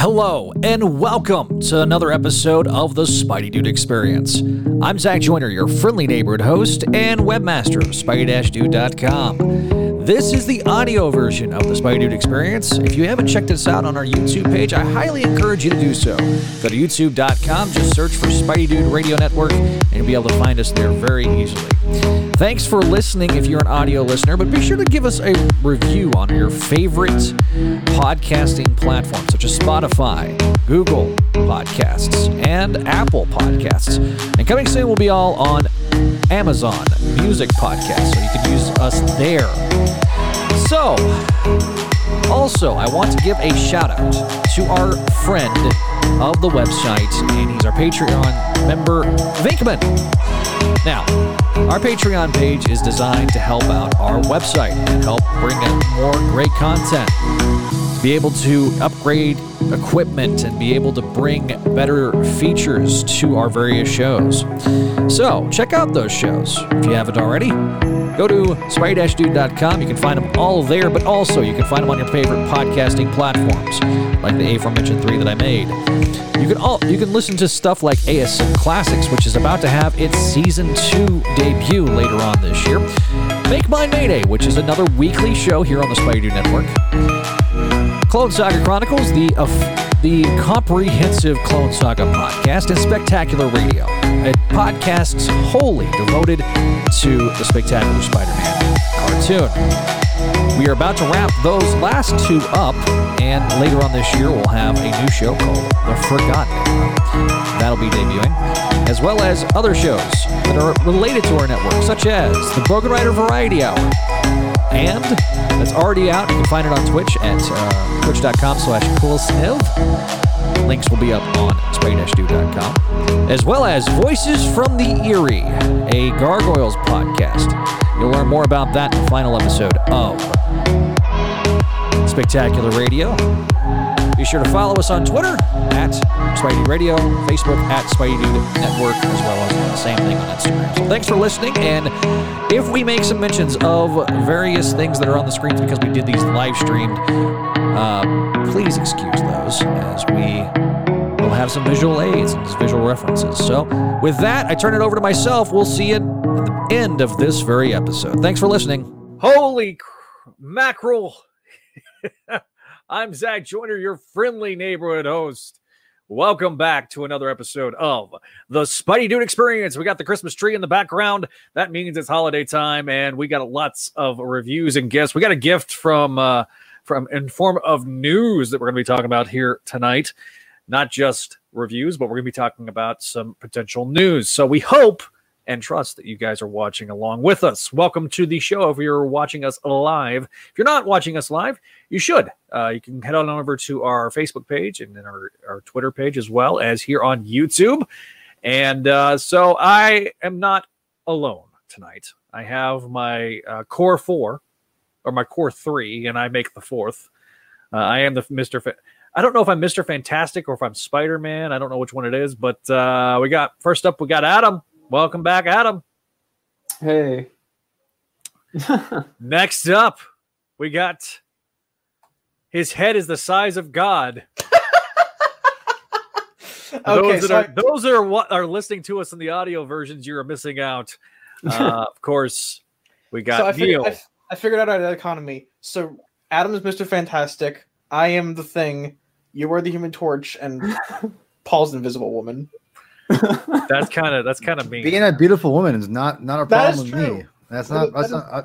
Hello, and welcome to another episode of the Spidey Dude Experience. I'm Zach Joyner, your friendly neighborhood host and webmaster of Spidey-Dude.com. This is the audio version of the Spidey Dude Experience. If you haven't checked us out on our YouTube page, I highly encourage you to do so. Go to YouTube.com, just search for Spidey Dude Radio Network, and you'll be able to find us there very easily. Thanks for listening if you're an audio listener, but be sure to give us a review on your favorite podcasting platform, such as Spotify, Google Podcasts, and Apple Podcasts. And coming soon will be all on Amazon Music podcast, so you can use us there. So, also, I want to give a shout out to our friend of the website, and he's our Patreon member, Venkman. Now, our Patreon page is designed to help out our website and help bring in more great content. To be able to upgrade equipment and be able to bring better features to our various shows. So, check out those shows if you haven't already. Go to spidey-dude.com. You can find them all there, but also you can find them on your favorite podcasting platforms, like the aforementioned three that I made. You can all you can listen to stuff like ASM Classics, which is about to have its season two debut later on this year. Make Mine Mayday, which is another weekly show here on the Spidey Network. Clone Saga Chronicles, the uh, the comprehensive Clone Saga podcast, and Spectacular Radio, a podcast wholly devoted to the Spectacular Spider-Man cartoon. We are about to wrap those last two up, and later on this year we'll have a new show called The Forgotten. That'll be debuting, as well as other shows that are related to our network, such as the Broken Rider Variety Hour, and that's already out. You can find it on Twitch at uh, twitch.com slash coolsniv. Links will be up on spidey-dude.com. As well as Voices from the Eyrie, a Gargoyles podcast. You'll learn more about that in the final episode of Spectacular Radio. Be sure to follow us on Twitter at Spidey Radio, Facebook at Spidey Network, as well as the same thing on Instagram. So thanks for listening. And if we make some mentions of various things that are on the screens because we did these live streamed, uh, please excuse those as we will have some visual aids and visual references. So with that, I turn it over to myself. We'll see you at the end of this very episode. Thanks for listening. Holy cr- mackerel. I'm Zach Joyner, your friendly neighborhood host. Welcome back to another episode of the Spidey Dude Experience. We got the Christmas tree in the background. That means it's holiday time, and we got lots of reviews and gifts. We got a gift from uh, from in form of news that we're going to be talking about here tonight. Not just reviews, but we're going to be talking about some potential news. So we hope and trust that you guys are watching along with us. Welcome to the show. If you're watching us live, if you're not watching us live, you should. Uh, you can head on over to our Facebook page and then our, our Twitter page as well as here on YouTube. And uh, so I am not alone tonight. I have my uh, core four or my core three, and I make the fourth. Uh, I am the Mr. Fa- I don't know if I'm Mr. Fantastic or if I'm Spider Man. I don't know which one it is, but uh, we got first up, we got Adam. Welcome back, Adam. Hey. Next up, we got his head is the size of God. okay, those, that so are, those that are what are listening to us in the audio versions, you are missing out. Uh, of course, we got so I, figured, Neil. I, I figured out our economy. So Adam is Mr. Fantastic. I am the thing. You are the Human Torch, and Paul's Invisible Woman. That's kind of that's kind of mean. Being a beautiful woman is not not a problem with me. That's not. is- That's that not. I,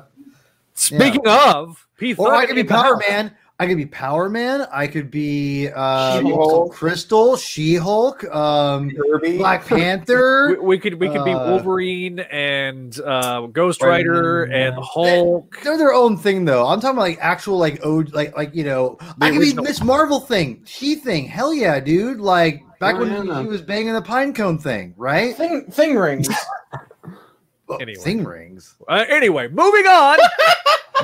Speaking of, Pete, or I could be Power Man. I could be Power Man. I could be uh, She-Hulk. Crystal, She Hulk, um, Kirby. Black Panther. we could we could be Uh, Wolverine and uh, Ghost Rider Spider-Man. and Hulk. They're their own thing, though. I'm talking about like actual, like oh, like like you know, I could original- be Miss Marvel thing, She thing. Hell yeah, dude! Like back Oh, when yeah. he was banging the pine cone thing, right? Thing, thing rings. Well, Anyway. Thing rings. Uh, anyway, moving on.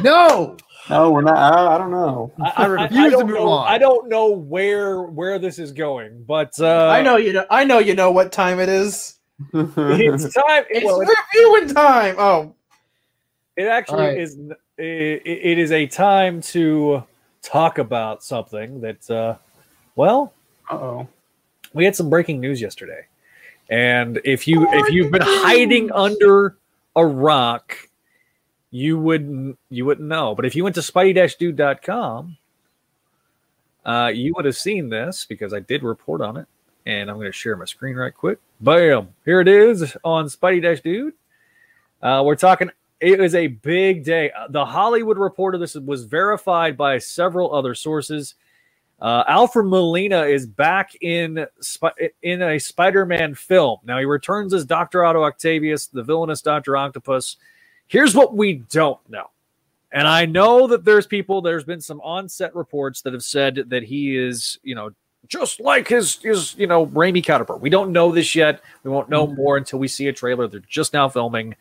No, No, we're not. I, I don't know. I, I refuse to don't move know, on. I don't know where where this is going, but uh, I know you know. I know you know what time it is. it's time. It's well, it, reviewing time. Oh, it actually Alright. is. It, it is a time to talk about something that, uh, well, oh. we had some breaking news yesterday and if you if you've been hiding under a rock you wouldn't you wouldn't know but if you went to spidey-dude.com uh, you would have seen this because i did report on it and i'm going to share my screen right quick bam here it is on spidey-dude uh, we're talking it was a big day Uh, the hollywood Reporter. this was verified by several other sources uh, Alfred Molina is back in in a Spider-Man film. Now he returns as Doctor Otto Octavius, the villainous Doctor Octopus. Here's what we don't know, and I know that there's people. There's been some on-set reports that have said that he is, you know, just like his his you know Raimi counterpart. We don't know this yet. We won't know mm-hmm. more until we see a trailer. They're just now filming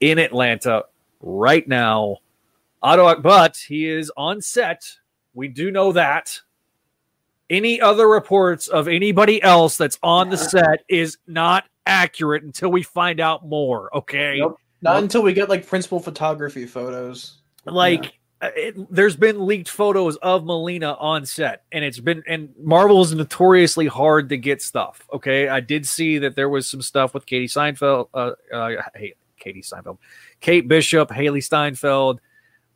in Atlanta right now. Otto, but he is on set. We do know that any other reports of anybody else that's on the set is not accurate until we find out more. Okay. Nope. Not until we get like principal photography photos. Like, uh, it, there's been leaked photos of Molina on set, and it's been, and Marvel is notoriously hard to get stuff. Okay. I did see that there was some stuff with Katie Seinfeld, uh, uh, hey, Katie Seinfeld, Kate Bishop, Hailee Steinfeld,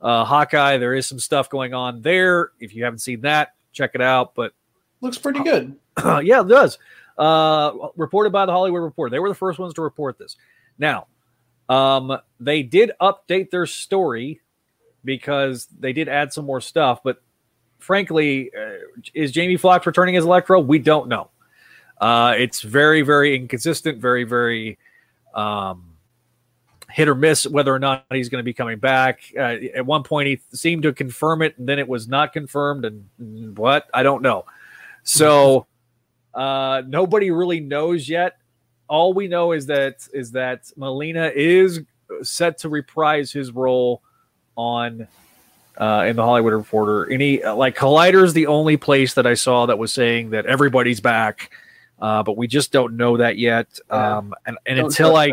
uh, Hawkeye. There is some stuff going on there. If you haven't seen that, check it out. But Looks pretty good. yeah, it does. Uh, reported by the Hollywood Reporter. They were the first ones to report this. Now, um, they did update their story because they did add some more stuff. But frankly, uh, is Jamie Foxx returning as Electro? We don't know. Uh, it's very, very inconsistent. Very, very um, hit or miss whether or not he's going to be coming back. Uh, at one point, he seemed to confirm it, and then it was not confirmed. And what? I don't know. So uh, nobody really knows yet. All we know is that is that Molina is set to reprise his role on uh, in the Hollywood Reporter. Any like Collider is the only place that I saw that was saying that everybody's back, uh, but we just don't know that yet. Yeah. Um, and and Don't until I.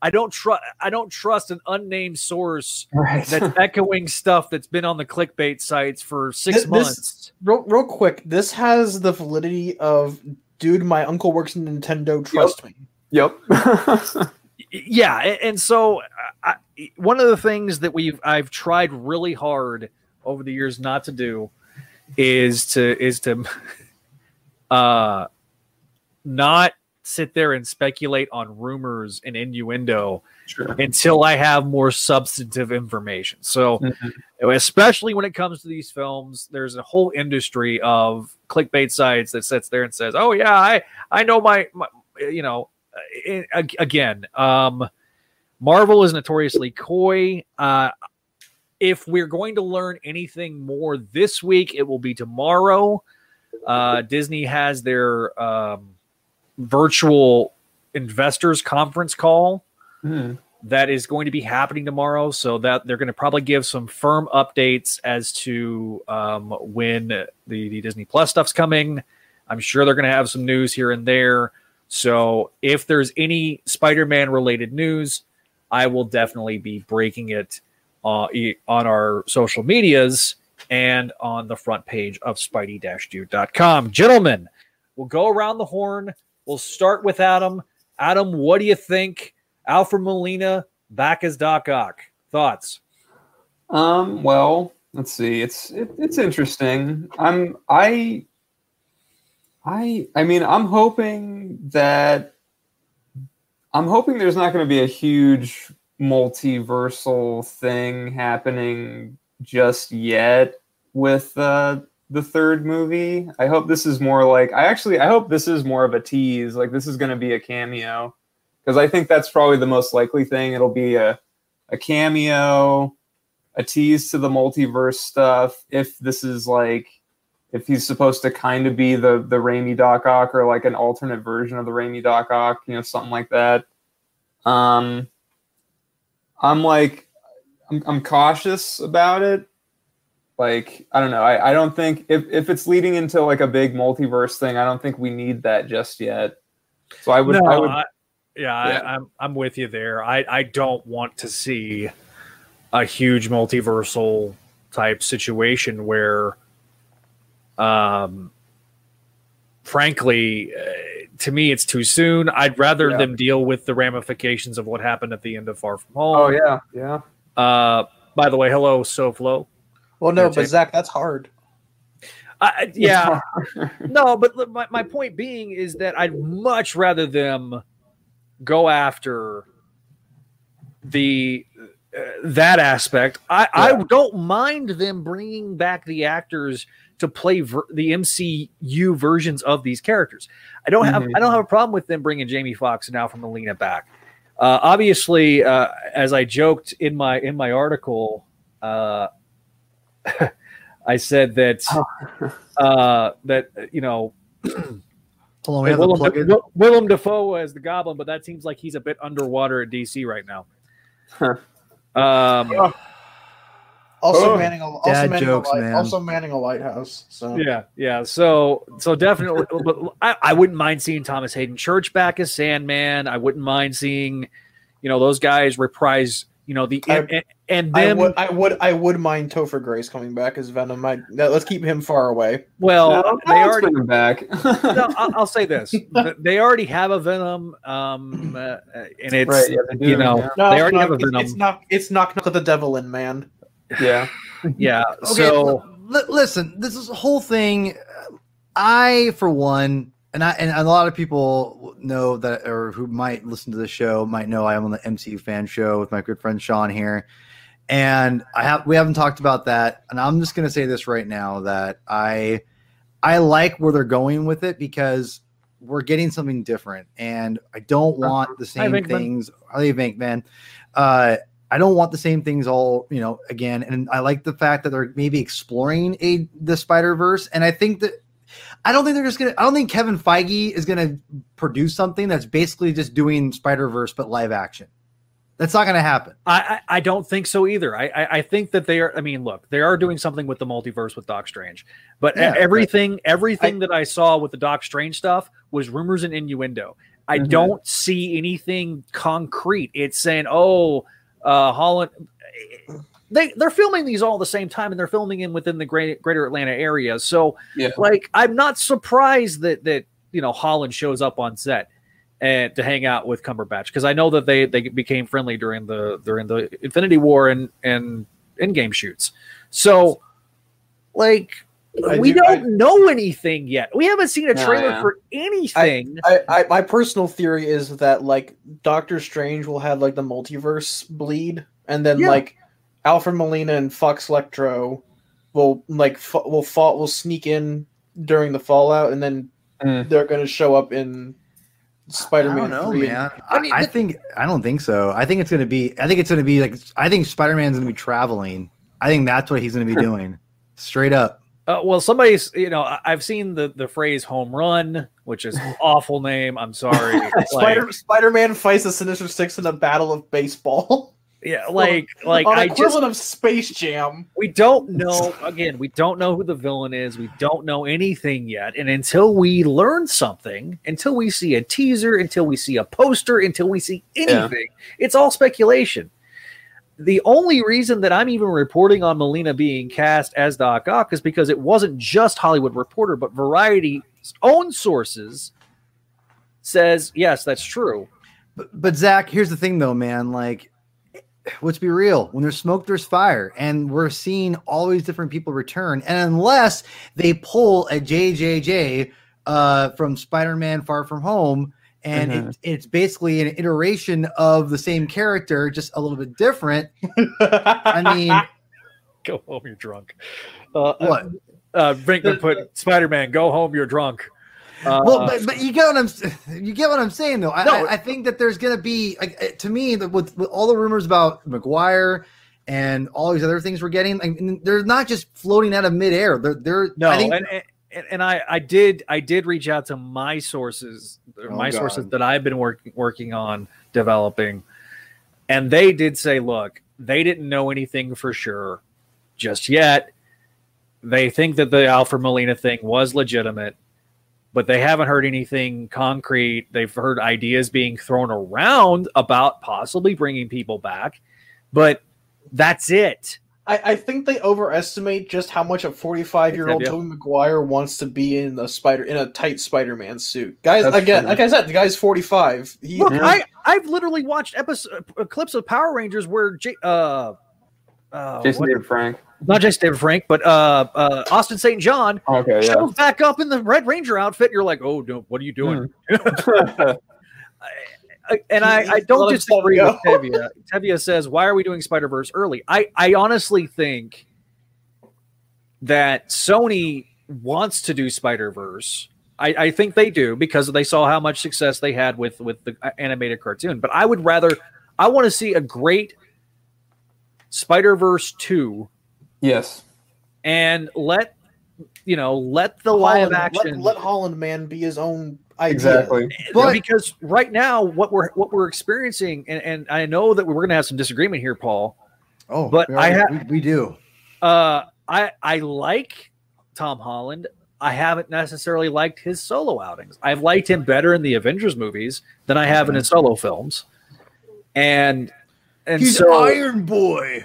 I don't trust I don't trust an unnamed source Right. that's echoing stuff that's been on the clickbait sites for six This- this- months. Real, real quick, this has the validity of dude. My uncle works in Nintendo. Trust me. yep. yeah and so I, one of the things that we've i've tried really hard over the years not to do is to is to uh not sit there and speculate on rumors and innuendo sure. until i have more substantive information so Mhm. especially when it comes to these films there's a whole industry of clickbait sites that sits there and says oh yeah i i know my, my you know uh, again um marvel is notoriously coy uh if we're going to learn anything more this week it will be tomorrow uh disney has their um virtual investors conference call Mhm. that is going to be happening tomorrow. So that they're going to probably give some firm updates as to um, when the, the Disney Plus stuff's coming. I'm sure they're going to have some news here and there. So if there's any Spider-Man related news, I will definitely be breaking it uh, on our social medias and on the front page of spidey-dude.com. Gentlemen, we'll go around the horn. We'll start with Adam. Adam, what do you think? Alfred Molina back as Doc Ock. Thoughts? Um. Well, let's see. It's it, it's interesting. I'm I. I I mean I'm hoping that I'm hoping there's not going to be a huge multiversal thing happening just yet with uh, the third movie. I hope this is more like I actually I hope this is more of a tease. Like this is going to be a cameo because I think that's probably the most likely thing. It'll be a a cameo, a tease to the multiverse stuff. If this is like if he's supposed to kind of be the the Raimi Doc Ock or like an alternate version of the Raimi Doc Ock, you know, something like that. Um, I'm like, I'm, I'm cautious about it. Like, I don't know. I, I don't think if, if it's leading into like a big multiverse thing, I don't think we need that just yet. So I would, No, I would, I- yeah, Yeah. I, I'm I'm with you there. I I don't want to see a huge multiversal type situation where, um, frankly, uh, to me, it's too soon. I'd rather Yeah. them deal with the ramifications of what happened at the end of Far From Home. Oh yeah, yeah. Uh, by the way, hello, SoFlo. Well, no, Yeah, but Jake. Zach, that's hard. I, yeah, no, but my, my point being is that I'd much rather them go after the uh, that aspect. I, I don't mind them bringing back the actors to play ver- the MCU versions of these characters. I don't have Mhm. I don't have a problem with them bringing Jamie Foxx and Alfred Molina back. Uh, obviously, uh, as I joked in my in my article, uh, I said that uh, that you know Hold on, we have to Willem, plug in. Will- Willem Dafoe as the Goblin, but that seems like he's a bit underwater at DC right now. um, Also Oh. manning a also Dad manning jokes, a light, man. also manning a lighthouse. So yeah, yeah. So, so definitely, but I, I wouldn't mind seeing Thomas Haden Church back as Sandman. I wouldn't mind seeing, you know, those guys reprise. You know the I- and, and I would I would I would mind Topher Grace coming back as Venom. I, that- let's keep him far away. well, No, they let's already. bring back. No, I'll, I'll say this: they already have a Venom, um, uh, and it's Right, yeah, do, you know yeah. No, they already no, have a it's, Venom. it's not it's not knock the devil in man. yeah. yeah. Okay, so li- listen, this is a whole thing. uh, I, for one, and I and a lot of people know that, or who might listen to the show, might know I am on the MCU fan show with my good friend Sean here, and I have we haven't talked about that, and I'm just gonna say this right now that I I like where they're going with it because we're getting something different, and I don't want the same Venkman. things. I think, man. Uh, I don't want the same things all, you know, again. And I like the fact that they're maybe exploring a the Spider Verse. And I think that I don't think they're just gonna. I don't think Kevin Feige is gonna produce something that's basically just doing Spider Verse but live action. That's not gonna happen. I, I I don't think so either. I, I I think that they are. I mean, look, they are doing something with the multiverse with Doc Strange, but Yeah, but- everything everything that I saw with the Doc Strange stuff was rumors and innuendo. I Mhm. don't see anything concrete. It's saying, oh, uh, Holland. They they're filming these all at the same time, and they're filming in within the great, greater Atlanta area. So, Yeah. like, I'm not surprised that that you know Holland shows up on set and to hang out with Cumberbatch because I know that they they became friendly during the during the Infinity War and and Endgame shoots. So, like, I we do- don't know anything yet. We haven't seen a No, trailer yeah. for anything. I, I my personal theory is that like Doctor Strange will have like the multiverse bleed, and then Yeah. like Alfred Molina and Foxx Electro will like f- will fall will sneak in during the fallout, and then Mm. they're gonna show up in Spider I Man. don't know, 3. man. I I, mean, I but- think I don't think so. I think it's gonna be. I think it's gonna be like. I think Spider Man's gonna be traveling. I think that's what he's gonna be doing. Straight up. Uh, well, somebody's, you know, I- I've seen the the phrase "home run," which is an awful name. I'm sorry. Spider Like, Spider Man fights the Sinister Six in a battle of baseball. yeah, like, like on I equivalent just of Space Jam. we don't know. Again, we don't know who the villain is. We don't know anything yet, and until we learn something, until we see a teaser, until we see a poster, until we see anything, it's all speculation. The only reason that I'm even reporting on Molina being cast as Doc Ock is because it wasn't just Hollywood Reporter, but Variety's own sources says yes, that's true. But, but Zach, here's the thing though, man. Like, let's be real. When there's smoke, there's fire, and we're seeing all these different people return. And unless they pull a JJJ uh, from Spider-Man: Far From Home, and Mhm. it, it's basically an iteration of the same character, just a little bit different. I mean, Go home, you're drunk. Uh, what? Uh, Brinkman put Spider-Man, go home, you're drunk. Uh, well, but, but you get what I'm you get what I'm saying though. I, No. I, I think that there's gonna be like uh, to me with, with all the rumors about Maguire and all these other things we're getting, they're not just floating out of midair. They're they're no, I think, and, and and I I did I did reach out to my sources, Oh, my sources that I've been working working on developing, and they did say, look, they didn't know anything for sure just yet. They think that the Alfred Molina thing was legitimate, but they haven't heard anything concrete. They've heard ideas being thrown around about possibly bringing people back, but that's it. I, I think they overestimate just how much a 45 year old Yeah. Tobey Maguire wants to be in a spider in a tight Spider-Man suit. Guys, That's again, true. like I said, the guy's 45. He, Look, Yeah. I I've literally watched episode uh, clips of Power Rangers where J- uh, uh Jason what- David Frank. Not Jason David Frank, but uh, uh Austin St. John Okay, yeah. shows back up in the Red Ranger outfit. You're like, oh no, what are you doing? I- and I, I don't him disagree with go. Tevia. Tevia says, "Why are we doing Spider Verse early?" I, I honestly think that Sony wants to do Spider Verse. I, I think they do because they saw how much success they had with with the uh, animated cartoon. But I would rather, I want to see a great Spider Verse two yes. and let you know let the Holland, live action Let, let Holland Man be his own idea. Exactly. But- because right now what we're what we're experiencing and, and I know that we're going to have some disagreement here, Paul. Oh, But we I already- ha- we, we do. Uh, I I like Tom Holland. I haven't necessarily liked his solo outings. I've liked him better in the Avengers movies than I have in his solo films, and and He's so Iron Boy.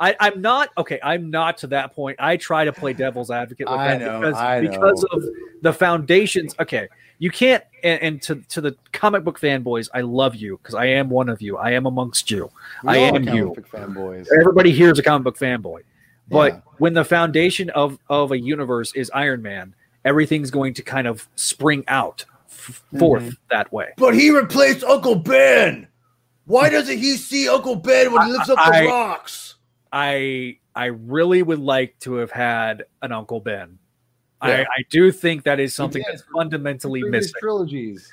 I, I'm not okay. I'm not to that point. I try to play devil's advocate with I that know, because I know. because of the foundations. Okay, you can't. And, and to to the comic book fanboys, I love you because I am one of you. I am amongst you. I am comic you. book fanboys. Everybody here is a comic book fanboy. But Yeah. when the foundation of of a universe is Iron Man, everything's going to kind of spring out f- forth mm-hmm. that way. But he replaced Uncle Ben. Why doesn't he see Uncle Ben when he lifts up the I- rocks? I I really would like to have had an Uncle Ben. I, Yeah. I do think that is something that's fundamentally Previous missing. trilogies.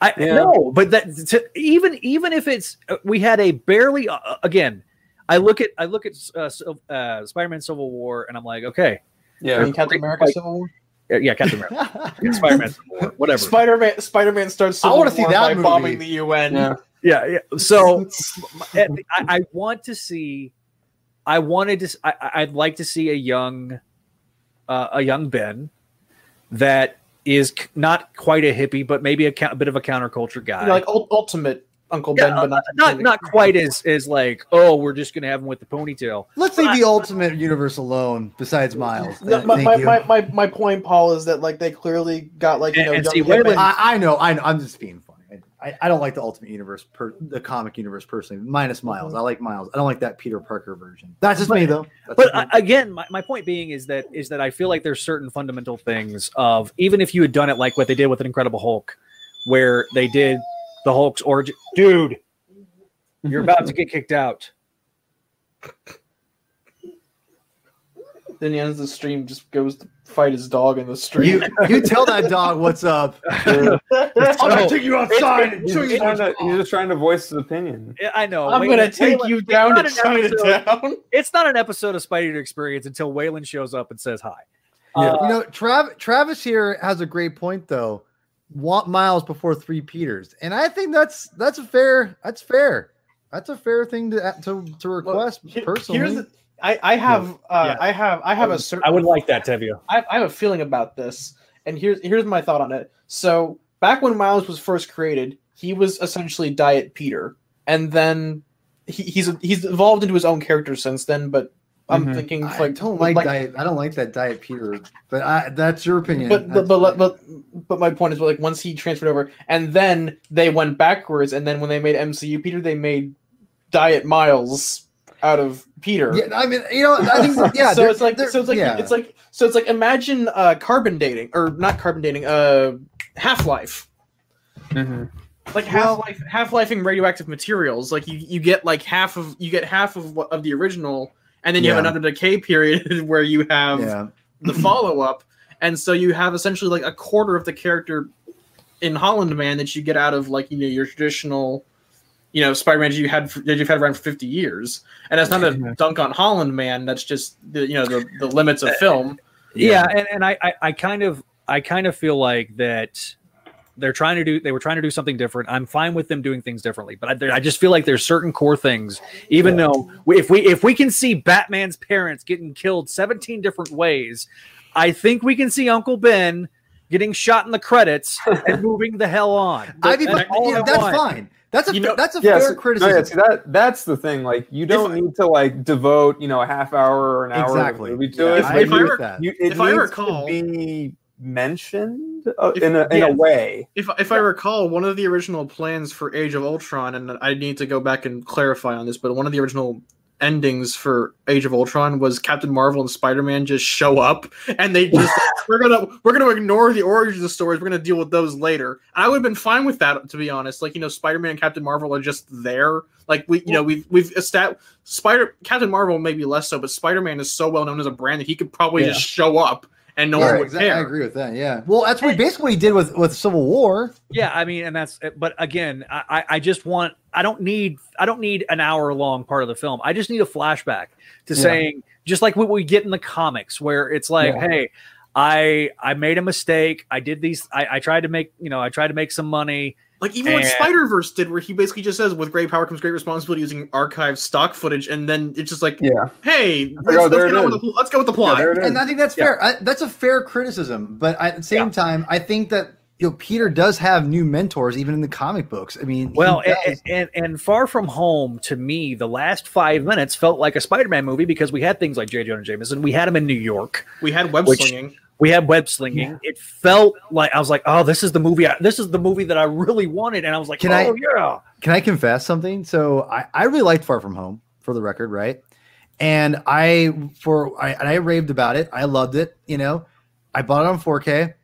I Yeah. no, but that to, even even if it's uh, we had a barely uh, again, I look at I look at uh, uh, Spider-Man Civil War and I'm like, okay, Yeah. mean, Captain America Like- Civil War. uh, yeah, Captain America, Spider-Man Civil War, whatever. Spider-Man Spider-Man starts I wanna see that movie. bombing the UN. Yeah. yeah, yeah. So I, I want to see. I wanted to. I, would like to see a young, uh, a young Ben, that is not quite a hippie, but maybe a, a bit of a counterculture guy. You know, like ultimate Uncle Yeah, Ben, but not not not quite as as like oh we're just gonna have him with the ponytail. Let's leave the Ultimate Universe alone. Besides Miles, No, Th- my, my, my, my, my point, Paul, is that like they clearly got like you And- know and young see, hip Waylon- and- I, I know, I know. I'm just being funny. I, I don't like the Ultimate Universe, per, the comic universe personally, minus mhm. Miles. I like Miles. I don't like that Peter Parker version. That's just me, though. That's But me. I, again, my, my point being is that is that I feel like there's certain fundamental things of even if you had done it like what they did with an Incredible Hulk, where they did the Hulk's origin. Dude, you're about to get kicked out. then he ends the stream, just goes to fight his dog in the street. you, you tell that dog what's up. I'm gonna take you outside and He's, show you trying to, what's he's just trying to voice his opinion. Yeah, I know. I'm Waylon- gonna take Waylon- you it's down not to an episode- Chinatown. It's not an episode of Spidey to Experience until Waylon shows up and says hi. Yeah. Uh, You know, Trav, Travis here has a great point though. Want Miles before three Peters, and I think that's that's a fair. That's fair. That's a fair thing to to, to request Here- personally. Here's the, I, I have uh, Yeah. I have I have a certain I would like that, Tevia. I, I have a feeling about this, and here's here's my thought on it. So back when Miles was first created, he was essentially Diet Peter, and then he, he's he's evolved into his own character since then. But I'm Mhm. thinking I like don't like, diet. I don't like that diet Peter, but I, that's your opinion. But but, but but but my point is like once he transferred over, and then they went backwards, and then when they made MCU Peter, they made Diet Miles out of Peter. yeah, I mean, you know, I think yeah. so it's like so it's like yeah. it's like so it's like imagine uh carbon dating or not carbon dating uh half life Mhm. like Well- half life half lifing radioactive materials like you you get like half of you get half of what of the original and then you have another decay period where you have yeah. the follow up and so you have essentially like a quarter of the character in Holland Man that you get out of like you know your traditional you know Spider-Man you had that you've had around for 50 years? And that's not a dunk on Holland Man that's just the you know the, the limits of uh, film. yeah, and, and I, I i kind of i kind of feel like that they're trying to do they were trying to do something different. I'm fine with them doing things differently but i, I just feel like there's certain core things even though we, if we if we can see batman's parents getting killed 17 different ways i think we can see uncle ben getting shot in the credits and moving the hell on. I mean, And but, all you know, I that's fine. That's a You know- that's a Yes, fair no, criticism. yeah, see, that that's the thing. Like, you don't need to like devote, you know, a half hour or an hour Exactly. of the movie to Yeah, it. If- I but if I agree you- with that. you, it if I recall- to be mentioned uh, If- in a in yeah. a way. If if I recall, one of the original plans for Age of Ultron, and I need to go back and clarify on this, but one of the original endings for Age of Ultron was Captain Marvel and Spider Man just show up, and they just we're gonna we're gonna ignore the origins of stories. We're gonna deal with those later. I would have been fine with that, to be honest. Like you know, Spider Man and Captain Marvel are just there. Like we, you know, we've we've established Spider Captain Marvel maybe less so, but Spider Man is so well known as a brand that he could probably Yeah. just show up and no Yeah, one would exactly. I agree with that. Yeah. Well, that's what basically what he did with with Civil War. Yeah, I mean, and that's but again, I I- I just want I don't need I don't need an hour long part of the film. I just need a flashback to Yeah. saying just like what we get in the comics, where it's like, Yeah. hey, I I made a mistake. I did these. I, I tried to make you know I tried to make some money. Like even what Spider Verse did, where he basically just says, "With great power comes great responsibility," using archived stock footage, and then it's just like, Yeah. "Hey, let's, oh, let's there get with the, let's go with the plot." there it is. And I think that's Yeah. fair. I, that's a fair criticism, but at the same Yeah. time, I think that you know Peter does have new mentors even in the comic books. I mean, Well, and, and and Far From Home to me, the last five minutes felt like a Spider-Man movie because we had things like J. Jonah Jameson. We had him in New York. we had web Which- slinging. We had web slinging. It felt like I was like, oh, this is the movie. I, this is the movie that I really wanted, and I was like, Can oh I- yeah. Can I confess something? So I, I really liked Far From Home for the record, right? And I for I, and I raved about it. I loved it. You know, I bought it on 4K.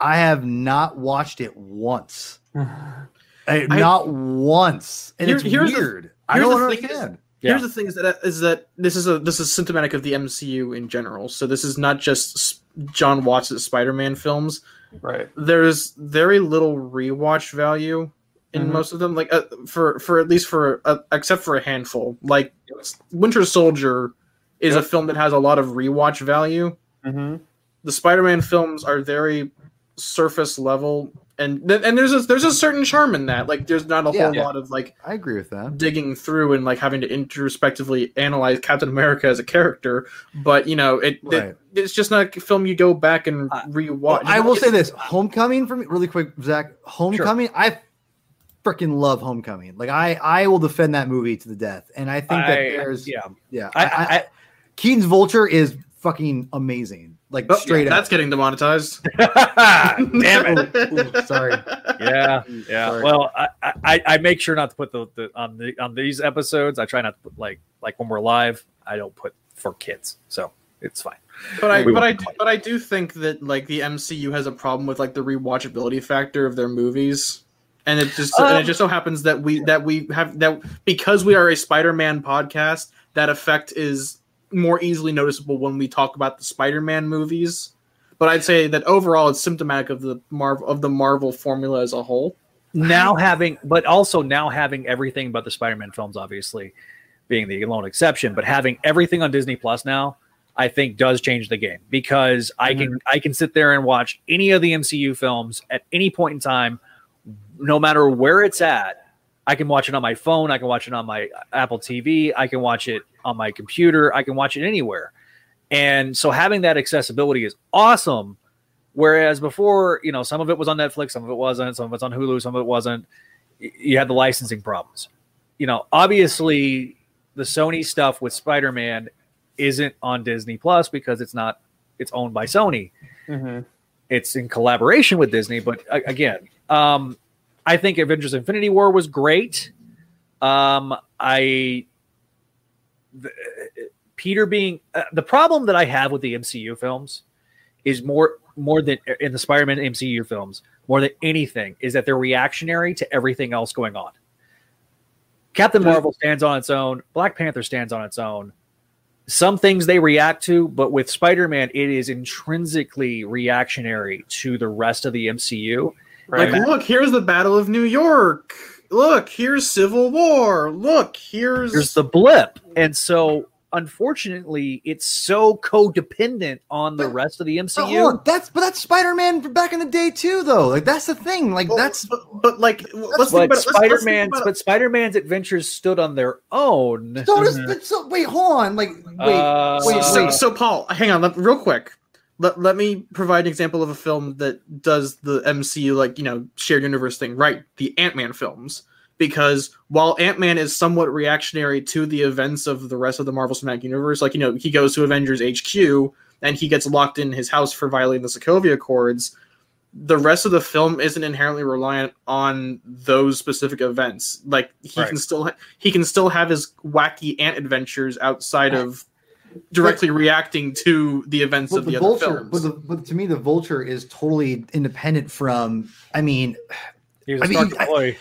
I have not watched it once. I, not once, and Here- it's here's the- weird. I don't understand. Yeah. Here's the thing: is that is that this is a this is symptomatic of the MCU in general. So this is not just Jon Watts' Spider-Man films. Right. There's very little rewatch value in Mhm. most of them. Like uh, for for at least for uh, except for a handful. Like Winter Soldier is a film that has a lot of rewatch value. Mm-hmm. the Spider-Man films are very surface level, and th- and there's a there's a certain charm in that. Like, there's not a Yeah. whole Yeah. lot of like I agree with that. digging through and like having to introspectively analyze Captain America as a character. But you know, it, Right. it it's just not a film you go back and I- rewatch. Well, I will say this: Homecoming for me, really quick, Zach. Homecoming, I freaking love Homecoming. Like I, I will defend that movie to the death, and I think that I- there's, yeah. yeah. I- I, I, I- Keaton's Vulture is fucking amazing. Like Oh, straight That's up. That's getting demonetized. Damn it. Ooh, sorry. Yeah, yeah. Sorry. Well, I, I I make sure not to put the, the on the on these episodes. I try not to put like like when we're live. I don't put for kids, so it's fine. But I We but I do, but I do think that like the MCU has a problem with like the rewatchability factor of their movies. And it just and Um, it just so happens that we that we have that because we are a Spider-Man podcast, that effect is more easily noticeable when we talk about the Spider-Man movies. But I'd say that overall it's symptomatic of the Marvel of the Marvel formula as a whole. Now having, but also now having everything but the Spider-Man films, obviously being the lone exception, but having everything on Disney Plus now, I think does change the game because I can mm-hmm. I can sit there and watch any of the MCU films at any point in time, no matter where it's at. I can watch it on my phone. I can watch it on my Apple TV. I can watch it on my computer. I can watch it anywhere. And so having that accessibility is awesome. Whereas before, you know, some of it was on Netflix, some of it wasn't, some of it's on Hulu, some of it wasn't. You had the licensing problems. You know, obviously the Sony stuff with Spider-Man isn't on Disney Plus because it's not it's owned by Sony. Mm-hmm. It's in collaboration with Disney, but again, um I think Avengers Infinity War was great. Um I the, Peter being uh, the problem that I have with the MCU films is more more than in the Spider-Man MCU films more than anything is that they're reactionary to everything else going on. Captain Marvel stands on its own. Black Panther stands on its own. Some things they react to, but with Spider-Man, it is intrinsically reactionary to the rest of the MCU. Like, look, here's the Battle of New York. Look, here's Civil War. Look, here's There's the blip, and so unfortunately, it's so codependent on the But- rest of the But hold MCU. on, that's but that's Spider Man back in the day too, though. Like that's the thing. Like Well, that's but, but like let's think but about it. Let's- let's think Spider-Man's about but Spider-Man's adventures stood on their own. so does but so wait, hold on. Like wait, Uh, wait, so, wait. so Paul, hang on, real quick. Let, let me provide an example of a film that does the MCU like you know shared universe thing right. The Ant Man films, because while Ant-Man is somewhat reactionary to the events of the rest of the Marvel Cinematic Universe, like you know, he goes to Avengers HQ and he gets locked in his house for violating the Sokovia Accords. The rest of the film isn't inherently reliant on those specific events. Like he Right. can still ha- he can still have his wacky ant adventures outside of directly reacting to the events of the the, other vulture, films. but, the, but to me, the vulture is totally independent from. I mean, He was I a mean, Stark I- employee.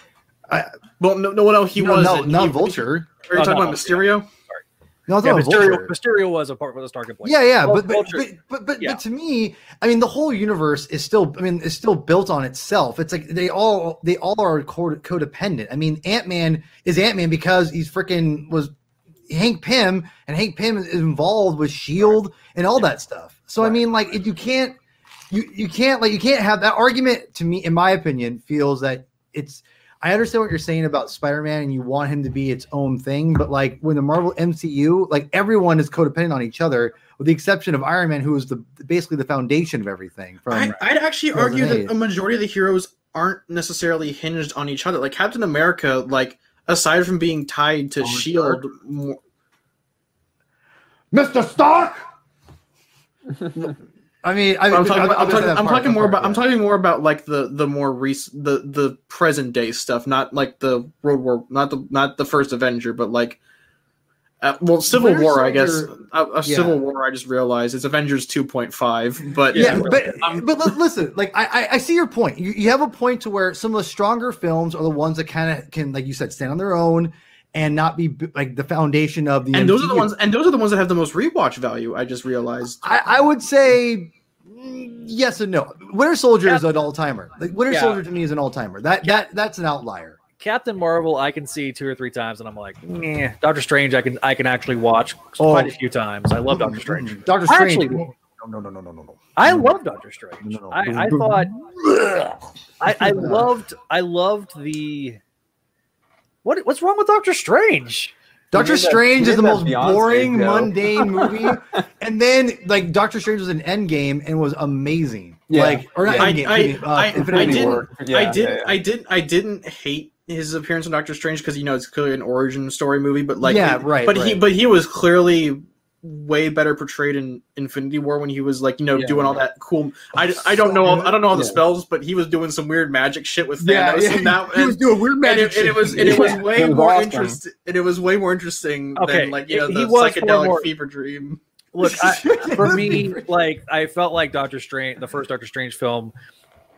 well, no, no, no, he no, was no, not vulture. Are you Oh, talking no, about Mysterio? No, I'm Yeah, Mysterio, vulture. Mysterio was a part of the Stark employee. Yeah, yeah, Well, but but, but but but, yeah. but to me, I mean, the whole universe is still. I mean, is still built on itself. It's like they all they all are co- codependent. I mean, Ant Man is Ant Man because he's freaking was Hank Pym, and Hank Pym is involved with Shield and all that stuff. So I mean, like, if you can't, you you can't like you can't have that argument. To me, in my opinion, feels that it's. I understand what you're saying about Spider-Man, and you want him to be its own thing, but like when the Marvel MCU, like everyone is codependent on each other, with the exception of Iron Man, who is the basically the foundation of everything. From I, I'd actually argue that 2008. a majority of the heroes aren't necessarily hinged on each other. Like Captain America, like aside from being tied to oh Tony Shield, more, Mr. Stark. I mean, I, I'm talking, I'll- about, I'll I'm talking, that I'm talking more part, about I'm talking more about like the the more recent the the present day stuff, not like the World War, not the not the first Avenger, but like. Uh, well, Civil Winter War, I guess. A, a yeah. Civil War, I just realized it's Avengers 2.5, but yeah, Yeah, but I'm- but li- listen, like I, I see your point. You, you have a point to where some of the stronger films are the ones that kind of can, like you said, stand on their own and not be like the foundation of the. and those are the ones, and those are the ones that have the most rewatch value. I just realized. I, I would say yes and no. Winter Soldier is an all timer. Like Winter Yeah. Soldier to me is an all timer. That that that's an outlier. Captain Marvel, I can see two or three times, and I'm like, Meh. Doctor Strange, I can I can actually watch Oh. quite a few times. I love Doctor Strange. Doctor I Strange. actually- no, no, no, no, no, no, no. I love Doctor Strange. No, no. I, I thought I, I loved I loved the what what's wrong with Doctor Strange? Doctor Strange he is the most Beyonce boring, joke. mundane movie. and then like Doctor Strange was an Endgame and was amazing. Yeah. Like or not Yeah. I, Endgame, I, excuse me, uh, I, I Infinity didn't, War. Yeah, I did, yeah, yeah. I did, I didn't hate his appearance in Doctor Strange because you know it's clearly an origin story movie, but like, Yeah, right, But he, but he was clearly way better portrayed in Infinity War when he was like, you know, Yeah. doing all that cool. I, oh, I don't know, all, I don't know all the Yeah. spells, but he was doing some weird magic shit with Thanos, Yeah, yeah. and that, he was doing weird and magic it, and it was, and it was Yeah. way It was more awesome. interesting, and it was way more interesting Okay, than like you know he the was far psychedelic more- fever dream. Look, I, for me, like I felt like Doctor Strange, the first Doctor Strange film,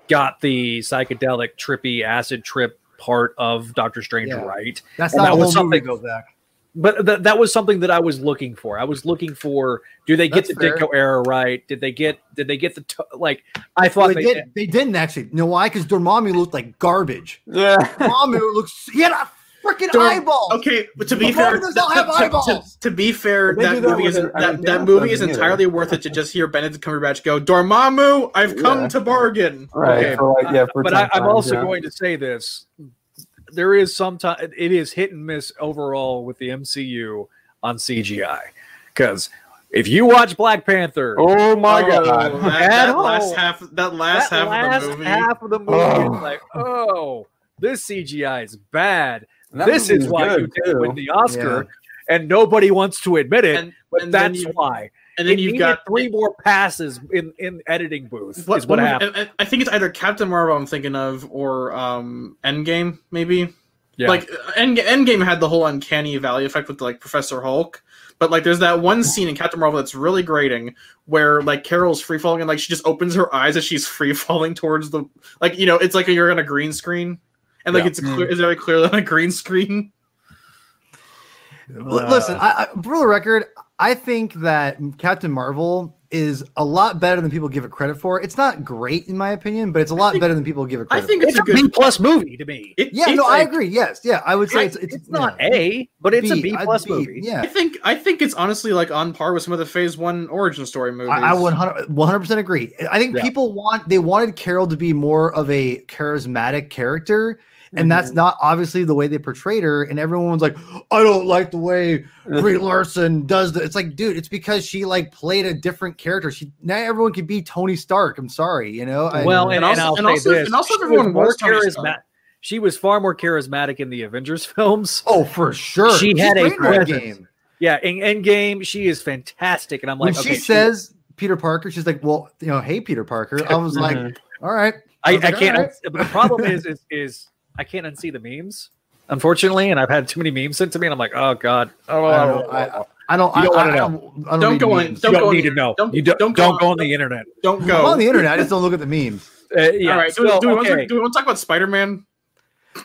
got the psychedelic, trippy, acid trip part of Doctor Strange Yeah. right. That's and not that a was something- goes back. But th- that was something that I was looking for. I was looking for. Do they get That's the fair. Ditko era right? Did they get? Did they get the to- like? I thought they, they, did, did. they didn't actually. You know why? Because Dormammu looked like garbage. Yeah. Dormammu looks. He had a freaking Dorm- eyeball. Okay, but to be The fair, Marvel does not have to- to- eyeballs. To, to be fair, that that movie is it- that, that movie is doesn't either. entirely worth it to just hear Benedict Cumberbatch go, "Dormammu, I've come Yeah. to bargain." Right. Okay. For like, yeah, for But I, I'm also yeah. going to say this: there is sometimes it is hit and miss overall with the MCU on CGI because if you watch Black Panther, Oh my Oh, god. that, that home. last half, that last that half last of the movie. half of the movie Oh. like, oh, this CGI is bad. That this is movie's why you didn't win the Oscar, and nobody wants to admit it. and, but and that's you- why. and then It you've got three more passes in in editing booth. What, is what what- happened. I, I- I think it's either Captain Marvel I'm thinking of or um, Endgame maybe. Yeah. Like End, Endgame had the whole uncanny valley effect with like Professor Hulk, but like there's that one scene in Captain Marvel that's really grating where like Carol's free falling and like she just opens her eyes as she's free falling towards the like you know it's like you're on a green screen and like Yeah. it's mm. clear, it's very clearly on a green screen. L- Listen, I, I, for the record, I think that Captain Marvel is a lot better than people give it credit for. It's not great in my opinion, but it's a lot think- better than people give it I credit. think for. it's, it's a a good. B plus movie to me. It, yeah, it's no, I agree. Yes, yeah, I would say I- it's it's, It's not yeah. A, but it's a B I'd plus be- movie. Yeah, I think I think it's honestly like on par with some of the Phase One origin story movies. I, I 100 percent agree. I think Yeah. people want they wanted Carol to be more of a charismatic character, and Mm-hmm. that's not obviously the way they portrayed her. And everyone's like, I don't like the way Brie Larson does that. It's like, dude, it's because she like played a different character. She now everyone can be Tony Stark. I'm sorry, you know. Well, and, And and, also- and also- and also she everyone was more charismatic. She was far more charismatic in the Avengers films. Oh, for sure. She She's had a great in that presence. Yeah, in Endgame, she is fantastic, and I'm When like, she okay, says Peter Parker, she's like, "Well, you know, hey Peter Parker." I was like, Mhm. "All right." I, was I like, can't. "All right." But the problem is, is, is I can't unsee the memes, unfortunately, and I've had too many memes sent to me, and I'm like, oh god, oh, I don't know. I, I don't. You don't I, wanna know. I don't, I don't Don't go on- don't don't, go on need the- to know. don't- you don't, don't don't, go go, on- on the internet. Don't I'm go. on the internet. I just don't look at the memes. Uh, yeah. All right. so, do, do, we want to, okay. do we want to talk about Spider Man?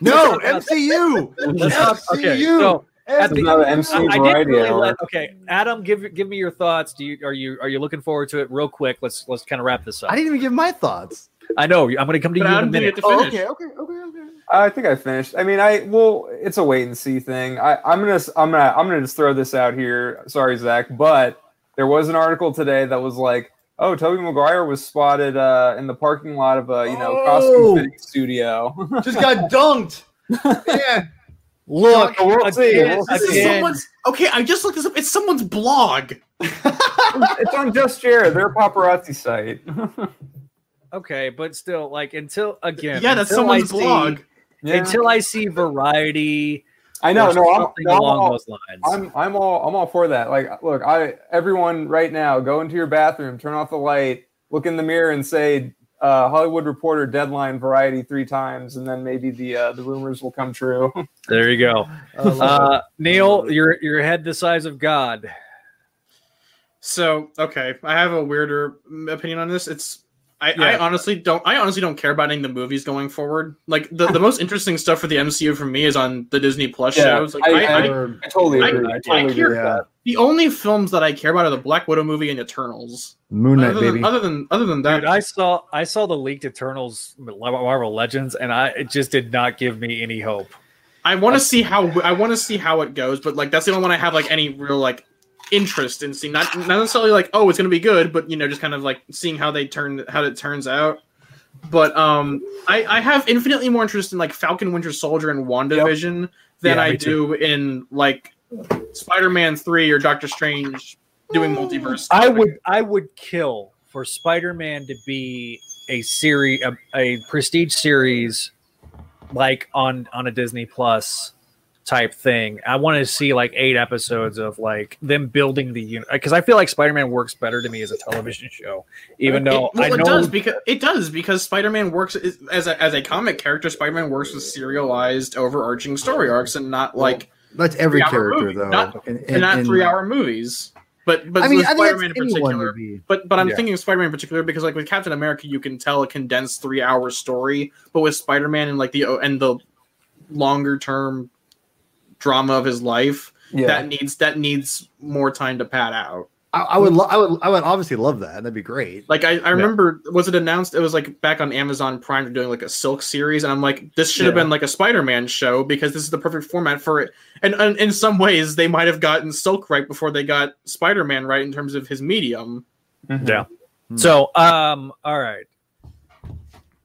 No, MCU. Let's okay, MCU. so at the- not an I didn't really let, okay, Adam, give give me your thoughts. Do you are you are you looking forward to it? Real quick, let's let's kind of wrap this up. I didn't even give my thoughts. I know I'm going to come to But you in a minute. to Oh, finish. okay, okay, okay, okay. I think I finished. I mean, I well, it's a wait and see thing. I, I'm gonna, I'm gonna, I'm gonna just throw this out here. Sorry, Zach, but there was an article today that was like, "Oh, Tobey Maguire was spotted uh, in the parking lot of a, you know, Oh. costume fitting studio." Just got dunked. Man, Look, We'll see. again, We'll This see. again, someone's. Okay, I just looked this up. It's someone's blog. it's on Just Jared, their paparazzi site. okay, but still, like until again, yeah, that's until I someone's see- blog. Yeah. Until I see variety, I know. No, I'm, something no, I'm along all- those lines. I'm I'm all I'm all for that. Like, look, I everyone right now, go into your bathroom, turn off the light, look in the mirror, and say uh, Hollywood Reporter, Deadline, Variety three times, and then maybe the uh, the rumors will come true. there you go. I love it. Uh, Neil, your your head the size of God. So okay, I have a weirder opinion on this. It's I, I honestly don't I honestly don't care about any of the movies going forward. Like the, the most interesting stuff for the MCU for me is on the Disney Plus Yeah, shows. Like I- I, I, Or- I totally I- agree. I, I totally hear- agree with that. the only films that I care about are the Black Widow movie and Eternals. Moon Knight, other, baby. than, other than other than that, Dude, I saw I saw the leaked Eternals Marvel Legends, and I it just did not give me any hope. I want to see how I want to see how it goes, but like that's the only one I have like any real like interest in seeing. Not not necessarily like oh it's gonna be good, but you know just kind of like seeing how they turn how it turns out. But um, I I have infinitely more interest in like Falcon Winter Soldier and WandaVision than Yeah, I do in like Spider Man three or Doctor Strange doing multiverse. I would I would kill for Spider-Man to be a series a, a prestige series like on on a Disney Plus type thing. I want to see like eight episodes of like them building the unit because I feel like Spider-Man works better to me as a television show, even though it, well, I it does because it does because Spider-Man works as a, as a comic character. Spider-Man works with serialized, overarching story arcs, and not like That's every character, movie, though. not- in- and in- not in- three-hour movies. But but I mean, with I Spider-Man in particular. But but I'm Yeah. thinking of Spider-Man in particular because like with Captain America, you can tell a condensed three-hour story, but with Spider-Man and like the and the longer-term drama of his life, Yeah. that needs that needs more time to pad out. I, I would, lo- I would, I would obviously love that. That'd be great. Like I, I remember, was it announced? It was like back on Amazon Prime, they're doing like a Silk series, and I'm like, this should have Yeah. been like a Spider-Man show because this is the perfect format for it. And, and in some ways, they might have gotten Silk right before they got Spider-Man right in terms of his medium. Mhm. Yeah. Hmm. So, um, all right,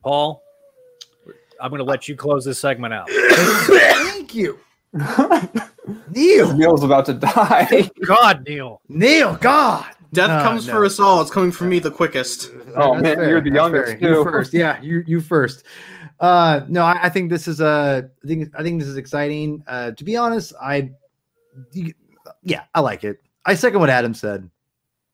Paul, I'm going to let you close this segment out. Thank you, Neil. Neil's about to die. God, Neil. Neil, God. Death No, comes no. for us all. It's coming for me the quickest. Oh, That's man, you're the That's youngest, You too. first, yeah. You you first. Uh, no, I, I think this is uh, I think I think this is exciting. Uh, to be honest, I, you- yeah, I like it. I second what Adam said.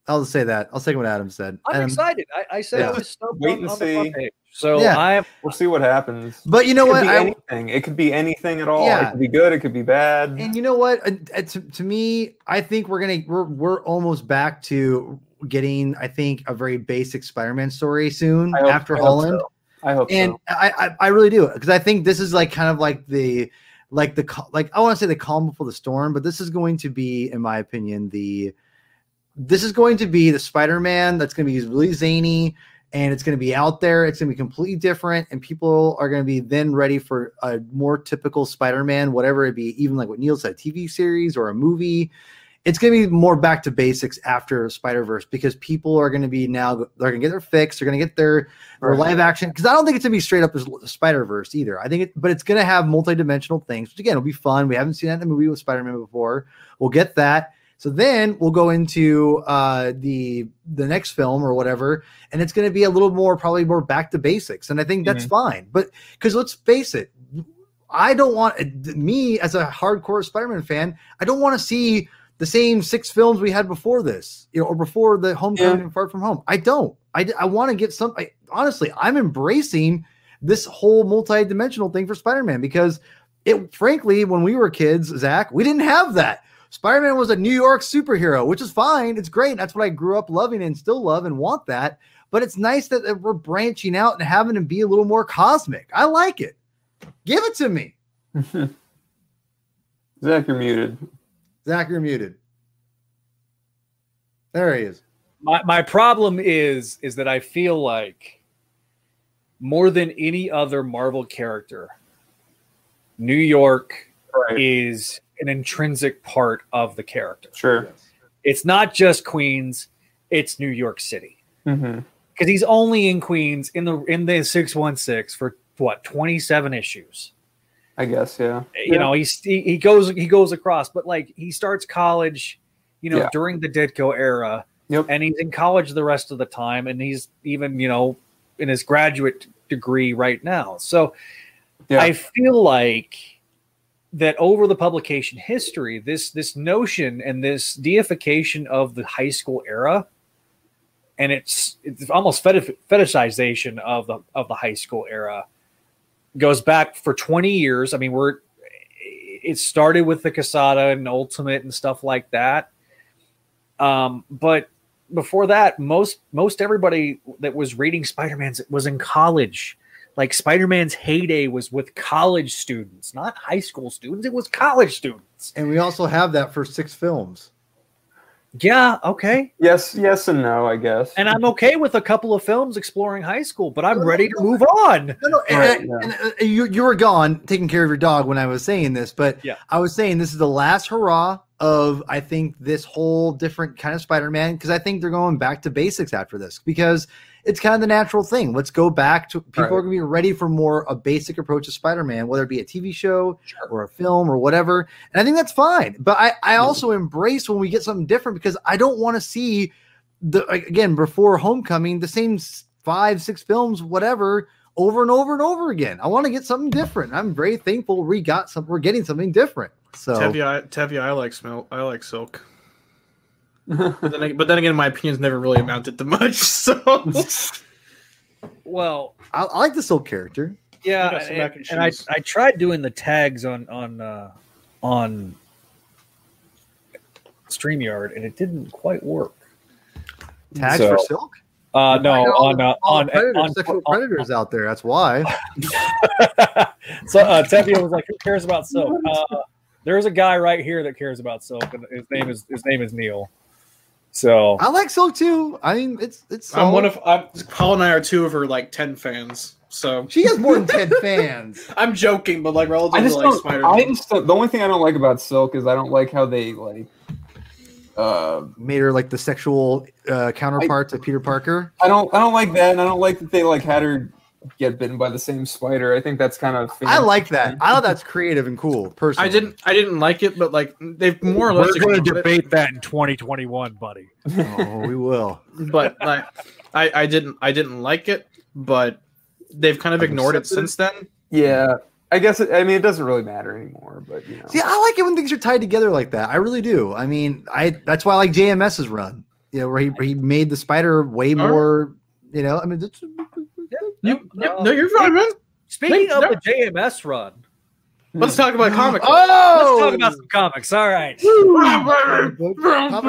I'll just say that. I'll second what Adam said. I'm Um, excited. I, I said yeah. I was stoked Wait on, and on the see. Front page. So Yeah. I'm We'll see what happens. But you know it could what? be I, anything. It could be anything at all. Yeah. It could be good. It could be bad. And you know what? Uh, uh, To, to me, I think we're gonna we're we're almost back to getting I think a very basic Spider-Man story soon hope- after I hope Holland. so. I hope and so. I, I I really do because I think this is like kind of like the like the like I want to say the calm before the storm, but this is going to be, in my opinion, the this is going to be the Spider-Man that's going to be really zany and it's going to be out there. It's going to be completely different, and people are going to be then ready for a more typical Spider-Man, whatever it be, even like what Neil said, TV series or a movie. It's going to be more back to basics after Spider Verse because people are going to be now they're going to get their fix. They're going to get their or Right. live action because I don't think it's gonna be straight up as Spider Verse either. I think it, but it's gonna have multi-dimensional things, which again will be fun. We haven't seen that in the movie with Spider Man before. We'll get that. So then we'll go into uh, the the next film or whatever, and it's gonna be a little more probably more back to basics, and I think that's fine. But because let's face it, I don't want me as a hardcore Spider-Man fan. I don't want to see the same six films we had before this, you know, or before the Homecoming Yeah. and Far From Home. I don't. I, I want to get some. I, honestly, I'm embracing this whole multi-dimensional thing for Spider-Man because it, frankly, when we were kids, Zach, we didn't have that. Spider-Man was a New York superhero, which is fine. It's great. That's what I grew up loving and still love and want that. But it's nice that that we're branching out and having to be a little more cosmic. I like it. Give it to me. Zach, you're muted. Zach, you're muted. There he is. my my problem is is that I feel like more than any other Marvel character, New York Right. is an intrinsic part of the character. Sure. It's not just Queens, it's New York City. hmm Because he's only in Queens in the in the 616 for what 27 issues. I guess. Yeah. You know, he's he, he goes he goes across, but like he starts college, you know, Yeah. during the Ditko era. Yep. and he's in college the rest of the time and he's even you know in his graduate degree right now so Yeah. i feel like that over the publication history this this notion and this deification of the high school era and it's it's almost fetishization of the of the high school era goes back for 20 years i mean we're it started with the Quesada and ultimate and stuff like that um, but before that, most most everybody that was reading Spider-Man was in college. Like Spider-Man's heyday was with college students, not high school students. It was college students. And we also have that for six films. Yeah, okay. Yes. Yes and no. I guess. And I'm okay with a couple of films exploring high school, but I'm ready to move on. No, no, and- Right, and- yeah. and, uh, you, you were gone taking care of your dog when I was saying this, but Yeah. I was saying this is the last hurrah of I think this whole different kind of Spider-Man because I think they're going back to basics after this because it's kind of the natural thing. Let's go back to people Right. are going to be ready for more a basic approach to Spider-Man, whether it be a TV show or a film or whatever. And I think that's fine. But I, I also embrace when we get something different because I don't want to see the again before Homecoming the same five six films whatever over and over and over again. I want to get something different. I'm very thankful we got some. We're getting something different. So Tevye, Tevye, I like smell. I like silk. But then, ag- but then again, my opinions never really amounted to much. So Well, I, I like the Silk character. yeah, I and, and and I. I tried doing the tags on on uh, on StreamYard, and it didn't quite work. Tags So- for Silk. Uh, no, I got all on uh, on predators, on, sexual on- predators out there. That's why. so uh, Tevye was like, "Who cares about silk?" Uh, there's a guy right here that cares about silk, and his name is his name is Neil. So I like Silk too. I mean, it's it's. I'm one of I'm, Paul and I are two of her like ten fans. So She has more than ten fans. I'm joking, but like relative I to just like don't. Spider. I just the only thing I don't like about Silk is I don't like how they like. Uh, Made her like the sexual uh, counterpart to Peter Parker. I don't. I don't like that, and I don't like that they like had her get bitten by the same spider. I think that's kind of. I like that. I thought that's creative and cool. Personally, I didn't I didn't like it, but like they've more or less. we're going to ignored it. debate that in 2021, buddy. Oh, we will. but like I, I didn't I didn't like it, but they've kind of I've ignored it accepted it. since then. Yeah, I guess. It, I mean, it doesn't really matter anymore. But you know. See, I like it when things are tied together like that. I really do. I mean, I that's why I like JMS's run. You know, where he, where he made the spider way Alright. more. You know, I mean, it's, You, yep, no, you're fine, man. Speaking Wait, of no. the JMS run, Let's talk about hmm. comic. let's oh, talk about some comics. All right, That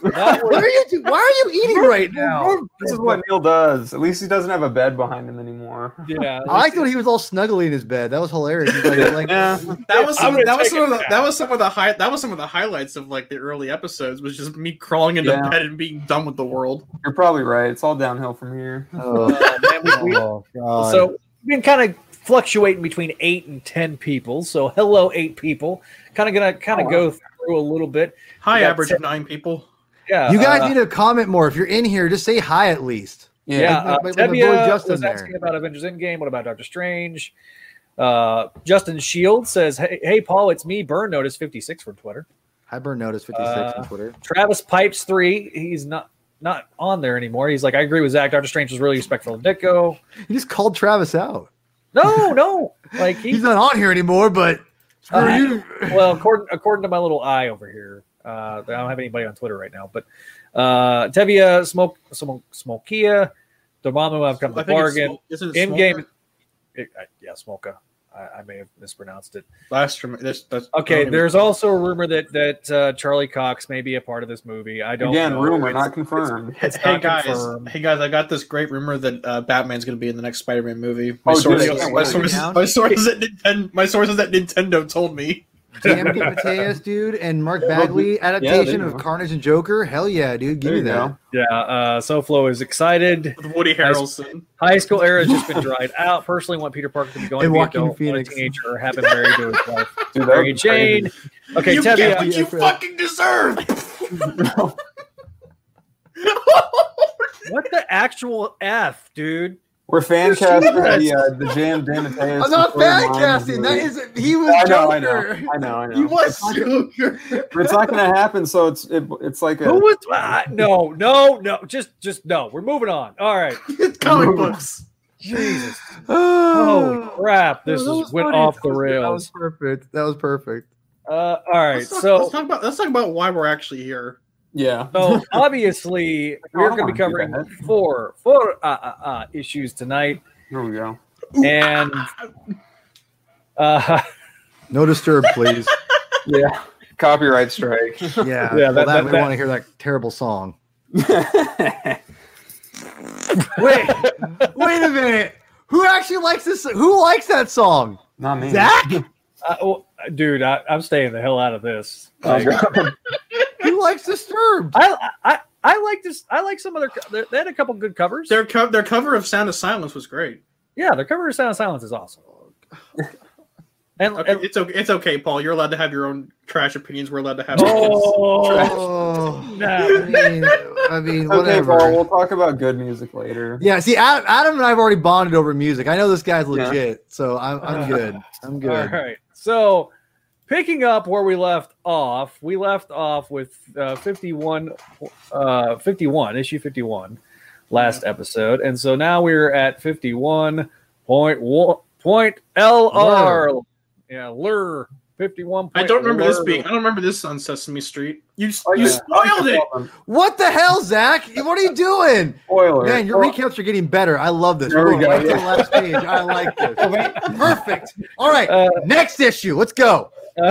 What are you? Do- why are you eating right now? This is what Neil does. At least he doesn't have a bed behind him anymore. yeah. I liked when he was all snuggly in his bed. That was hilarious. He's like, like, Yeah. That was some, that was some of the that was some of the high that was some of the highlights of like the early episodes was just me crawling into Yeah. bed and being done with the world. You're probably right. It's all downhill from here. oh, Uh, man, we- we- oh, God. so we've been kind of fluctuating between eight and ten people. So hello, eight people. Kind of gonna kind of Oh, go through a little bit. High average ten- of nine people. Yeah, you guys uh, need to comment more. If you're in here, just say hi at least. Yeah, Like- uh, like- like my boy Tevye Justin was there. asking about Avengers Endgame. What about Doctor Strange? Uh, Justin Shield says, "Hey, hey, Paul, it's me, Burn Notice fifty six from Twitter." Hi, Burn Notice 56 Uh, on Twitter. Travis Pipes three. He's not not on there anymore. He's like, I agree with Zach. Doctor Strange was really respectful of Ditko. You just called Travis out. No, no. Like he, He's not on here anymore, but Uh, you. well, according according to my little eye over here, uh, I don't have anybody on Twitter right now, but uh, Tevia, Smoke, Smoke, Smokia, Dormammu have come to I think it's bargain. Smo- isn't it In game, Smoker? yeah, Smoka. I, I may have mispronounced it. Last rem- that's, that's, Okay, I don't even- there's also a rumor that that uh, Charlie Cox may be a part of this movie. I don't Again, know. rumor, It's- not confirmed. It's hey not guys, confirmed. hey guys, I got this great rumor that uh, Batman's going to be in the next Spider-Man movie. My Oh, dude, sources, I my wait. sources, my sources at Nintendo, my sources at Nintendo told me. DeMatteis, dude, and Mark Bagley adaptation you of. Carnage and Joker. Hell yeah, dude. Give There me that. go. Yeah, uh, SoFlo is excited. With Woody Harrelson. High school era has just been dried out. Personally, want Peter Parker to be going And to be Joaquin adult, not a teenager, or have been married to his wife, Dude, Mary would crazy. Jane. Okay, you Tevia. get what you fucking deserve. What the actual f, dude? We're fan casting the uh, the J.M. DeMatteis. I'm not fan casting. movie. That is he was I know, I know, I know, I know. he was It's not, Joker. it's not gonna happen. So it's it, it's like a Who was? Uh, no, no, no. Just, just no. We're moving on. All right. It's comic books. Jesus. Holy crap! This That is was went funny. off That the was- That was perfect. That was perfect. Uh, all right. Let's talk, So, let's talk about let's talk about why we're actually here. Yeah. so obviously we're going to be covering four, four uh, uh, uh, issues tonight, Here we go. and uh, No disturb, please. Yeah. Copyright strike. Yeah. Yeah, well, that- that, that- we want to hear that terrible song. Wait, wait a minute. Who actually likes this? Who likes that song? Not me. Zach? uh, oh, dude, I, I'm staying the hell out of this. Oh, God. Who likes Disturbed? I, I, I like this. I like some other. They had a couple good covers. Their co- their cover of Sound of Silence was great. yeah, their cover of Sound of Silence is awesome. And, Okay, and it's okay. It's okay, Paul. You're allowed to have your own trash opinions. We're allowed to have. oh, Oh, no. I mean, I mean, Okay, whatever. Paul. We'll talk about good music later. Yeah, see, Adam, Adam and I have already bonded over music. I know this guy's Yeah. legit, so I'm, I'm good. I'm good. All right. So, picking up where we left off, we left off with uh, 51, uh, 51, issue 51, last episode. And so now we're at 51.1 point LR. Yeah, lure 51. I don't remember this being. I don't remember this on Sesame Street. You Oh, you yeah. spoiled it. What the hell, Zach? What are you doing? Spoiler. Man, your Oh, recaps are getting better. I love this. There We're we going go, right to the last page. I like this. Perfect. All right, Uh, next issue. Let's go.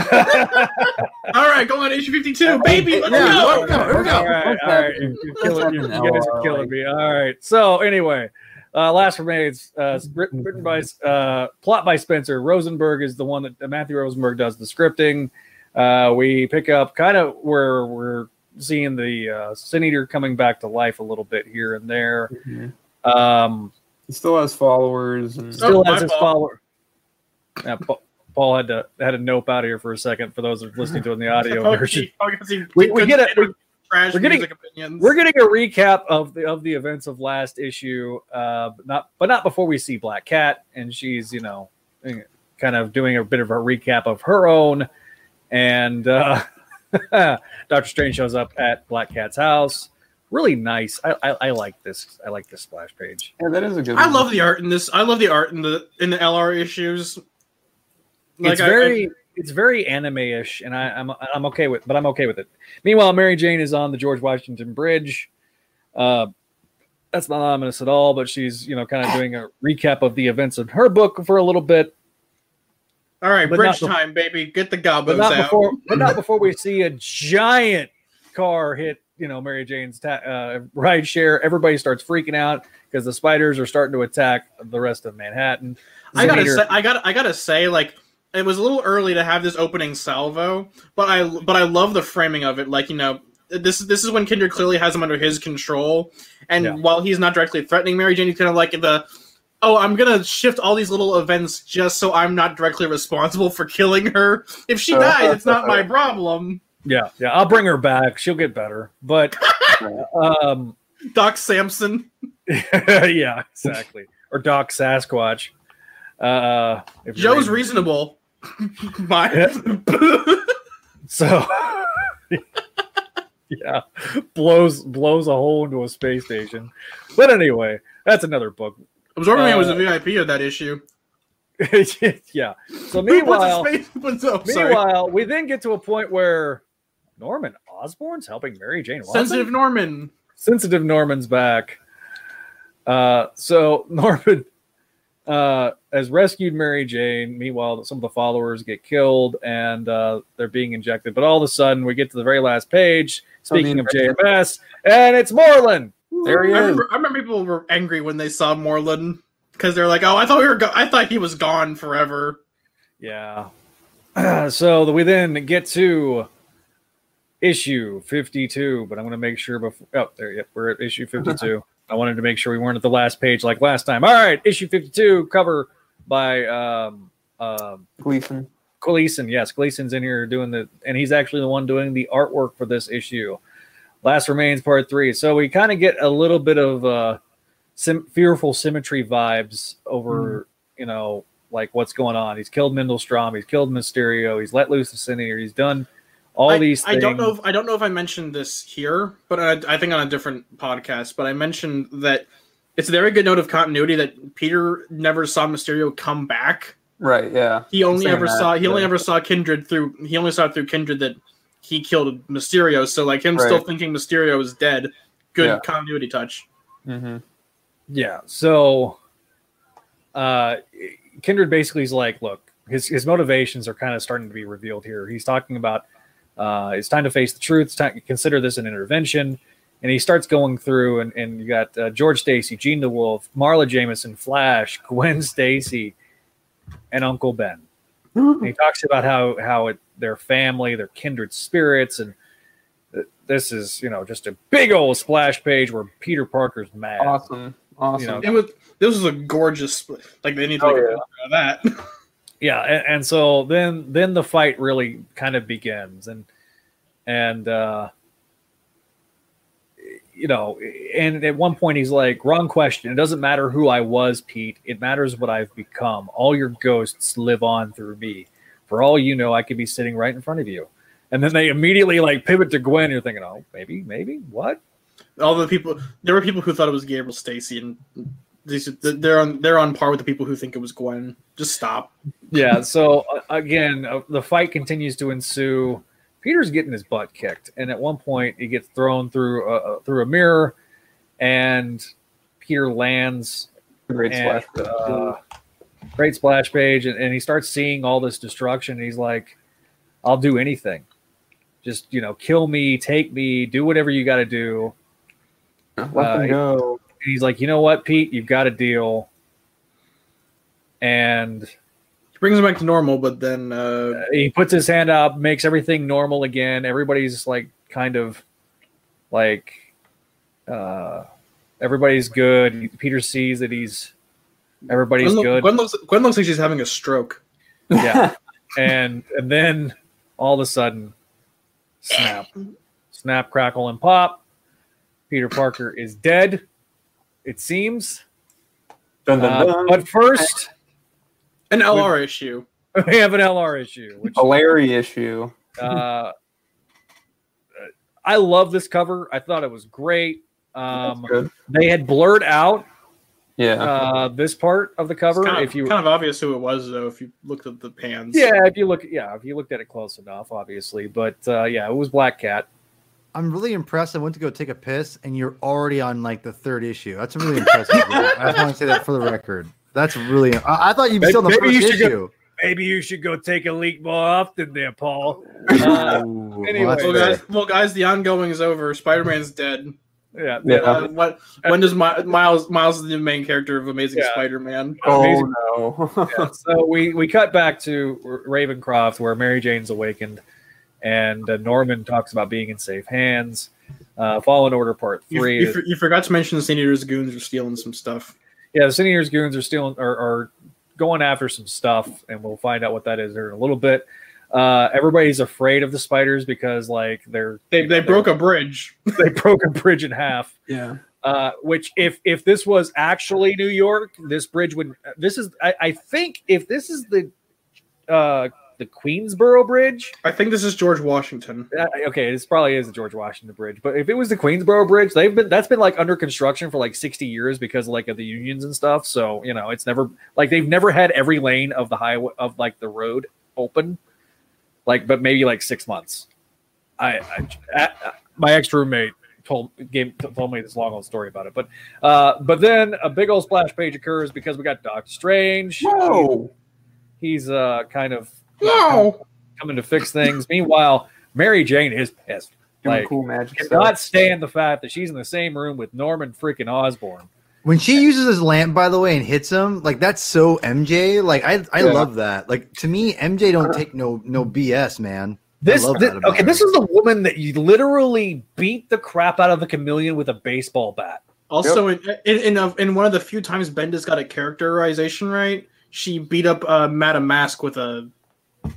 All right, go on issue 52, baby. Let's Yeah, go. let's go. Here we go. All right, all right. You, you're killing, you, you guys are killing me. All right. So anyway, uh, last remains uh, written, written by uh, plot by Spencer Rosenberg is the one that uh, Matthew Rosenberg does the scripting. Uh, we pick up kind of where we're seeing the uh, Sin Eater coming back to life a little bit here and there. Mhm. Um, He still has followers. And... still Oh, has his fault. follower. Yeah, Pa- Paul had to had to nope out of here for a second for those who are listening to it in the audio Oh, version. he- oh, he- we, we get it. We're, we're getting- music opinions. We're getting a recap of the of the events of last issue, uh, but not but not before we see Black Cat, and she's you know kind of doing a bit of a recap of her own, and uh, Doctor Strange shows up at Black Cat's house. Really nice. I, I, I like this. I like this splash page. Yeah, that is a good. I one. love the art in this. I love the art in the in the LR issues. Like, it's I- very it's very anime-ish, and I, I'm I'm okay with, but I'm okay with it. Meanwhile, Mary Jane is on the George Washington Bridge. Uh, that's not ominous at all, but she's you know kind of doing a recap of the events of her book for a little bit, all right, but bridge time, baby. Get the but gobos not out. before but not before we see a giant car hit you know Mary Jane's ta- uh, ride share. Everybody starts freaking out because the spiders are starting to attack the rest of Manhattan. I gotta say, I gotta, I gotta say, like it was a little early to have this opening salvo, but I but I love the framing of it. Like you know, this this is when Kindred clearly has him under his control, and Yeah. while he's not directly threatening Mary Jane, he's kind of like the. Oh, I'm gonna shift all these little events just so I'm not directly responsible for killing her. If she dies, it's not my problem. yeah, yeah, I'll bring her back. She'll get better, but um. Doc Samson. yeah, exactly. Or Doc Sasquatch. Uh, if Joe's reading- reasonable. My So, yeah, blows blows a hole into a space station. But anyway, that's another book. Absorbing Man was Uh, a VIP of that issue. yeah. So Who puts a meanwhile, space- puts- oh, meanwhile, we then get to a point where Norman Osborn's helping Mary Jane Watson. sensitive Norman. sensitive Norman's back. Uh, so Norman uh, has rescued Mary Jane. Meanwhile, some of the followers get killed and uh, they're being injected. But all of a sudden, we get to the very last page. Speaking of JMS, and it's Moreland. There he I is. remember, I remember people were angry when they saw Moreland because they're like, "Oh, I thought we were. Go- I thought he was gone forever." Yeah. so we then get to issue 52, but I'm going to make sure before. Oh, there, yep, we're at issue 52. I wanted to make sure we weren't at the last page like last time. All right, issue 52, cover by um, um, Gleason. Gleason. Yes, Gleason's in here doing the, and he's actually the one doing the artwork for this issue. Last Remains Part Three. So we kind of get a little bit of uh, sim- fearful symmetry vibes over, you know, like what's going on. He's killed Mendel Stromm. He's killed Mysterio. He's let loose the Sinister. He's done all I, these. I things. don't know. If, I don't know if I mentioned this here, but I, I think on a different podcast. But I mentioned that it's a very good note of continuity that Peter never saw Mysterio come back. Right, yeah. He only ever that, saw. He only ever saw Kindred through. He only saw through Kindred that he killed Mysterio. So like him still thinking Mysterio is dead. Good Yeah. continuity touch. Mm-hmm. Yeah. So, uh, Kindred basically is like, look, his his motivations are kind of starting to be revealed here. He's talking about uh, it's time to face the truth. It's time to consider this an intervention. And he starts going through, and, and you got uh, George Stacy, Jean DeWolff, Marla Jameson, Flash, Gwen Stacy, and Uncle Ben. And he talks about how how it, their family, their kindred spirits, and th- this is you know just a big old splash page where Peter Parker's mad. Awesome. Awesome. You know, It was. This was a gorgeous. Like they need to Oh, make a yeah. picture of that. yeah and, and so then then the fight really kind of begins and and uh you know and at one point he's like wrong question. It doesn't matter who i was pete. It matters what i've become. All your ghosts live on through me. For all you know i could be sitting right in front of you. And then they immediately like pivot to gwen you're thinking oh maybe maybe what? All the people. There were people who thought it was Gabriel Stacy, and these they're on they're on par with the people who think it was Gwen. Just stop. yeah so uh, again uh, the fight continues to ensue peter's getting his butt kicked and at one point he gets thrown through a, uh, through a mirror and peter lands Great and, splash. uh, great splash page and, and he starts seeing all this destruction and he's like i'll do anything just you know kill me take me do whatever you got to do Let uh, them go. And he's like you know what pete you've got a deal and He brings him back to normal, but then uh, he puts his hand up, makes everything normal again. Everybody's like kind of like uh everybody's good. Peter sees that he's everybody's Gwen, good. Gwen looks Gwen looks like she's having a stroke. Yeah. and and then all of a sudden snap. Snap, crackle, and pop. Peter Parker is dead, it seems. Dun, dun, Uh, but first, An LR issue. we have an LR issue, which a Larry issue. Uh, I love this cover. I thought it was great. Um, they had blurred out Yeah. uh, this part of the cover. It's kind, of, if you, kind of obvious who it was though, if you looked at the pans. yeah, if you look, yeah, if you looked at it close enough, obviously. But uh, yeah, it was Black Cat. I'm really impressed. I went to go take a piss, and you're already on like the third issue. That's really impressive. I just want to say that for the record. That's really. I, I thought you'd be still in the Maybe you first should go- issue. Maybe you should go take a leak more often, there, Paul. Uh, Ooh, anyway. well, that's Well, fair. guys, well, guys, the ongoing is over. Spider Man's dead. yeah, Yeah. Uh, what? When does Mi- Miles? Miles is the main character of Amazing Yeah. Spider Man. Amazing. oh no. Yeah, so we we cut back to Ravencroft where Mary Jane's awakened, and uh, Norman talks about being in safe hands. Uh, Fallen Order Part Three. you, for- you forgot to mention the Sin Eater's goons are stealing some stuff. yeah, the Sin Eaters goons are stealing are, are going after some stuff, and we'll find out what that is here in a little bit. Uh, everybody's afraid of the spiders because like they're They, they broke a bridge. they broke a bridge in half. yeah. Uh, which if if this was actually New York, this bridge would. This is I, I think if this is the uh, the Queensboro Bridge. I think this is George Washington. Uh, okay, this probably is the George Washington Bridge, but if it was the Queensboro Bridge, they've been that's been like under construction for like sixty years because like of the unions and stuff. So you know, it's never like they've never had every lane of the highway of like the road open, like but maybe like six months. I, I, I my ex roommate told gave told me this long old story about it, but uh, but then a big old splash page occurs because we got Doctor Strange. No. He's uh kind of No. coming to fix things. Meanwhile, Mary Jane is pissed. Doing Like, cool magic cannot stuff. stand the fact that she's in the same room with Norman freaking Osborn. When she uses his lamp, by the way, and hits him, like that's so MJ. Like I, I Yeah. love that. Like to me, MJ don't take no no BS, man. This, love thi- that about okay, this is the woman that you literally beat the crap out of the chameleon with a baseball bat. Also, in in in, a, in one of the few times Bendis got a characterization right, she beat up uh, Madame Masque with a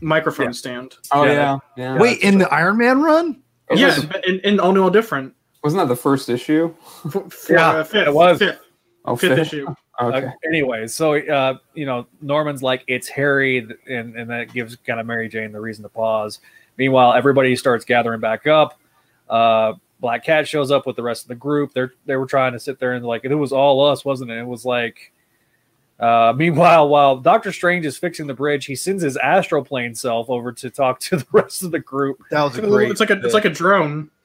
microphone Yeah. stand. Oh Yeah. yeah, yeah. Wait, in the Iron Man run? Wasn't Yeah, that the- in, in All New All Different. wasn't that the first issue? For, for, Yeah, uh, fifth, it was. fifth, Oh, fifth fifth? issue. Okay. Uh, anyway, so uh, you know, Norman's like, it's Harry, and, and that gives kind of Mary Jane the reason to pause. Meanwhile, everybody starts gathering back up. Uh, Black Cat shows up with the rest of the group. They're they were trying to sit there and like it was all us, wasn't it? It was like. Uh, meanwhile, while Doctor Strange is fixing the bridge, he sends his astral plane self over to talk to the rest of the group. That was a great. It's like a it's like a drone.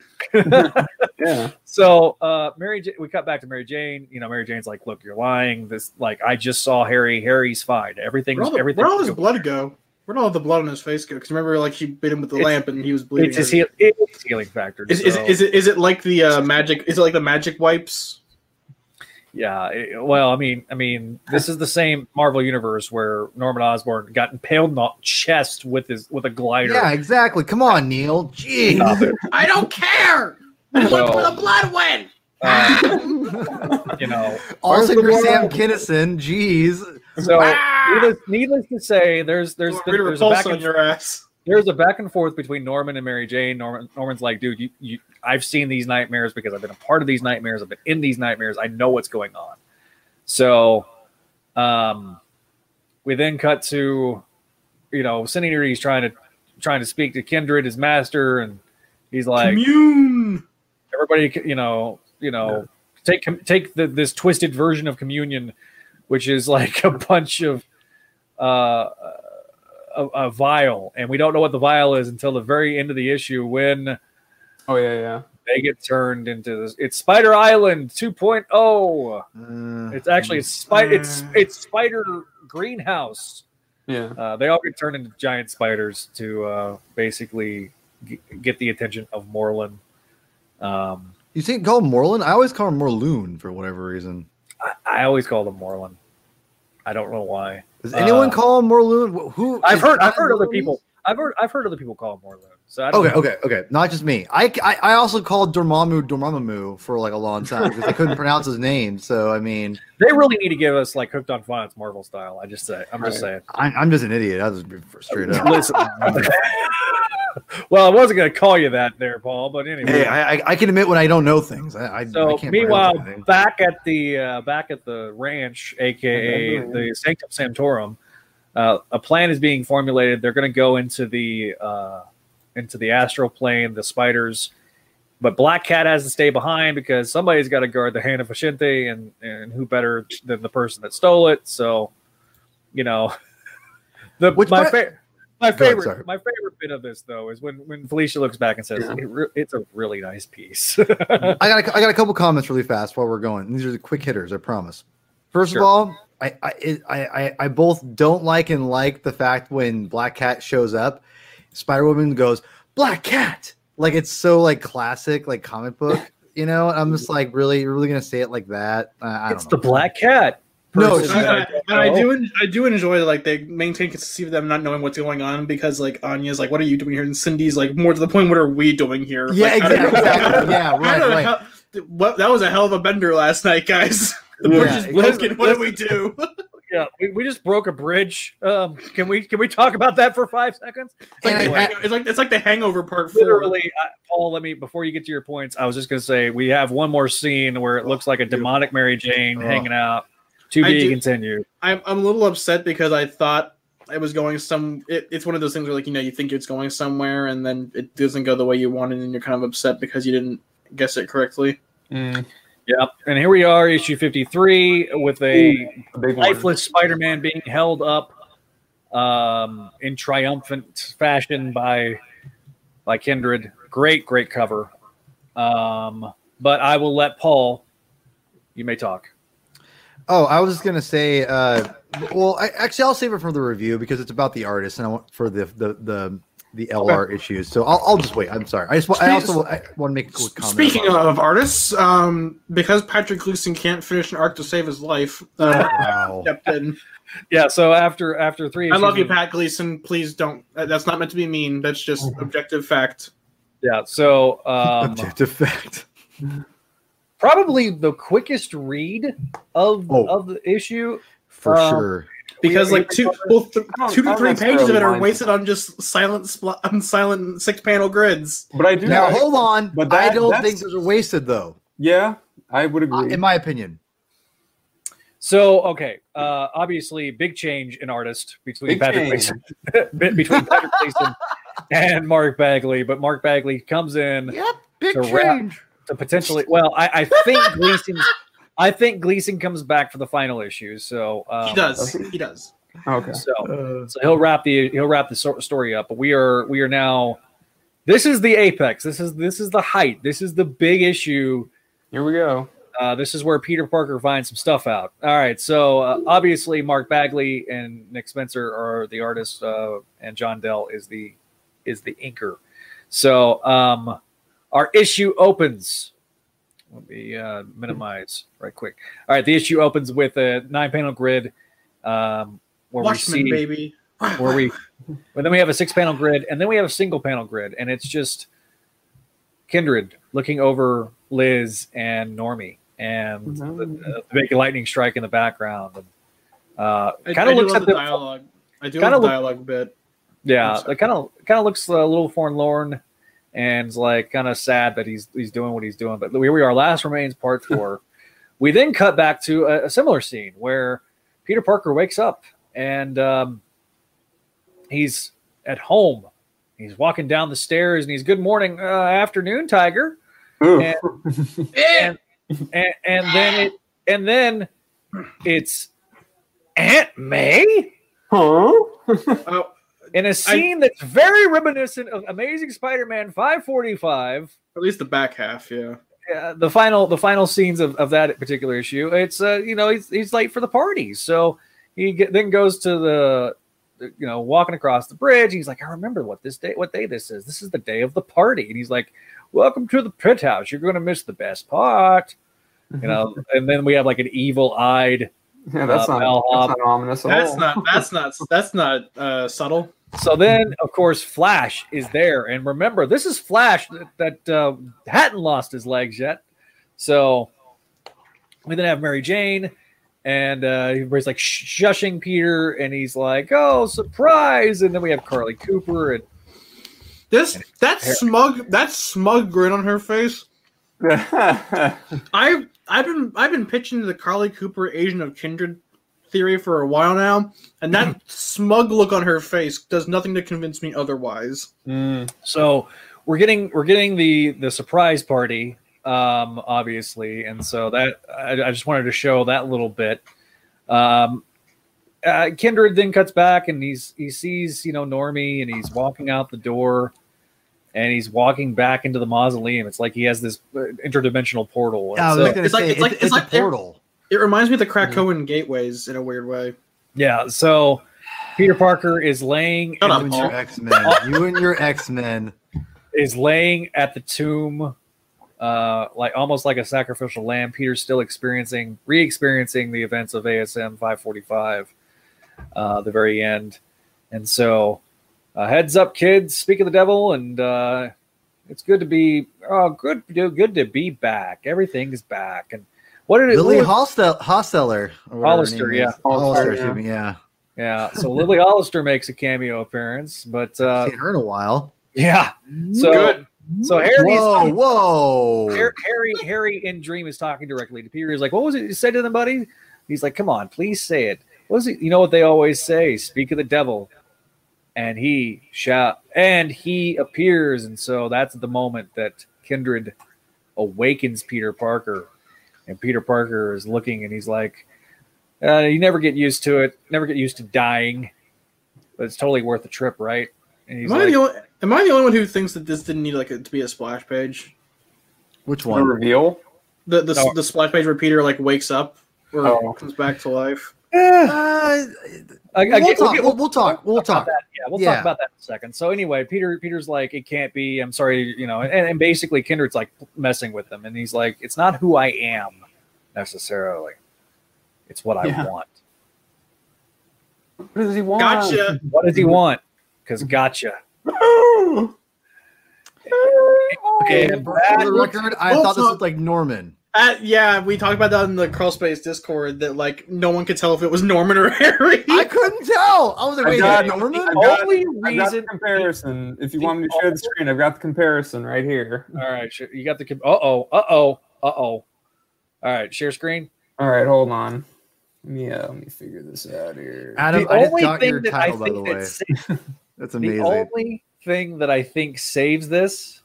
Yeah. So uh Mary J- we cut back to Mary Jane. You know, Mary Jane's like, look, you're lying. This like I just saw Harry. Harry's fine. Everything's Where'd all, the, everything. where'd all his blood go? Where'd all the blood on his face go? Because remember, like she bit him with the It's- lamp and he was bleeding. it's his heal- healing factor. is, is, so, is it is it like the uh, magic? Is it like the magic wipes? Yeah. it- well, I mean, I mean, this is the same Marvel universe where Norman Osborn got impaled in the chest with his with a glider. yeah, exactly. Come on, Neil. Jeez. I don't care. Well- where the blood went. Uh, you know, also, Where's for Sam blood? Kinnison. Jeez. so Ah! needless, needless to say, there's there's Rita there's a back Repulsa on and your ass. There's a back and forth between Norman and Mary Jane. Norman, Norman's like, dude, you, you, I've seen these nightmares because I've been a part of these nightmares. I've been in these nightmares. I know what's going on. So, um, we then cut to, you know, Sin Eater's trying to trying to speak to Kindred, his master, and he's like, Commune. everybody, you know, you know, take take the, this twisted version of communion, which is like a bunch of uh, a, a vial, and we don't know what the vial is until the very end of the issue when Oh yeah, yeah. they get turned into this. It's Spider Island 2.0. Uh, It's actually spider. It's it's Spider Greenhouse. Yeah. Uh, they all get turned into giant spiders to uh, basically g- get the attention of Moreland. Um, you think call him Moreland? I always call him Morloon for whatever reason. I, I always call them Moreland. I don't know why. Does anyone Uh, call him Morloon? Wh- Who? I've heard I've heard other people. I've heard I've heard other people call him Moreland. So I Okay, know. okay, okay. Not just me. I, I, I also called Dormammu Dormammu for like a long time because I couldn't pronounce his name. So I mean, They really need to give us like hooked on phonics Marvel style. I just say I'm just saying. I'm, I'm just an idiot. I was straight up. Listen. well, I wasn't going to call you that there, Paul, but anyway. Hey, I, I, I can admit when I don't know things. I, I, I So can't meanwhile, back at the uh, back at the ranch, aka the Sanctum Sanctorum, uh, a plan is being formulated. They're going to go into the uh, into the astral plane, the spiders, but Black Cat has to stay behind because somebody's got to guard the hand of Ashinte, and and who better than the person that stole it? So, you know, the Which my part- fa- my Go ahead, favorite my favorite bit of this though is when when Felicia looks back and says Yeah. it re- it's a really nice piece. I got a, I got a couple comments really fast while we're going. These are the quick hitters, I promise. First Sure. of all, I I, I I both don't like and like the fact when Black Cat shows up, Spider Woman goes Black Cat, like it's so like classic, like comic book. You know, I'm just like, really, you're really gonna say it like that? Uh, it's don't the know. Black Cat. No, person she- I, I, don't I do I do enjoy like they maintain consistency of them not knowing what's going on because like Anya's like what are you doing here and Cindy's like more to the point what are we doing here Yeah, Like, exactly, exactly. Yeah, right, right. how- what that was a hell of a bender last night guys the Yeah, bridge is exactly. broken what do we do Yeah, we, we just broke a bridge. Um, can we can we talk about that for five seconds? it's like, And the hang- it's like it's like the hangover part four Literally, I, Paul. Let me before you get to your points. I was just gonna say we have one more scene where it looks like a demonic Mary Jane Oh. hanging out. To I be do- continued. I'm, I'm a little upset because I thought it was going some. It, it's one of those things where like you know you think it's going somewhere and then it doesn't go the way you wanted and you're kind of upset because you didn't guess it correctly. Mm, Yep. And here we are, issue 53, with a a big lifeless Spider-Man being held up um, in triumphant fashion by by Kindred. Great, great cover. Um, but I will let Paul. You may talk. Oh, I was just gonna say. Uh, well, I, actually, I'll save it for the review because it's about the artist, and I want for the the the, the LR issues. So I'll, I'll just wait. I'm sorry. I just wa- I also I want to make a quick comment. Speaking about of artists, um, because Patrick Gleason can't finish an arc to save his life, uh, Wow. stepped in. Yeah. So after after three, I love you, Pat Gleason. Please don't. uh, That's not meant to be mean. That's just Mm-hmm. objective fact. Yeah. So um, objective fact. probably the quickest read of Oh. of the issue. For Um, sure. Because like two, well, th- two to three pages of it are wasted on just silent, spl- on silent six panel grids. But I do. Now like- hold on. but I don't think those are wasted though, yeah, I would uh, agree. in my opinion. So okay, uh, obviously big change in artist between Big Patrick change. Gleason, bit between Patrick Gleason and Mark Bagley, but Mark Bagley comes in Yep. Big To wrap- change. to potentially. Well, I, I think Gleason, I think Gleason comes back for the final issue. So um, He does. He does. okay. So Uh, so he'll wrap the he'll wrap the story up. But we are we are now. This is the apex. This is this is the height. This is the big issue Here we go. Uh, this is where Peter Parker finds some stuff out. All right, so uh, obviously Mark Bagley and Nick Spencer are the artists, uh, and John Dell is the is the inker. So um, our issue opens. Let me uh, minimize right quick. All right, the issue opens with a nine panel grid um, where Watchmen, we see baby. where we but then we have a six panel grid and then we have a single panel grid and it's just kindred looking over liz and normie and the, the big lightning strike in the background and uh kind of looks at the the dialogue. I do love the look- dialogue bit. yeah it kind of kind of looks a little forlorn and it's like kind of sad that he's he's doing what he's doing but here we are last remains part four. We then cut back to a, a similar scene where peter parker wakes up and um, he's at home. He's walking down the stairs and he's good morning uh, afternoon tiger. And- and, and and then it and then it's aunt may? Huh? Oh, in a scene that's very reminiscent of Amazing Spider-Man 545. at least the back half, yeah. Uh, the final, the final scenes of, of that particular issue. It's uh, you know, he's he's late for the party, so he get, then goes to the, the- you know, walking across the bridge. He's like, I remember what this day, what day this is. This is the day of the party, and he's like, Welcome to the pit house. You're going to miss the best part, you know. and then we have like an evil-eyed. yeah, that's uh, not that's not ominous at That's all. not. That's not. That's not uh, subtle. So then, of course, Flash is there, and remember, this is Flash that, that uh, hadn't lost his legs yet. So we then have Mary Jane, and uh, everybody's like shushing Peter, and he's like, "Oh, surprise!" And then we have Carlie Cooper, and This that smug that smug grin on her face. I I've been I've been pitching the Carlie Cooper Asian of Kindred theory for a while now, and that smug look on her face does nothing to convince me otherwise. Mm, so we're getting we're getting the the surprise party, um, obviously, and so that I, I just wanted to show that little bit. Um, uh, Kindred then cuts back and he's he sees you know Normie and he's walking out the door, and he's walking back into the mausoleum. It's like he has this uh, interdimensional portal. Yeah, And was so- gonna It's like- it's it's, like- it's, it's a like- portal. It reminds me of the Krakoan gateways in a weird way. yeah, so Peter Parker is laying Shut up, You and your X Men. You and your X Men. is laying at the tomb, uh, like almost like a sacrificial lamb. Peter's still experiencing, re-experiencing the events of ASM 545, uh, the very end, and so uh, heads up, kids. Speak of the devil, and uh, it's good to be. Oh, good, good to be back. Everything is back, and what did it? Lily what- Hostel, Hosteller. or whatever her Hollister, name yeah. Hollister, Hollister, excuse me, yeah. yeah, so Lily Hollister makes a cameo appearance, but uh, Seen her in a while. yeah, so Good. so Harry's Whoa, whoa. Harry, Harry in Dream is talking directly to Peter. He's like, "What was it you said to them, buddy?" He's like, "Come on, please say it." what is it? You know what they always say: "Speak of the devil, and he shall, and he appears." And so that's the moment that Kindred awakens Peter Parker, and Peter Parker is looking, and he's like, uh, "You never get used to it. Never get used to dying, but it's totally worth the trip, right?" And he's Am I, the only, am I the only one who thinks that this didn't need like a, to be a splash page? Which one? The one? reveal. The the, No. the splash page where Peter like wakes up or Oh. comes back to life. "Eh." Uh, I- I we'll, get- talk, get- we'll, we'll talk. We'll about talk. that. Yeah, we'll Yeah. talk about that in a second. So anyway, Peter Peter's like, it can't be. I'm sorry, you know, and, and basically Kindred's like messing with him, and he's like, it's not who I am necessarily. It's what I want. What does he want? Gotcha. What does he want? Because gotcha. Okay, for the record, I we'll thought this talk- looked like Norman. Uh, yeah, we talked about that in the crawl space Discord that like no one could tell if it was Norman or Harry. I couldn't tell. I was like, I wait, got- that Norman? I got- Only got reason. comparison. If you want me to share the screen, I've got the comparison right here. All right, sure, you got the. Uh oh. Uh oh. Uh oh. All right, share screen. All right, hold on. Yeah, uh, let me figure this out here. Adam, the I just only got your thing that I title, by think the that way. sa- That's amazing. the only thing that I think saves this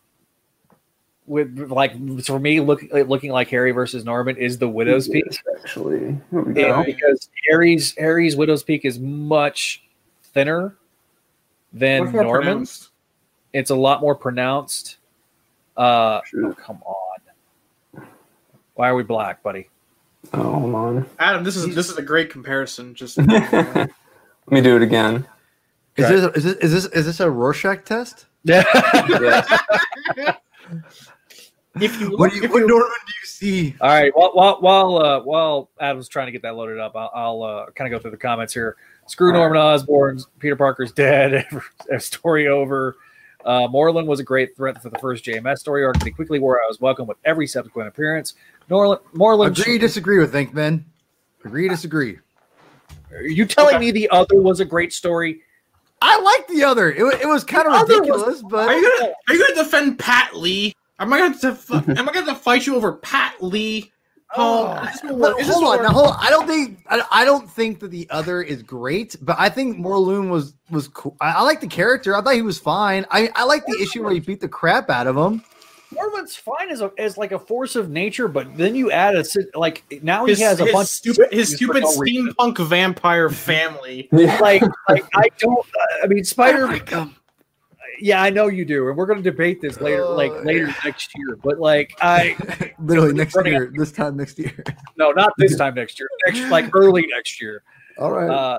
with like for me look, looking like Harry versus Norman is the Widow's Peak. Actually, Yeah, because Harry's Harry's Widow's Peak is much thinner than Norman's. pronounced. It's a lot more pronounced. Uh, Sure. oh, come on. Why are we black, buddy? Oh, hold on. Adam, this is this is a great comparison. Just Let me do it again. Is this, is this is this is this a Rorschach test? Yeah. if you What do you, if what you- Norman do you see? All right. While while while, uh, while Adam's trying to get that loaded up, I'll, I'll uh, kind of go through the comments here. Screw All right. Norman Osborn. Peter Parker's dead. story over. Uh, Morlun was a great threat for the first JMS story arc, but he quickly wore out his welcome with every subsequent appearance. Norland, Moreland, Agree, disagree with Thinkman. Agree, disagree. are you telling Okay. me the other was a great story? I like the other. It, it was kind of The other was- ridiculous, are but you gonna are you gonna defend Pat Lee? Am I gonna def- am I gonna fight you over Pat Lee? Oh, Oh, is this what But we're- is this hold on. Now, hold on. I don't think I, I don't think that the other is great, but I think Morlun was was cool. I, I like the character. I thought he was fine. I, I like the issue where he beat the crap out of him. Norman's fine as a as like a force of nature, but then you add a like now his, he has a bunch stupid his stupid no reason. steampunk vampire family. Like like I don't. I mean, Spider. Oh like him. Yeah, I know you do, and we're going to debate this later, like Oh, later yeah. next year. But like, I Literally next Running year. This time next year. no, not this time next year. Next, like early next year. All right. Uh,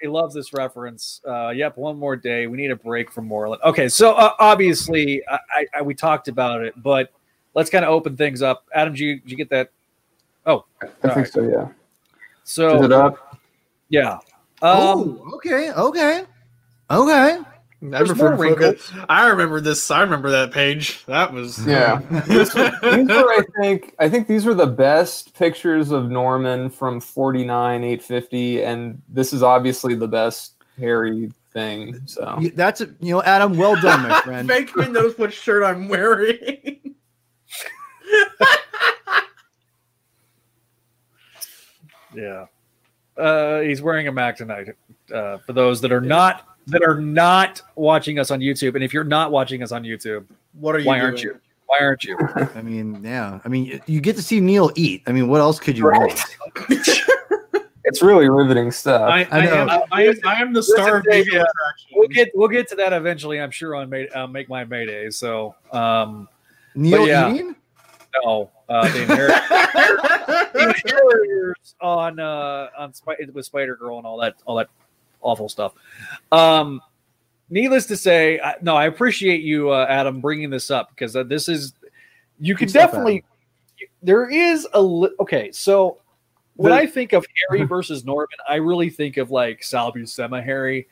he loves this reference. Uh, yep, one more day. We need a break from Morlun. Okay, so uh, obviously, I, I, I we talked about it, but let's kind of open things up. Adam, did you, did you get that? Oh, I think so. Yeah. So Is it up? yeah. Um, oh, okay, okay, okay. I There's remember, more wrinkles. I remember this. I remember that page. That was Yeah. these were, I think, I think these were the best pictures of Norman from 49, 850, and this is obviously the best Harry thing. So That's a, you know, Adam. Well done, my friend. Fakeman knows what shirt I'm wearing. Yeah. Uh, he's wearing a Mac tonight. Uh, for those that are not that are not watching us on YouTube, and if you're not watching us on YouTube, What are you? why aren't you? Why aren't you? I mean, yeah. I mean, you get to see Neil eat. I mean, what else could you Right. want? it's really riveting stuff. I, I I, know. am, I, am, I am the star of Listen, visual attraction. We'll get we'll get to that eventually. I'm sure on May, uh, make my Mayday. So um, Neil yeah. eating? no, uh, the inheritors on uh on Spi- with Spider Girl and all that all that awful stuff. Um, needless to say, I, no, I appreciate you, uh, Adam, bringing this up because uh, this is you can definitely. There is a li- okay, so when The- I think of Harry versus Norman, I really think of like Sal Buscema Harry,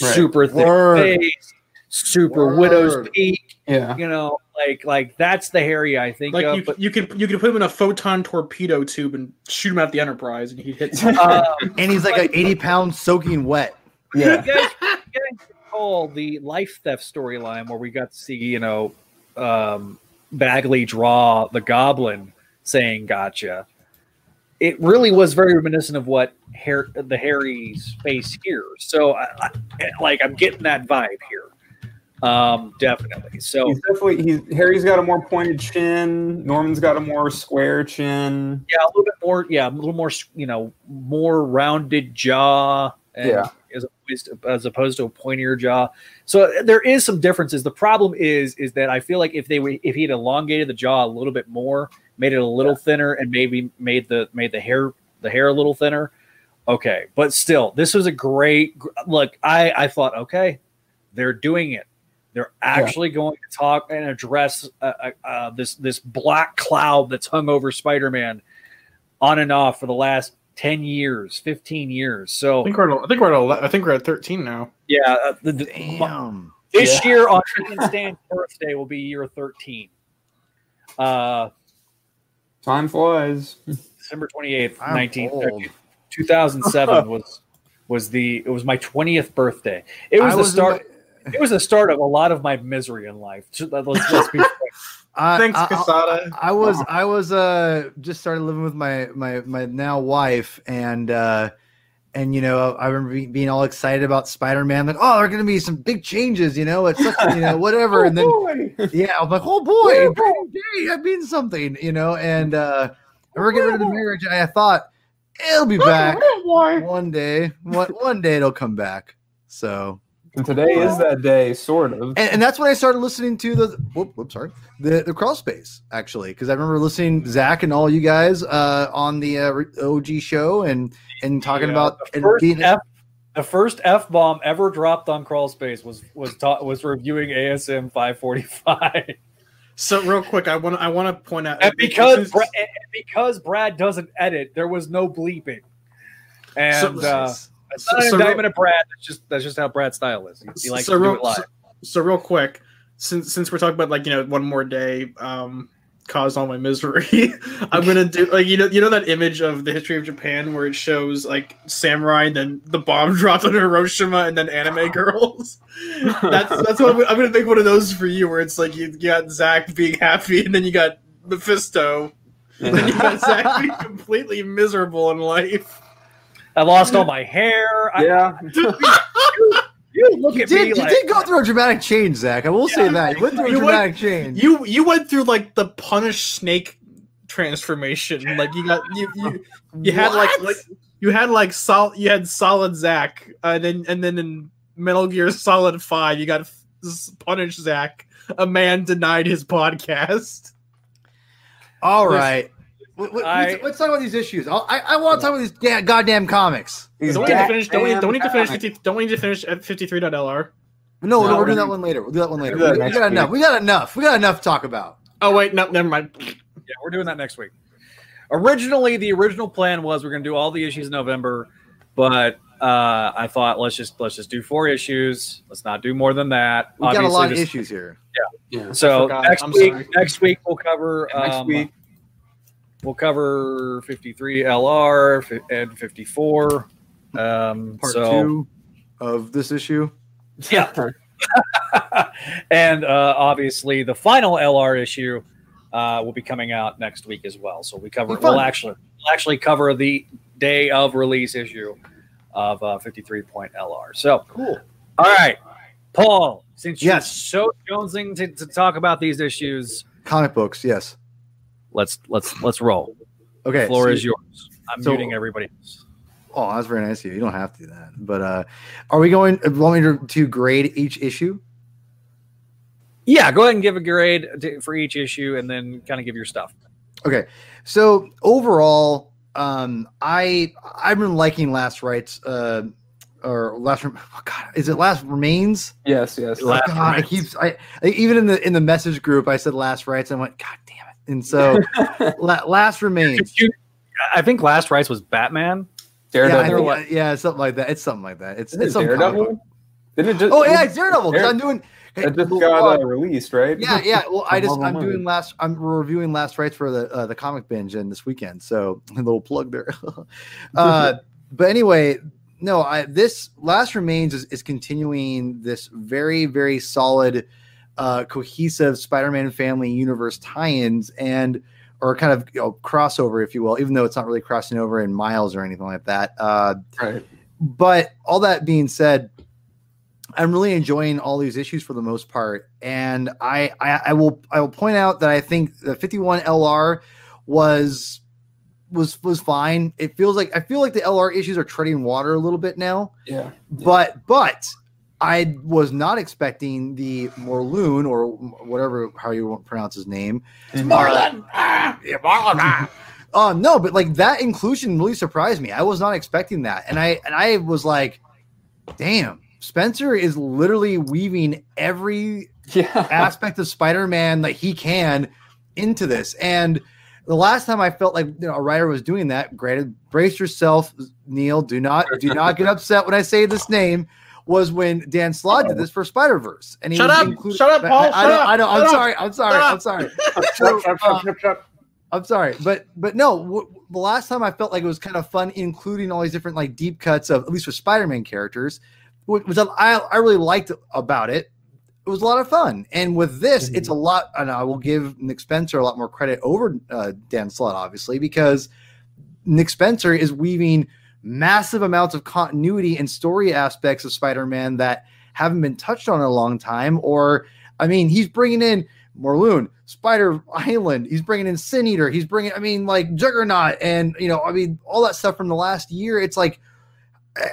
Right. super thick Word. face, super Word. widow's peak. yeah. You know, like like that's the Harry I think like of. you, but you could you could put him in a photon torpedo tube and shoot him at the Enterprise, and he hits. hit. um, And he's like an 80 pounds soaking wet. Yeah. you guys, you guys recall the life theft storyline where we got to see, you know, um, Bagley draw the goblin saying "gotcha." it really was very reminiscent of what Har- the Harry's face here. So, I, I, like, I'm getting that vibe here. Um, definitely. So, He's definitely he's Harry's got a more pointed chin. Norman's got a more square chin. yeah, a little bit more. Yeah, a little more. You know, more rounded jaw. And Yeah. As opposed, to, as opposed to a pointier jaw, so there is some differences. The problem is, is that I feel like if they were, if he had elongated the jaw a little bit more, made it a little thinner, and maybe made the made the hair the hair a little thinner, okay. But still, this was a great look. I I thought, okay, they're doing it. They're actually going to talk and address uh, uh, uh, this this black cloud that's hung over Spider-Man on and off for the last ten years, fifteen years. So I So think we're at, I think we're at 11, I think we're at 13 now. yeah, uh, the, the, Damn. this Yeah. year on Freaking Stan's birthday will be year thirteen. Uh, Time flies. December twenty eighth, I'm nineteen old. two thousand seven was was the it was my twentieth birthday. It was I the in start. My- It was the start of a lot of my misery in life. Let's, let's be frank. I- Thanks, I- I- Quesada. I was I was uh just started living with my my my now wife and uh and you know I remember being all excited about Spider Man like oh there are gonna be some big changes you know it's such you know whatever and then boy. yeah I'm like oh boy big day that means something you know and uh and we're getting rid of the marriage and I thought it'll be back one day one one day it'll come back so And today is that day, sort of. and, and that's when I started listening to the whoop, whoop sorry the the crawl space actually because I remember listening Zach and all you guys uh, on the uh, OG show and and talking Yeah, about the and first being F, the first f bomb ever dropped on crawl space was was ta- was reviewing ASM five forty five. So real quick, I want I want to point out And because since- Brad, and because Brad doesn't edit, there was no bleeping. And So- uh, it's not so- an so of Brad. That's just that's just how Brad's style is. He, he likes so to do it live. So, so real quick, since since we're talking about like you know one more day um caused all my misery, I'm gonna do like you know you know that image of the history of Japan where it shows like samurai and then the bomb dropped on Hiroshima and then anime girls. That's that's what I'm, I'm gonna make one of those for you where it's like you, you got Zach being happy and then you got Mephisto. And then you got Zach being completely miserable in life. I lost all my hair. I, yeah. you look you at did, me you like did go through a dramatic change Zach I will say that you went through a you went- dramatic change You you went through like the punish snake transformation. Like you got you you, you had like, like you had like sol you had solid Zach, uh, and then and then in Metal Gear Solid Five you got punish Zach. A man denied his podcast. all Listen, right Let- let- I- let's, let's talk about these issues I'll, I I want to talk about these da- goddamn comics These Don't we need to da- finish? Don't we, don't need to finish? don't need to finish at fifty three LR? no, No, no, we're we're doing that one later we'll do that one later that we, we got week. enough we got enough we got enough to talk about Oh wait, no, never mind. Yeah, we're doing that next week. Originally, the original plan was we're going to do all the issues in November, but uh, I thought let's just let's just do four issues. Let's not do more than that. we got a lot of this- issues here Yeah. So next I'm week, sorry. next week we'll cover Next um, week. We'll cover 53 LR and 54. Um, part so two of this issue yeah, and uh, obviously the final LR issue uh, will be coming out next week as well. So we cover. We'll actually we'll actually cover the day of release issue of uh, 53 point LR. So cool all right, Paul, since Yes. you're so jonesing to, to talk about these issues, comic books yes let's let's let's roll. okay the floor so- is yours. I'm so- muting everybody else. Oh, that's very nice of you. You don't have to do that. But uh are we going want me to, to grade each issue? Yeah, go ahead and give a grade to, for each issue, and then kind of give your stuff. Okay. So overall, um I I've been liking Last Rights uh or last Rem- oh God, is it last remains? Yes, yes. Last God, I keep I, I even in the in the message group I said last rights. I went, God damn it. And so la, last remains. I think Last Rites was Batman. Yeah, Daredevil. think- yeah, something like that. It's something like that. It's, it's some comic book. Daredevil? Didn't it just? Oh yeah, it's Daredevil. 'cause Dare- I'm doing. It just well, got uh, released, right? yeah, yeah. Well, I just I'm doing last. I'm reviewing last rites for the uh, the comic binge in this weekend. So a little plug there. uh, but anyway, no. I this last remains is, is continuing this very very solid, uh, cohesive Spider-Man family universe tie-ins, and or kind of you know, crossover, if you will, even though it's not really crossing over in miles or anything like that. Uh, Right. but all that being said, I'm really enjoying all these issues for the most part, and I, I I will I will point out that I think the 51 LR was was was fine. It feels like I feel like the LR issues are treading water a little bit now, Yeah. but but I was not expecting the Morlun or whatever how you want to pronounce his name. Marlon. Ah, yeah, Marlon. ah. Uh, no, but like that inclusion really surprised me. I was not expecting that, and I and I was like, "Damn, Spencer is literally weaving every Yeah. aspect of Spider-Man that he can into this." And the last time I felt like you know, a writer was doing that, granted, brace yourself, Neil. Do not do not get upset when I say this name. Was when Dan Slott did this for Spider Verse, and he Shut up! included- Shut up, I- Paul! I, Shut know, up! I know. I'm sorry. I'm sorry. I'm sorry. Shut, shut, uh, shut, shut, shut. I'm sorry, but but no, w- the last time I felt like it was kind of fun, including all these different like deep cuts of at least for Spider-Man characters, wh- which I I really liked about it. It was a lot of fun, and with this, it's a lot. And I will give Nick Spencer a lot more credit over uh, Dan Slott, obviously, because Nick Spencer is weaving massive amounts of continuity and story aspects of Spider-Man that haven't been touched on in a long time. Or, I mean, he's bringing in Morlun, Spider Island. He's bringing in Sin Eater. He's bringing, I mean, like Juggernaut, and you know, I mean, all that stuff from the last year. It's like,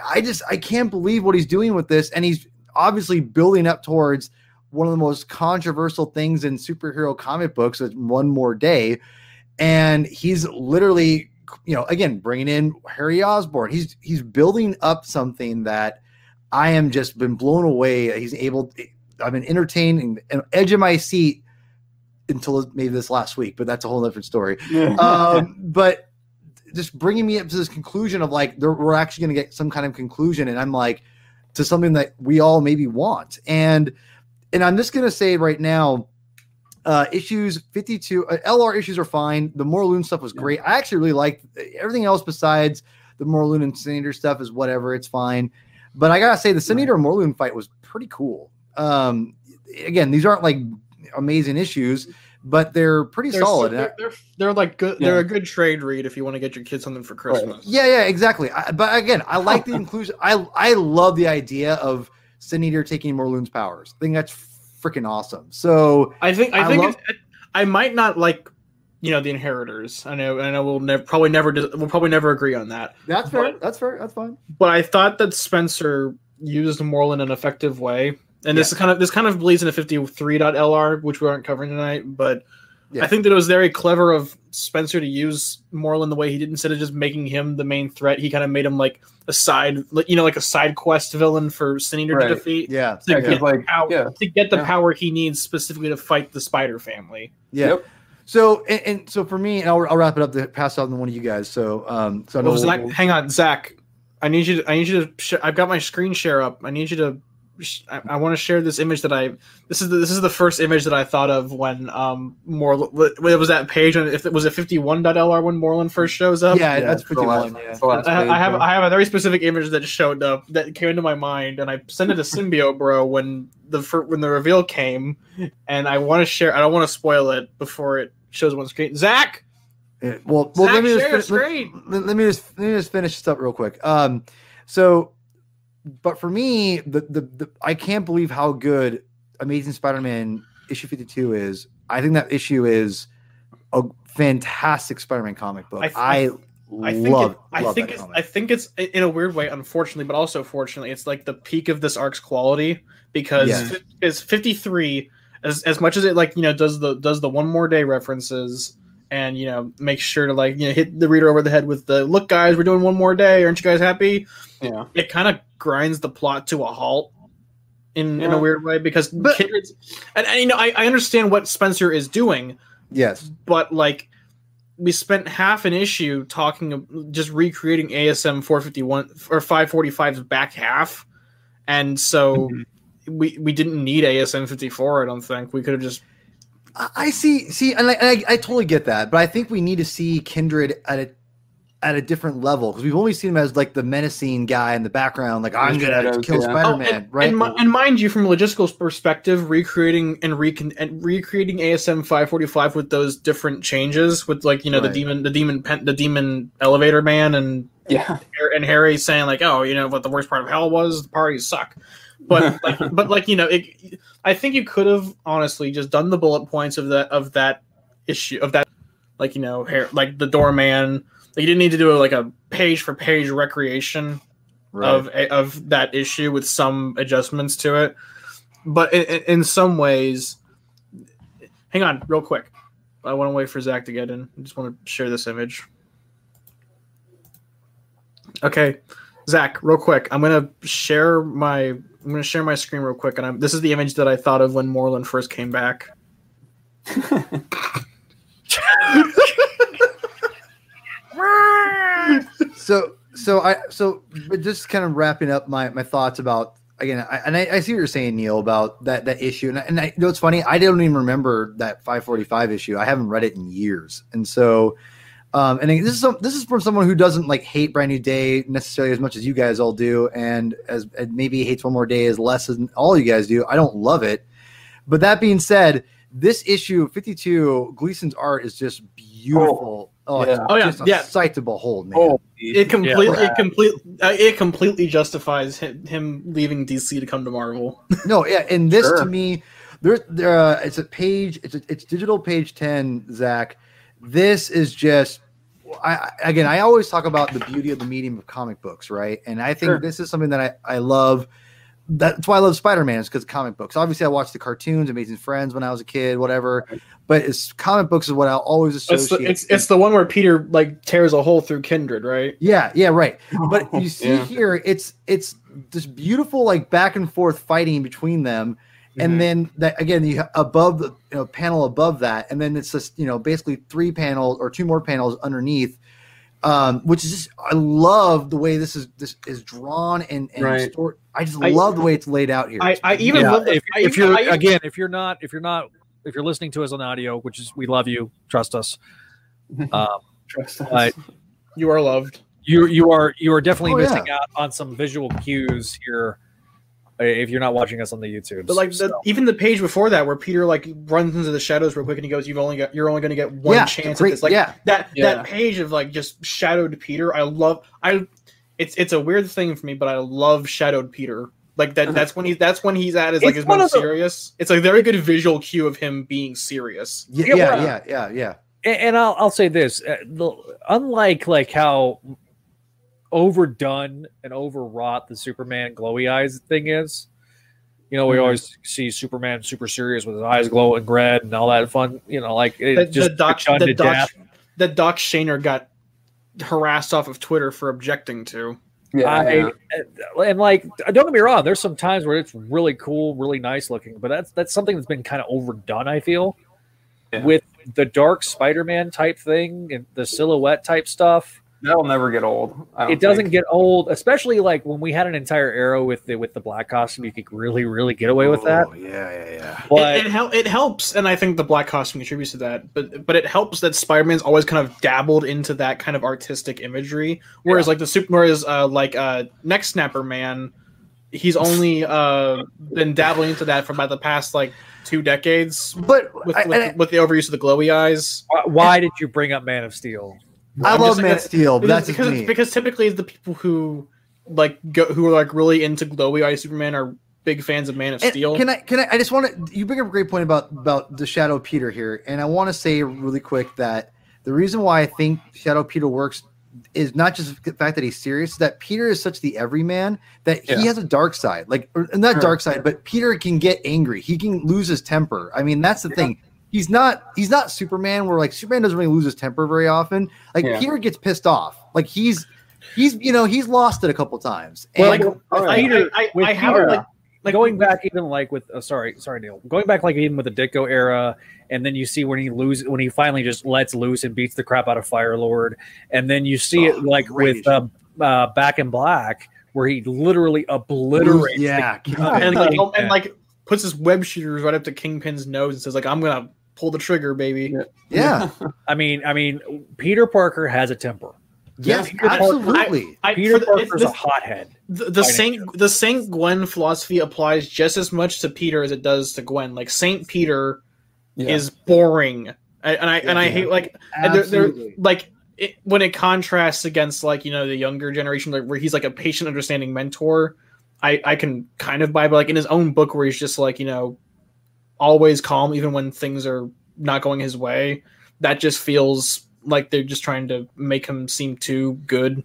I- just, I can't believe what he's doing with this, and he's obviously building up towards one of the most controversial things in superhero comic books. Is one more day, and he's literally, you know, again bringing in Harry Osborn, He's he's building up something that I am just been blown away. He's able. I've been entertained and, and edge of my seat until maybe this last week, but that's a whole different story. Yeah. Um, but just bringing me up to this conclusion of like there, we're actually going to get some kind of conclusion, and I'm like to something that we all maybe want, and and I'm just going to say right now. Uh, issues 52 uh, LR issues are fine. The Morlun stuff was Yeah. great. I actually really liked everything else besides the Morlun and Sin Eater stuff is whatever. It's fine. But I gotta say, the Sin Eater and Morlun fight was pretty cool. Um, again, these aren't like amazing issues, but they're pretty They're, solid. they're, they're, they're like good. Yeah. They're a good trade read if you want to get your kids something for Christmas. yeah, yeah, exactly. I, but again, I like the inclusion. I I love the idea of Sin Eater taking Morlun's powers. I think that's freaking awesome. So I think I I think love- I might not like you know the inheritors. I know I know we'll never probably never dis- we'll probably never agree on that. that's fair. But- That's fair. That's fine. But I thought that Spencer used Morlun in an effective way. And this is kind of this kind of bleeds into 53.lr, which we aren't covering tonight, but Yeah. I think that it was very clever of Spencer to use Morlun the way he did instead of just making him the main threat. He kind of made him like a side, you know, like a side quest villain for Sin Eater Right. to defeat. Yeah. To, Yeah, 'cause, get like, power, yeah. to get the Yeah. power he needs specifically to fight the Spider Family. Yeah. Yep. So and, and so for me, and I'll, I'll wrap it up to pass on to one of you guys. So um, so I know Well, Zach, we'll- hang on, Zach. I need you. To, I need you to. Sh- I've got my screen share up. I need you to. Sh- I, I want to share this image that I. This is the, this is the first image that I thought of when um more when it was that page and if it was a 51.lr when Morlun first shows up. yeah, Yeah, that's it's the pretty last- one. it's Yeah. I, I have. I have a very specific image that showed up that came into my mind, and I sent it to Symbio Bro when the fir- when the reveal came, and I want to share. I don't want to spoil it before it shows on screen. Zach, Yeah, Well, well, Zach, let me just let- let, let me just let me just finish this up real quick. Um, so, but for me, the the, the I can't believe how good Amazing Spider-Man issue fifty two is. I think that issue is a fantastic Spider-Man comic book. I I, th- I think love. it, I love think it's, comic. I think it's in a weird way, unfortunately, but also fortunately, it's like the peak of this arc's quality because Yeah. is 53 as as much as it like you know does the does the one more day references and you know make sure to like you know hit the reader over the head with the look guys we're doing one more day. Aren't you guys happy? Yeah. it kind of grinds the plot to a halt in, in a weird way because But- Kindred's and, and you know I, I understand what Spencer is doing. Yes, but like we spent half an issue talking just recreating ASM 451 or 545's back half. And so mm-hmm. we we didn't need ASM 54 I don't think. We could have just I I see. See, and I, I, I totally get that, but I think we need to see Kindred at a at a different level because we've only seen him as like the menacing guy in the background, like I'm gonna Shadows, kill yeah. Spider Oh, Man, and, right? And, mi- and mind you, from a logistical perspective, recreating and, recon- and recreating ASM 545 with those different changes, with like you know Right. the demon, the demon, pen, the demon elevator man, and Yeah. and Harry saying like, oh, you know what the worst part of hell was? The parties suck. But like, but like you know, it, I think you could have honestly just done the bullet points of that of that issue of that, like you know, hair like the doorman. Like, you didn't need to do like a page for page recreation Right. of eh, of that issue with some adjustments to it. But in, in- in some ways, hang on, real quick. I want to wait for Zach to get in. I just want to share this image. Okay, Zach, real quick. I'm gonna share my I'm gonna share my screen real quick, and I'm, this is the image that I thought of when Morlun first came back. so so i so just kind of wrapping up my my thoughts about again I, and I, I see what you're saying neil about that that issue. And, I, and I you know it's funny i don't even remember that 545 issue. I haven't read it in years. And so um and this is some, this is from someone who doesn't like hate brand new day necessarily as much as you guys all do and as and maybe hates one more day as less than all you guys do i don't love it but that being said this issue 52 gleason's art is just beautiful oh, it's yeah. Oh, yeah, just a yeah. sight to behold man Oh, It completely, Yeah. it complete, uh, it completely justifies him, him leaving DC to come to Marvel. No, yeah, and this Sure. to me, there, there, uh, it's a page, it's a, it's digital page ten, Zach. This is just, I again, I always talk about the beauty of the medium of comic books, right? And I think Sure. this is something that I I love. That's why I love Spider Man is because comic books. Obviously, I watched the cartoons, Amazing Friends when I was a kid, whatever. But it's comic books is what I always It's associate. the, it's, it's the one where Peter like tears a hole through Kindred, right? Yeah, yeah, right. But you see Yeah. here, it's it's this beautiful like back and forth fighting between them. And then that again, you above the you know, panel above that, and then it's just you know basically three panels or two more panels underneath, um, which is just I love the way this is this is drawn and and Right. stored. I just I- love the way it's laid out here. I, I even Yeah, love the, if, I if you're I- again, if you're not, if you're not, if you're listening to us on audio, which is we love you, trust us. Um, Trust us. But- you are loved. you you are you are definitely Oh, missing yeah. out on some visual cues here if you're not watching us on the YouTube. But like the, So, even the page before that, where Peter like runs into the shadows real quick, and he goes, "You've only got you're only going to get one yeah, chance great, at this." Like yeah, that Yeah. that page of like just shadowed Peter. I love. I it's it's a weird thing for me, but I love shadowed Peter. Like that. That's when he's that's when he's at his like his most the- serious. It's a very good visual cue of him being serious. yeah, Yeah, yeah, yeah, yeah, yeah. and, and I'll I'll say this: uh, the, unlike like how overdone and overwrought the Superman glowy eyes thing is. You know, we Mhm. always see Superman super serious with his eyes glowing red and all that fun. You know, like it That, just that Doc done to Doc, death. that Doc Shaner got harassed off of Twitter for objecting to. yeah, I, yeah. and, and like don't get me wrong, there's some times where it's really cool, really nice looking, but that's that's something that's been kind of overdone. I feel Yeah. with the dark Spider-Man type thing and the silhouette type stuff. That'll never get old. I don't It doesn't think. get old, especially like when we had an entire era with the with the black costume. You could really, really get away with that. Oh, yeah, yeah, yeah. But it, it, hel- it helps, and I think the black costume contributes to that. But but it helps that Spider Man's always kind of dabbled into that kind of artistic imagery, whereas like the super, whereas uh, like uh, Neck Snapper Man, he's only uh, been dabbling into that for about the past like two decades But with I, with, I, with the overuse of the glowy eyes. why, why did you bring up Man of Steel? I I'm love just- Man of Steel, but Because, that's just because, me. because typically the people who like go who are like really into glowy eye Superman are big fans of Man of And Steel. Can I? Can I? I just want to. You bring up a great point about about the Shadow Peter here, and I want to say really quick that the reason why I think Shadow Peter works is not just the fact that he's serious. That Peter is such the everyman that he has a dark side, like or not Sure. dark side, but Peter can get angry. He can lose his temper. I mean, that's the thing. He's not. He's not Superman. Where like Superman doesn't really lose his temper very often. Like Yeah. Peter gets pissed off. Like he's. He's you know he's lost it a couple times. Well, And- like Oh. I, Peter- I, I, I have Peter, like like going back even like with uh, sorry sorry Neil going back like even with the Ditko era and then you see when he loses when he finally just lets loose and beats the crap out of Firelord and then you see Oh, it like great with uh, uh, Back in Black where he literally obliterates yeah, the- and like, Yeah. and like puts his web shooters right up to Kingpin's nose and says like I'm gonna pull the trigger, baby. Yeah. yeah. I mean I mean Peter Parker has a temper Yes, Peter Parker- absolutely. I, Peter for the- Parker's the- a hothead. the, the by Saint the Saint Gwen philosophy applies just as much to Peter as it does to Gwen. Like Saint Peter Yeah. is boring, I, and I and I Yeah. hate like and they're, they're like it, when it contrasts against like you know the younger generation like where he's like a patient understanding mentor i i can kind of buy but like in his own book where he's just like you know always calm even when things are not going his way that just feels like they're just trying to make him seem too good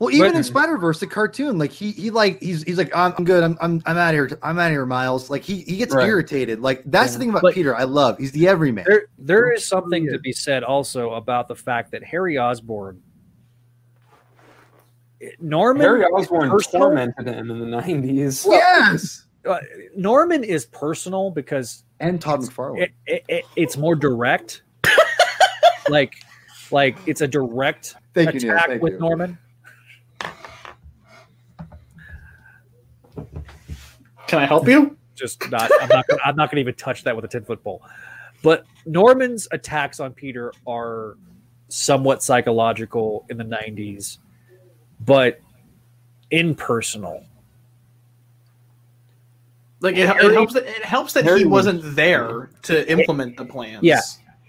Well, even But- in Spider Verse, the cartoon, like he he like he's he's like I'm, I'm good. I'm I'm I'm out of here. I'm out of here, Miles. Like he he gets Right. irritated. Like that's the thing about But- Peter. I love. He's the everyman. There, there is something to be said also about the fact that Harry Osborn, eh, Norman, Harry Osborn personal- tormented him in the nineties. yes. Uh, Norman is personal because And Todd McFarlane. it, it, it, it's more direct. like, like it's a direct Thank you, Neil. attack Thank with you. Norman. can i help you Just not. I'm not. Gonna, I'm not going to even touch that with a ten foot pole. But Norman's attacks on Peter are somewhat psychological in the '90s, but impersonal. Like it, it helps that it helps that Harry he was- wasn't there to implement the plans Yeah.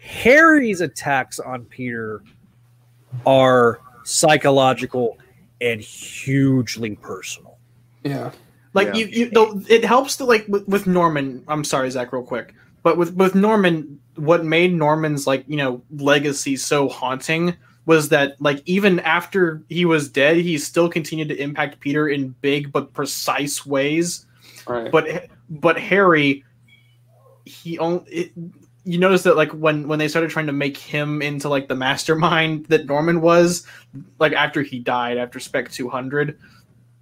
Harry's attacks on Peter are psychological and hugely personal. Yeah. Like Yeah. you, you though it helps to like with, with Norman. I'm sorry, Zach, real quick, but with with Norman, what made Norman's like you know legacy so haunting was that like even after he was dead, he still continued to impact Peter in big but precise ways. Right. But but Harry, he only. It, you notice that like when when they started trying to make him into like the mastermind that Norman was, like after he died after Spec 200,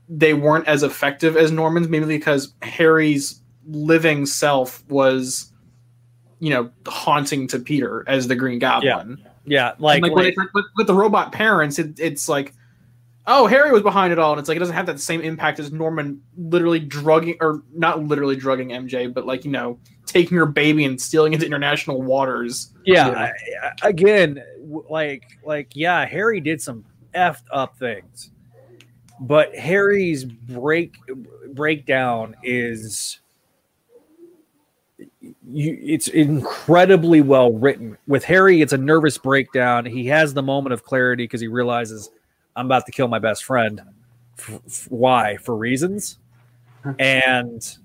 they weren't as effective as Norman's, maybe because Harry's living self was, you know, haunting to Peter as the Green Goblin. Yeah, And, like, like, when like- with, with the robot parents, it, it's like, oh, Harry was behind it all, and it's like it doesn't have that same impact as Norman literally drugging or not literally drugging MJ, but like you know, taking her baby and stealing into international waters. yeah. Yeah. I- I- again, like, like, yeah, Harry did some effed up things, but Harry's break breakdown is you it's incredibly well written with harry it's a nervous breakdown he has the moment of clarity because he realizes i'm about to kill my best friend F- f- why for reasons and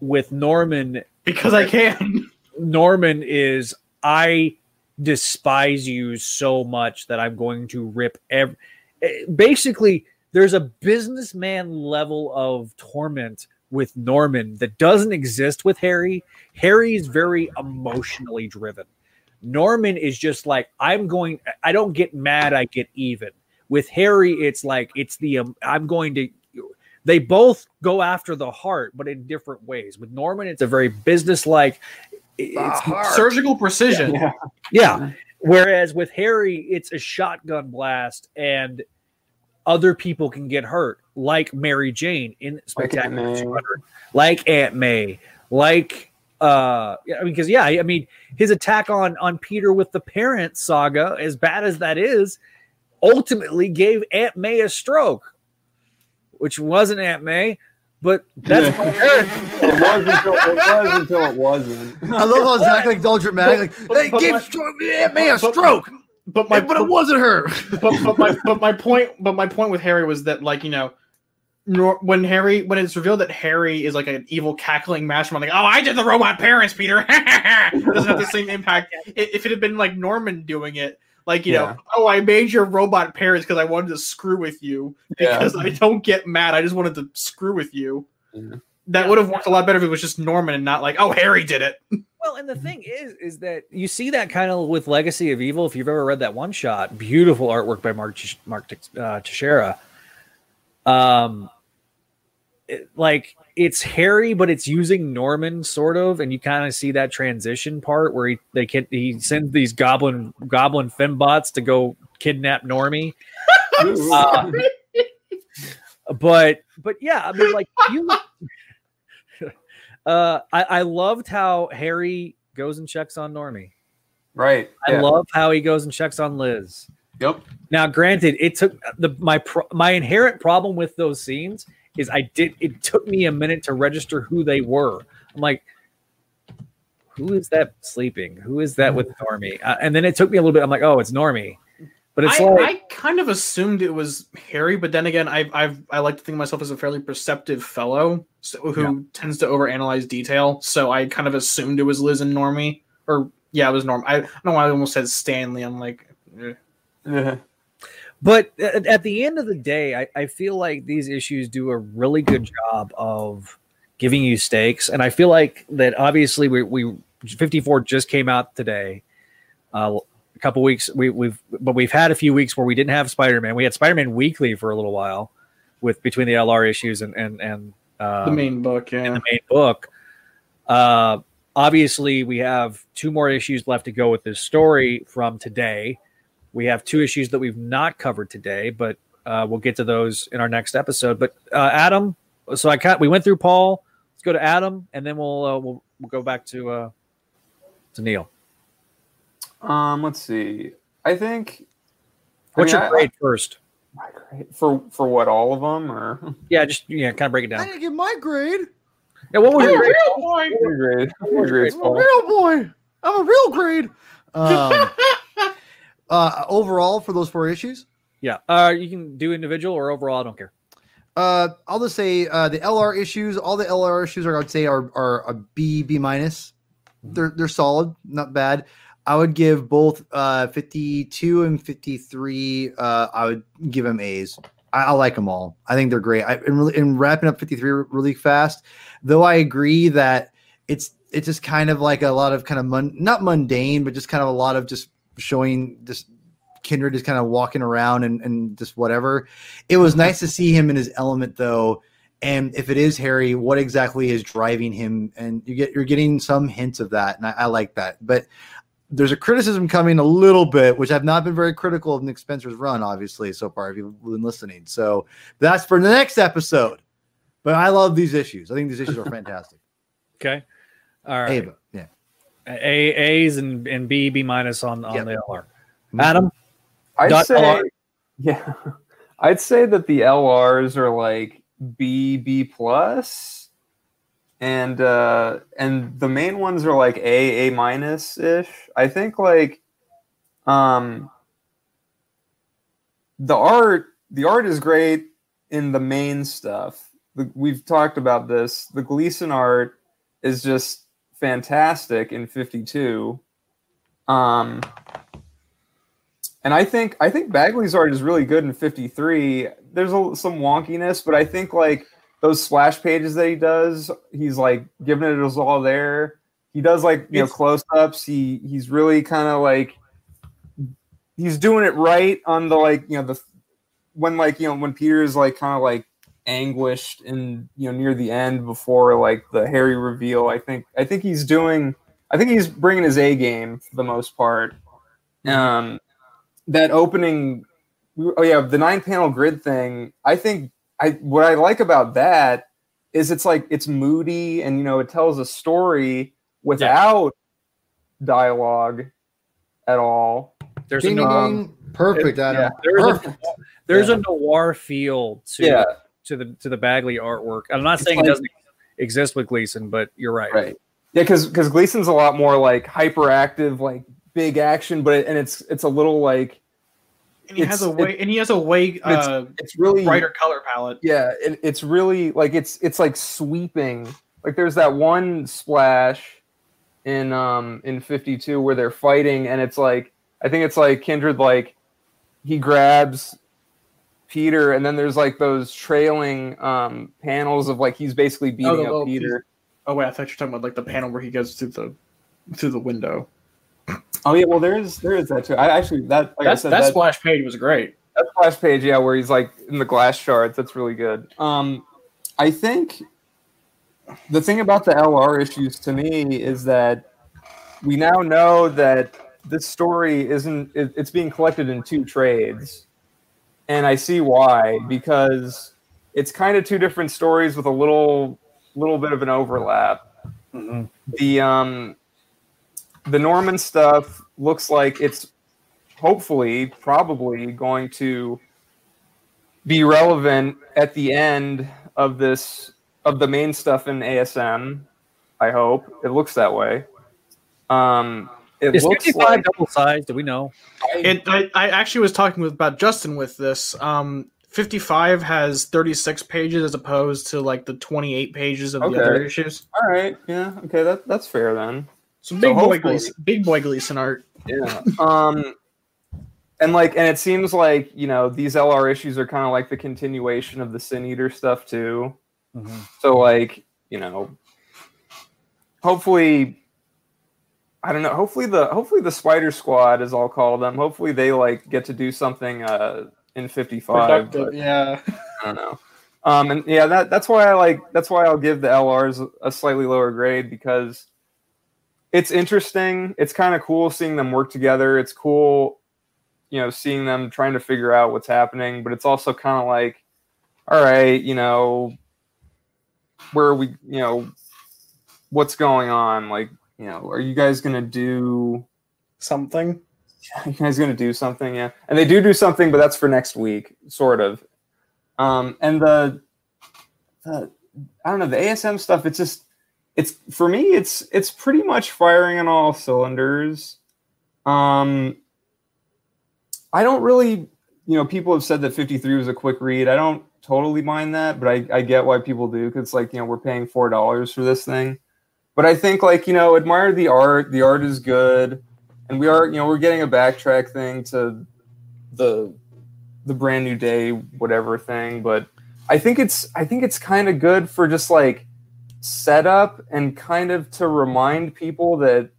with norman Because I can. norman is i despise you so much that i'm going to rip every eh, basically there's a businessman level of torment with Norman that doesn't exist with Harry. Harry is very emotionally driven. Norman is just like I'm going I don't get mad, I get even. With Harry it's like it's the um, I'm going to they both go after the heart but in different ways. With Norman it's a very business-like it's Surgical precision. Yeah. yeah. Whereas with Harry, it's a shotgun blast and other people can get hurt, like Mary Jane in Spectacular Aunt May. 200, like Aunt May, like uh I mean because yeah, I mean his attack on on Peter with the parent saga, as bad as that is, ultimately gave Aunt May a stroke, which wasn't Aunt May, but that's it was until it was until it wasn't. I love how Zach like all dramatic. Like, But- they but gave my- stroke, yeah, man a but- stroke, But my but it wasn't her. but, but my but my point but my point with Harry was that like you know when Harry when it's revealed that Harry is like an evil cackling mastermind like oh I did the robot parents Peter it doesn't have the same impact if it had been like Norman doing it like you Yeah. know oh I made your robot parents because I wanted to screw with you Yeah. because I don't get mad I just wanted to screw with you Yeah. that would have worked a lot better if it was just Norman and not like oh Harry did it Well, and the thing is, is that you see that kind of with Legacy of Evil. If you've ever read that one shot, beautiful artwork by Mark Tish- Mark Tix- uh, Texeira. Um, it- like it's Harry, but it's using Norman sort of, and you kind of see that transition part where he they can he sends these goblin goblin fembots to go kidnap Normie. Uh, but but yeah, I mean, like you. Uh, I, I loved how Harry goes and checks on Normie. right. I yeah. love how he goes and checks on Liz. Yep. Now, granted, it took the my pro, my inherent problem with those scenes is I did it took me a minute to register who they were. I'm like, who is that sleeping? Who is that with Normie? Uh, and then it took me a little bit. I'm like, oh, it's Normie. But it's I, like I kind of assumed it was Harry, but then again, I I've I like to think of myself as a fairly perceptive fellow so, who tends to overanalyze detail. So I kind of assumed it was Liz and Normie, or yeah, it was Norm. I, I don't know why I almost said Stanley. I'm like, eh. But at, at the end of the day, I, I feel like these issues do a really good job of giving you stakes, and I feel like that obviously we, we 54 just came out today. Uh, a couple weeks we, we've but we've had a few weeks where we didn't have Spider-Man. We had Spider-Man weekly for a little while with between the LR issues and and and uh, the main book. Yeah, the main book. Uh, obviously, we have two more issues left to go with this story from today. We have two issues that we've not covered today, but uh, we'll get to those in our next episode. But uh, Adam, so I cut. We went through Paul. Let's go to Adam, and then we'll uh, we'll, we'll go back to uh, to Neil. Um, let's see. I think. What's I mean, your I- grade first? My grade for for what all of them or Yeah, just yeah, kind of break it down. I didn't get my grade. Yeah, what was your grade? your grade? Your grade, I'm a real boy. I'm a real grade. Um, uh, overall, for those four issues, Yeah, uh, you can do individual or overall. I don't care. uh, I'll just say uh, the LR issues. All the LR issues are, I'd say, are are a B B minus. They're they're solid, not bad. I would give both uh, 52 and 53. Uh, I would give them A's. I, I like them all. I think they're great. I, really, in wrapping up 53 really fast, though, I agree that it's it's just kind of like a lot of kind of mun- not mundane, but just kind of a lot of just showing just Kindred just kind of walking around and, and just whatever. It was nice to see him in his element though. And if it is Harry, what exactly is driving him? And you get you're getting some hints of that, and I, I like that. But there's a criticism coming a little bit, which I've not been very critical of Nick Spencer's run, obviously, so far if you've been listening. So that's for the next episode. But I love these issues. I think these issues are fantastic. Okay. All right. Ava, yeah. A A's and, and B B minus on on Yep. the LR. Adam, I'd say, LR. yeah, I'd say that the LRs are like B B plus, and uh, and the main ones are like A A minus ish. I think like, um, the art the art is great in the main stuff. The, we've talked about this. The Gleason art is just fantastic in fifty two. Um, and I think I think Bagley's art is really good in 53. There's a, some wonkiness, but I think like those splash pages that he does, he's like giving it his all there. He does like you know close ups. He he's really kind of like he's doing it right on the like you know the when like you know when Peter's like kind of like anguished and you know near the end before like the Harry reveal. I think I think he's doing. I think he's bringing his A game for the most part. Um, that opening oh yeah the nine panel grid thing i think i what i like about that is it's like it's moody and you know it tells a story without dialogue at all there's a Ding, ding, noir. Perfect, Adam. yeah. there's a, there's Yeah. a noir feel to yeah to the to the Bagley artwork. I'm not It's saying like- it doesn't exist with Gleason, but you're right. right yeah because because gleason's a lot more like hyperactive like big action but it, and it's it's a little like and he has a way, and he has a way it's- uh, it's really brighter color palette. yeah it, it's really like it's it's like sweeping like there's that one splash in um in 52 where they're fighting and it's like i think it's like kindred like he grabs peter and then there's like those trailing um panels of like he's basically beating the up little peter. Oh wait, I thought you were talking about like the panel where he goes through the through the window. oh yeah well there is there is that too. I actually that like i That's, said that that, splash page was great. that splash page yeah where he's like in the glass shards that's really good. Um i think the thing about the lr issues to me is that we now know that this story isn't it, it's being collected in two trades and i see why because it's kind of two different stories with a little little bit of an overlap the um the norman stuff looks like it's hopefully, probably going to be relevant at the end of this of the main stuff in ASM. I hope it looks that way. Um, it Is looks 55 like double sized? Do we know? It, I, I actually was talking with about Justin with this. Um, 55 has 36 pages as opposed to like the 28 pages of Okay. the other issues. all right. Yeah. Okay. That that's fair then. So big boy Gleason, big boy Gleason art. Yeah. um, and like, and it seems like you know these LR issues are kind of like the continuation of the Sin Eater stuff too. So like, you know, hopefully, I don't know. Hopefully the hopefully the Spider Squad, as I'll call them, hopefully they like get to do something uh in fifty five. Yeah. I don't know. Um, and yeah, that that's why I like that's why I'll give the LRs a slightly lower grade because it's interesting. It's kind of cool seeing them work together. It's cool, you know, seeing them trying to figure out what's happening. But it's also kind of like, all right, you know, where are we, you know, what's going on? Like, you know, are you guys gonna do? Something. you guys gonna do something? Yeah. And they do do something but that's for next week sort of. Um and the, the i don't know the asm stuff it's just it's for me it's it's pretty much firing on all cylinders. Um i don't really you know people have said that 53 was a quick read. I don't totally mind that but i, I get why people do because it's like you know we're paying four dollars for this thing but i think like you know admire the art. The art is good. And we are you know we're getting a backtrack thing to the the brand new day whatever thing. But i think it's i think it's kind of good for just like setup and kind of to remind people that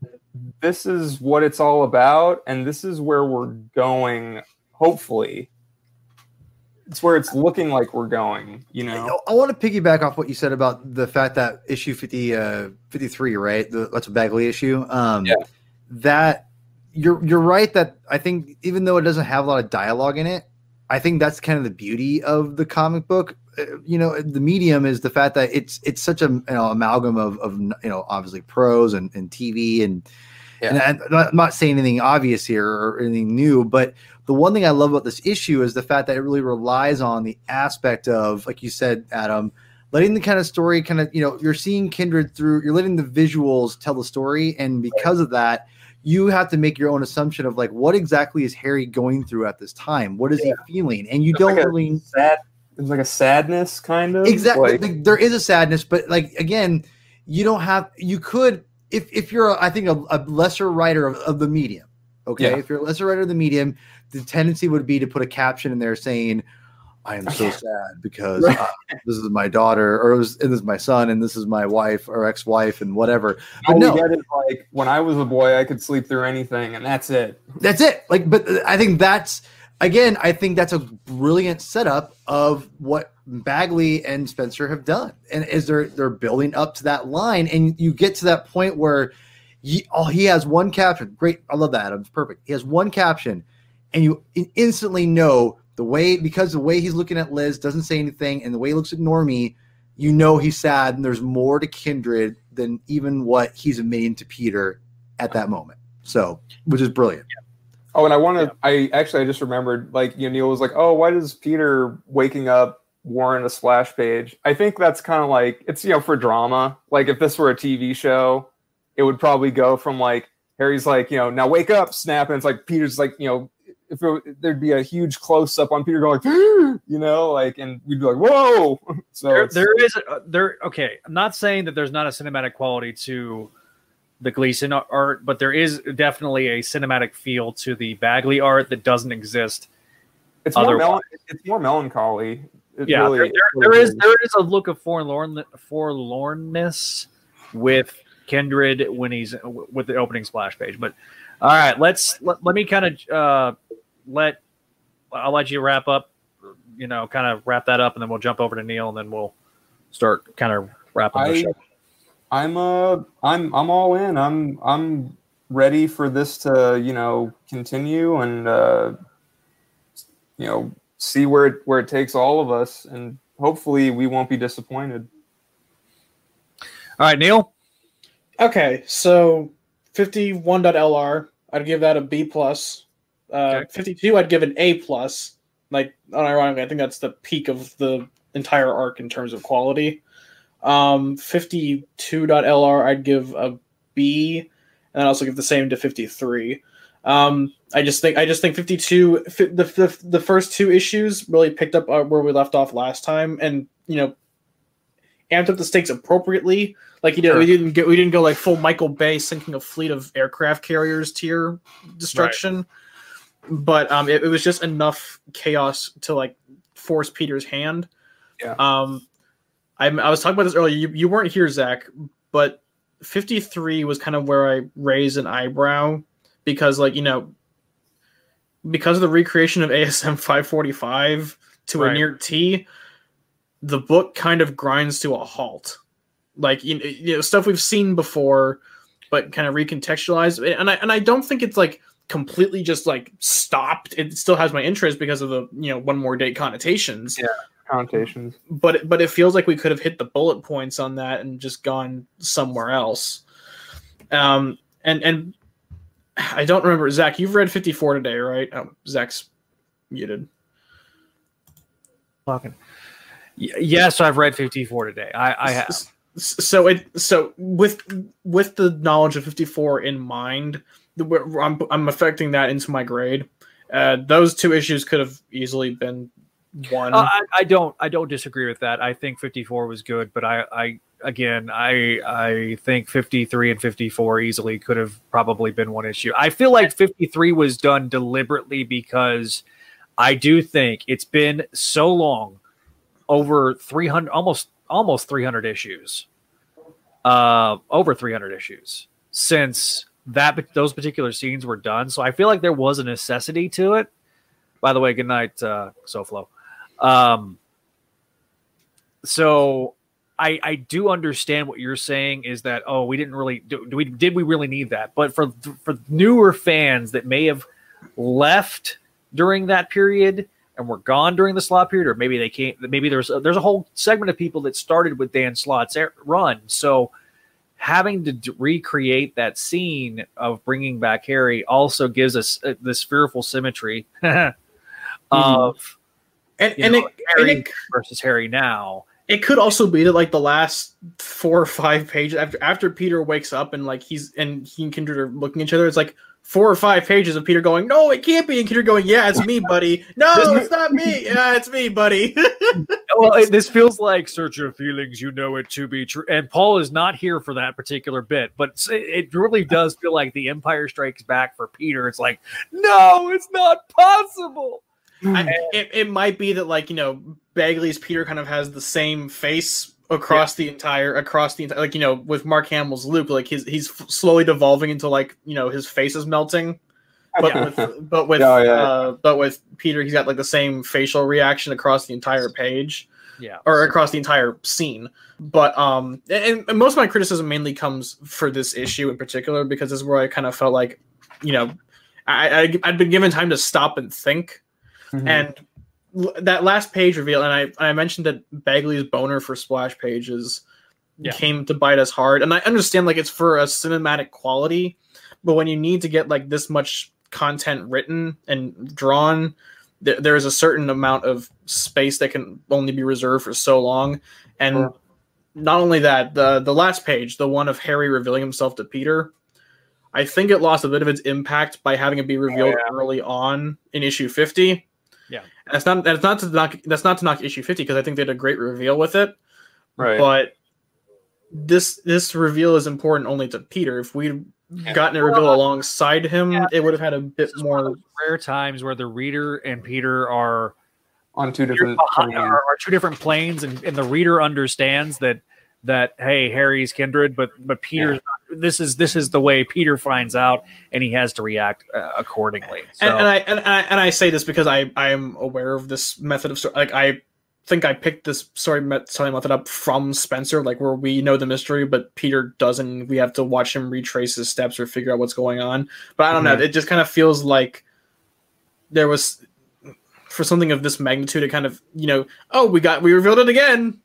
this is what it's all about and this is where we're going hopefully it's where it's looking like we're going you know I want to piggyback off what you said about the fact that issue 50, uh, 53, right? The, that's a Bagley issue. Um, Yeah. That you're you're right that I think even though it doesn't have a lot of dialogue in it, I think that's kind of the beauty of the comic book. Uh, You know, the medium is the fact that it's it's such a you know amalgam of of you know obviously prose and, and TV and and I'm I'm not saying anything obvious here or anything new, but the one thing I love about this issue is the fact that it really relies on the aspect of, like you said, Adam, letting the kind of story kind of, you know, you're seeing Kindred through, you're letting the visuals tell the story. And because of that, you have to make your own assumption of like, what exactly is Harry going through at this time? What is he feeling? And you It's don't like really sad there's like a sadness kind of exactly like- like, there is a sadness but like again you don't have you could if if you're a, i think a, a lesser writer of, of the medium okay Yeah. if you're a lesser writer of the medium the tendency would be to put a caption in there saying i am so sad because uh, this is my daughter or was, this is my son and this is my wife or ex-wife and whatever. But no. get is like when I was a boy, I could sleep through anything, and that's it. that's it. Like but i think that's again i think that's a brilliant setup of what bagley and spencer have done and is they're they're building up to that line and you get to that point where he, oh, he has one caption. Great. I love that. It's perfect. He has one caption and you instantly know the way because the way he's looking at liz doesn't say anything and the way he looks at normie you know he's sad and there's more to kindred than even what he's admitting to peter at that moment so which is brilliant Oh, and I want to. I actually I just remembered. Like you know, Neil was like, "Oh, why does Peter waking up warrant a splash page?" I think that's kind of like it's you know for drama. Like if this were a TV show, it would probably go from like Harry's like you know now wake up, snap, and it's like Peter's like you know if it, there'd be a huge close up on Peter going you know like and we'd be like whoa. So there, there is a, there okay i'm not saying that there's not a cinematic quality to the gleason art but there is definitely a cinematic feel to the bagley art that doesn't exist it's more melan- it's more melancholy. It yeah really- there, there, really there is there is a look of forlorn forlornness with kindred when he's with the opening splash page but all right let's let, let me kind of uh let i'll let you wrap up you know kind of wrap that up and then we'll jump over to neil and then we'll start kind of wrapping the I, show I'm uh I'm I'm all in. I'm I'm ready for this to, you know, continue and uh you know, see where it where it takes all of us and hopefully we won't be disappointed. all right neil Okay, so 51.lr, I'd give that a B plus. Uh, Okay. 52, I'd give an A plus. Like, unironically, I think that's the peak of the entire arc in terms of quality. Um, 52.lr, I'd give a B, and I'd also give the same to 53. Um, I just think I just think 52 fi- the, the the first two issues really picked up uh, where we left off last time, and you know, amped up the stakes appropriately. Like you know, we didn't get we didn't go like full Michael Bay sinking a fleet of aircraft carriers tier destruction, but um, it, it was just enough chaos to like force Peter's hand. Yeah. Um, I I was talking about this earlier. You, you weren't here, Zach, but 53 was kind of where I raised an eyebrow because like you know because of the recreation of ASM 545 to a near T, the book kind of grinds to a halt. Like you know stuff we've seen before, but kind of recontextualized. And I and I don't think it's like completely just like stopped. It still has my interest because of the you know one more date connotations. Yeah. Connotations. But but it feels like we could have hit the bullet points on that and just gone somewhere else. Um and and I don't remember Zach. You've read 54 today, right? Oh, Zach's muted. Fucking. Yes, I've read 54 today. I, I have. So it so with with the knowledge of 54 in mind, the- where I'm I'm affecting that into my grade. Uh, those two issues could have easily been one. Uh, I, I don't. I don't disagree with that. I think 54 was good, but I, I again, I, I think 53 and 54 easily could have probably been one issue. I feel like 53 was done deliberately because I do think it's been so long, over 300, almost almost 300 issues, uh, over 300 issues since that those particular scenes were done. So I feel like there was a necessity to it. By the way, good night, uh, SoFlo. Um, so I I do understand what you're saying is that oh we didn't really do, do we did we really need that? But for for newer fans that may have left during that period and were gone during the Slott period, or maybe they can't. Maybe there's a, there's a whole segment of people that started with Dan Slott's run. So having to d- recreate that scene of bringing back Harry also gives us uh, this fearful symmetry of and you and, know, it, and Harry it versus Harry now. it could also be that like the last four or five pages after after Peter wakes up and like he's and he and Kindred are looking at each other, it's like four or five pages of Peter going, "No, it can't be," and Peter going, "Yeah, it's me, buddy. No, it's not me. Yeah, it's me, buddy." well, it, this feels like search your feelings, you know it to be true. And Paul is not here for that particular bit, but s- it really does feel like the Empire Strikes Back for Peter. It's like, no, it's not possible. I, it, it might be that like you know Bagley's Peter kind of has the same face across the entire across the entire like you know with Mark Hamill's Luke like he's he's f- slowly devolving into like you know his face is melting. But with but with Oh, yeah. uh, but with Peter he's got like the same facial reaction across the entire page. Yeah. or across the entire scene. But um and, and most of my criticism mainly comes for this issue in particular because this is where I kind of felt like you know I, I I'd been given time to stop and think. Mhm. and l- that last page reveal, and I I mentioned that Bagley's boner for splash pages Yeah. came to bite us hard, and I understand like it's for a cinematic quality, but when you need to get like this much content written and drawn, there, there is a certain amount of space that can only be reserved for so long, and Sure. not only that, the the last page, the one of Harry revealing himself to Peter. I think it lost a bit of its impact by having it be revealed early on in issue 50. Yeah. And that's not that's not to knock that's not to knock issue 50 because I think they did a great reveal with it. right. But this this reveal is important only to Peter. If we'd gotten a reveal alongside him, Yeah. it would have had a bit This is one of more rare times where the reader and Peter are on two different. behind- are, are two different planes, and, and the reader understands that that hey, Harry's kindred, but but Peter's this is this is the way Peter finds out, and he has to react uh, accordingly. So, and, and I and I and I say this because I I am aware of this method of sto- like I think I picked this story telling story method up from Spencer, like where we know the mystery, but Peter doesn't. We have to watch him retrace his steps or figure out what's going on. But I don't know. It just kind of feels like there was for something of this magnitude. It kind of you know oh we got we revealed it again.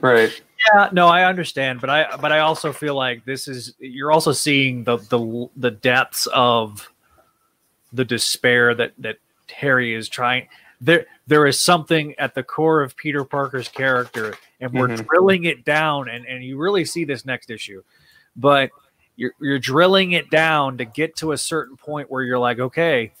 Right. Yeah, no, I understand, but I but I also feel like this is you're also seeing the the the depths of the despair that that Harry is trying. There, there is something at the core of Peter Parker's character, and we're Mhm. drilling it down. And and you really see this next issue, but you're you're drilling it down to get to a certain point where you're like, okay,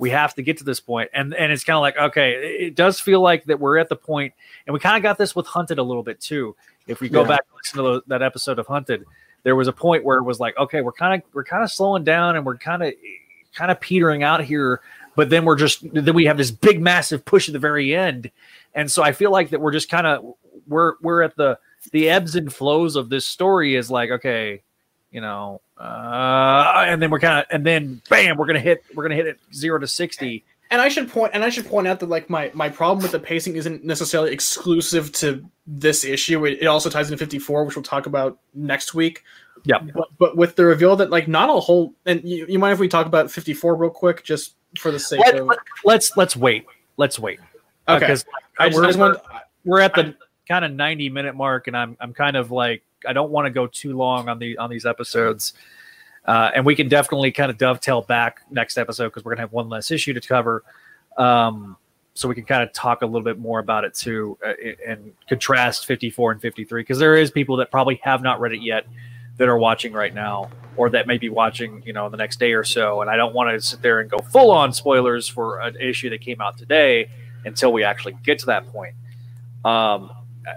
we have to get to this point, and and it's kind of like, okay, it it does feel like that we're at the point, and we kind of got this with Hunted a little bit too. If we go Yeah. back and listen to the, that episode of Hunted, there was a point where it was like, okay, we're kind of we're kind of slowing down and we're kind of kind of petering out here, but then we're just then we have this big massive push at the very end, and so I feel like that we're just kind of we're we're at the the ebbs and flows of this story is like okay, you know, uh, and then we're kind of and then bam, we're gonna hit we're gonna hit it zero to sixty. And I should point and I should point out that like my my problem with the pacing isn't necessarily exclusive to this issue. It, it also ties into 54, which we'll talk about next week. Yeah. But, but with the reveal that like not a whole and you, you mind if we talk about 54 real quick just for the sake Let, of let, let's let's wait. Let's wait. Okay. Because I just, we're, just want we're at the kind of 90 minute mark and I'm I'm kind of like I don't want to go too long on the on these episodes. Uh, and we can definitely kind of dovetail back next episode because we're gonna have one less issue to cover. Um, so we can kind of talk a little bit more about it too uh, and contrast 54 and 53 because there is people that probably have not read it yet that are watching right now or that may be watching you know the next day or so and i don't want to sit there and go full on spoilers for an issue that came out today until we actually get to that point um,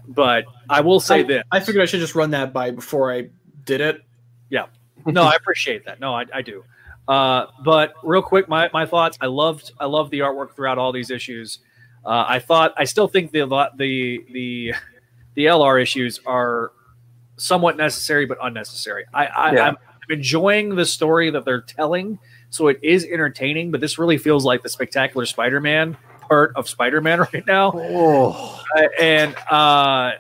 but i will say I, this I figured I should just run that by before I did it. Yeah, no, I appreciate that. No, I, I do. Uh, but real quick, my, my thoughts. I loved I loved the artwork throughout all these issues. Uh, I thought I still think the the the the LR issues are somewhat necessary but unnecessary. I, I Yeah. I'm, I'm enjoying the story that they're telling, so it is entertaining. But this really feels like the spectacular Spider-Man part of Spider-Man right now, Oh, Uh, and uh,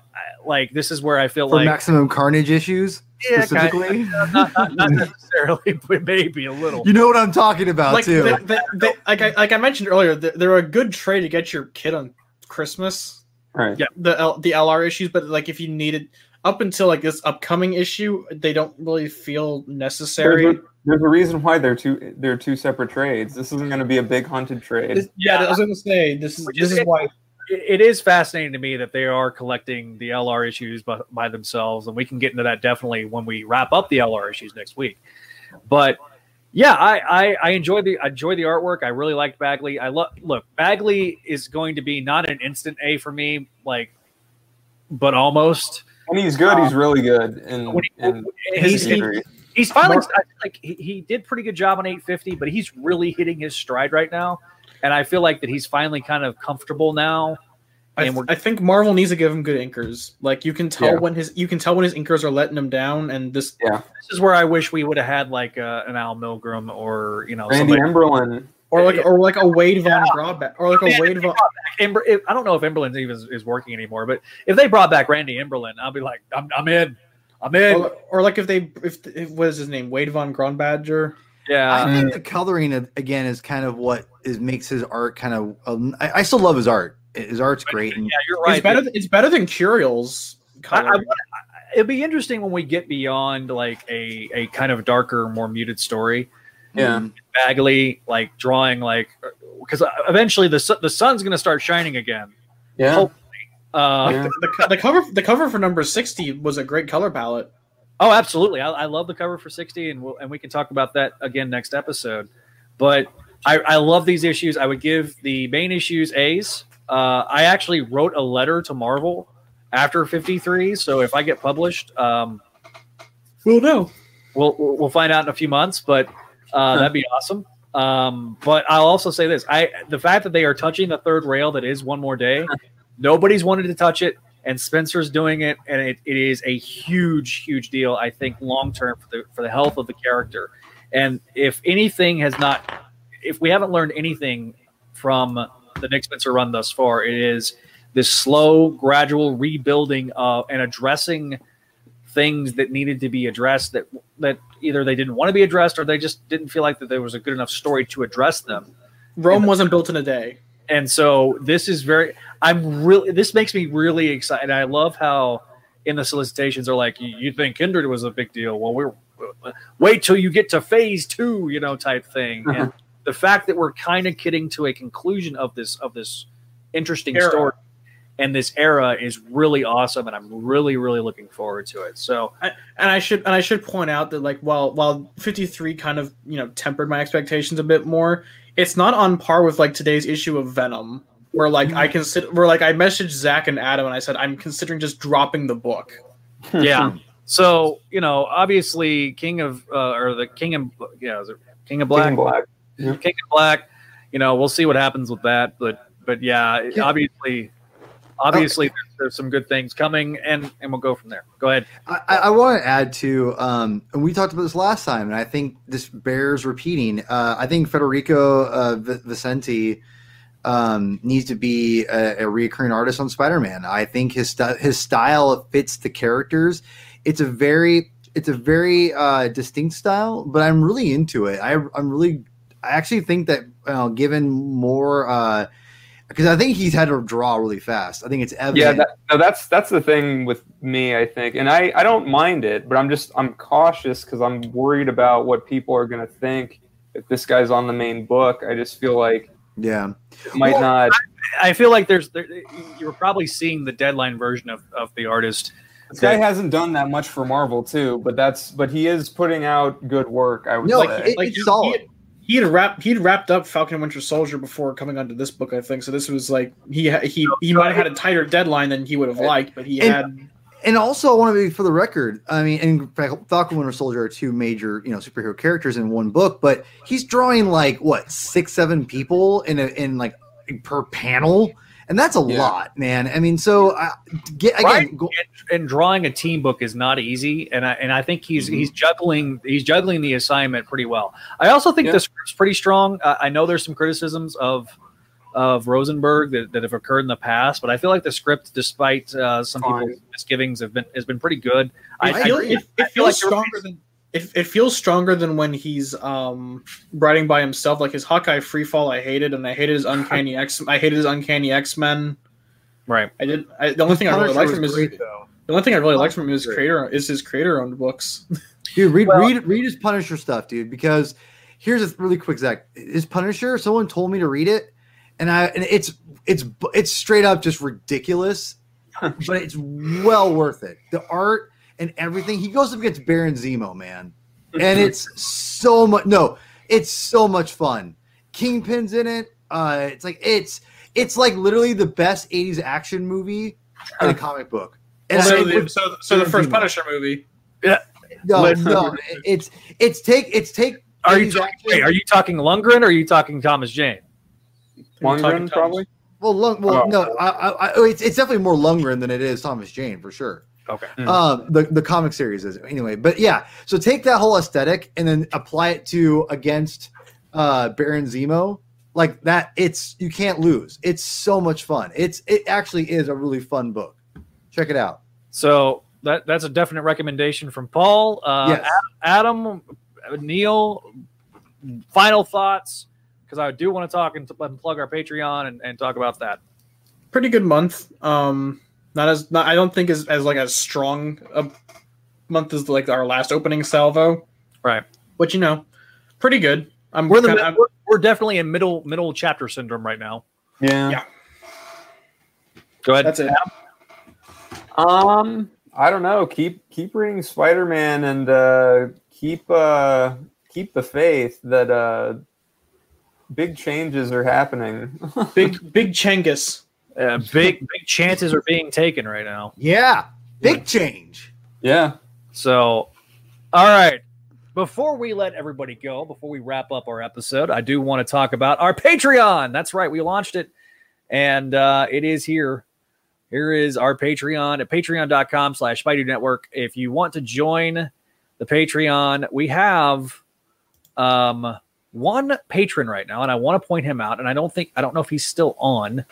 like this is where I feel for like maximum carnage issues Yeah, kinda. specifically. not, not, not necessarily, but maybe a little. You know what I'm talking about like too. they, they, they, like I like I mentioned earlier, they're, they're a good trade to get your kid on Christmas. Right. Yeah. The L, the LR issues, but like if you needed up until like this upcoming issue, they don't really feel necessary. There's a, there's a reason why they're two they're two separate trades. This isn't going to be a big hunted trade. This- yeah, I was gonna say this is Which this is- is why it it is fascinating to me that they are collecting the LR issues by, by themselves, and we can get into that definitely when we wrap up the LR issues next week. But yeah, I I, I enjoy the I enjoy the artwork. I really liked Bagley. I love look Bagley is going to be not an instant A for me, like, but almost. When he's good, he's really good. And, he- He's, he- he's finally Mar- I feel like he, he did pretty good job on 850, but he's really hitting his stride right now, and I feel like that he's finally kind of comfortable now. I, And th- I think Marvel needs to give him good inkers. Like you can tell Yeah. when his you can tell when his inkers are letting him down, and this yeah. this is where I wish we would have had like uh, an Al Milgrom or you know Randy somebody. Emberlin. Or like or like a Wade von Graubeck or like a Wade von Ember, if, I don't know if Emberlin even is, is working anymore, but if they brought back Randy Emberlin, I'll be like, I'm, I'm in, I'm in. or, or like if they if, if what is his name Wade von Gronbadger. yeah, I think the coloring of- again is kind of what is makes his art kind of. Um, I, I still love his art. His art's great. And yeah, you're right. It's better. Th- it's better than Curiel's I, I, color. I- it'd be interesting when we get beyond like a, a kind of darker, more muted story. Yeah. Bagley like drawing like because eventually the the sun's going to start shining again. Yeah. Oh. Uh, yeah. the, co- the cover the cover for number sixty was a great color palette. Oh, absolutely. I, I love the cover for 60, and we'll, and we can talk about that again next episode. But I, I love these issues. I would give the main issues A's. Uh, I actually wrote a letter to Marvel after 53, so if I get published, um, We'll know. we'll we'll find out in a few months. But uh, that'd be awesome. Um, but I'll also say this: I the fact that they are touching the third rail that is one more day. Nobody's wanted to touch it, and Spencer's doing it, and it, it is a huge, huge deal. I think long term for the for the health of the character. And if anything has not, if we haven't learned anything from the Nick Spencer run thus far, it is this slow, gradual rebuilding of and addressing things that needed to be addressed that that either they didn't want to be addressed or they just didn't feel like that there was a good enough story to address them. Rome wasn't built in a day. And so this is very I'm really this makes me really excited. I love how in the solicitations are like you, you think Kindred was a big deal. Well, we're wait till you get to phase 2, you know, type thing. Uh-huh. And the fact that we're kind of getting to a conclusion of this of this interesting Era. story and this era is really awesome, and I'm really really looking forward to it. So I, and I should and I should point out that like while while 53 kind of you know tempered my expectations a bit more, it's not on par with like today's issue of Venom, where like I consider where like I messaged Zach and Adam and I said I'm considering just dropping the book. yeah. So you know, obviously, King of uh, or the King and yeah, is it King of Black? King Black. King of Black. You know, we'll see what happens with that, but but yeah, Yeah. obviously, obviously, there's, there's some good things coming, and and we'll go from there. Go ahead. I, I- want to add to, um, and we talked about this last time, and I think this bears repeating. Uh, I think Federico uh, V- Vicenti um, needs to be a, a recurring artist on Spider-Man. I think his st- his style fits the characters. It's a very it's a very uh, distinct style, but I'm really into it. I, I'm really I actually think that uh, given more. Uh, because I think he's had to draw really fast. I think it's evident. Yeah, that, no, that's that's the thing with me, I think, and I I don't mind it, but I'm just I'm cautious because I'm worried about what people are gonna think if this guy's on the main book. I just feel like yeah. it might Well, not. I feel like there's there, you were probably seeing the deadline version of, of the artist. This guy hasn't done that much for Marvel too, but that's but he is putting out good work. I would No, say. it- Like it's he- solid. He, he had wrapped he'd wrapped up Falcon Winter Soldier before coming onto this book, I think. So this was like he he he might have had a tighter deadline than he would have liked, but he And- had And also, I want to be for the record. I mean, in fact, Falcon Winter Soldier are two major, you know, superhero characters in one book, but he's drawing like what six, seven people in a in like per panel, and that's a Yeah. lot, man. I mean, so uh, get again, Right. go, And, and drawing a team book is not easy, and I and I think he's he's juggling he's juggling the assignment pretty well. I also think Yeah. the script's pretty strong. Uh, I know there's some criticisms of of Rosenberg that, that have occurred in the past, but I feel like the script, despite uh, some Fine. people's misgivings, have been has been pretty good. it, I feel, agree. it, I feel like feels stronger than it, it feels stronger than when he's um writing by himself. Like his Hawkeye Freefall, I hated, and I hated his Uncanny X. I hated his Uncanny X Men. Right. I did. I, the only thing I really Punisher liked from his great, though. the only thing I really liked from him is creator is his creator owned books. Dude, read Well- read read his Punisher stuff, dude. Because here's a really quick Zach. His Punisher. Someone told me to read it, and I and it's it's it's straight up just ridiculous, but it's well worth it. The art and everything. He goes up against Baron Zemo, man, and it's so much. No, it's so much fun. Kingpin's in it. Uh, it's like it's it's like literally the best '80s action movie in a comic book. And so, I- the, so, so the first Zemo. Punisher movie. Yeah. no, Let- no, it's it's take it's take. Are you talking, action- wait, are you talking Lundgren or are you talking Thomas Jane? You're Lundgren, probably. well, Lung, well, Oh. no, I, I, I, it's it's definitely more Lundgren than it is Thomas Jane for sure. Okay. Mhm. Um, the the comic series is anyway, but yeah. So take that whole aesthetic and then apply it to against uh Baron Zemo. Like that, it's you can't lose. It's so much fun. It's it actually is a really fun book. Check it out. So that that's a definite recommendation from Paul. Uh, yes. Adam, Neil, final thoughts because I do want to talk and, and plug our Patreon and, and talk about that. pretty good month. Um, not as not, I don't think as as like as strong a month as like our last opening salvo, Right. but you know, pretty good. I'm We're the kinda- I'm- we're, we're definitely in middle middle chapter syndrome right now. Yeah. Yeah. Go ahead. that's it. Um, I don't know. Keep keep reading Spider Man and uh, keep uh, keep the faith that uh, big changes are happening. Big big Chengus. Uh, big big chances are being taken right now. Yeah, big change. yeah. So, all right. Before we let everybody go, before we wrap up our episode, I do want to talk about our Patreon. That's right, we launched it, and uh, it is here. Here is our Patreon at patreon.com slash Spidey Network. If you want to join the Patreon, we have um, one patron right now, and I want to point him out. And I don't think I don't know if he's still on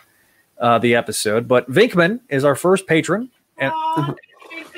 uh, the episode, but Venkman is our first patron, and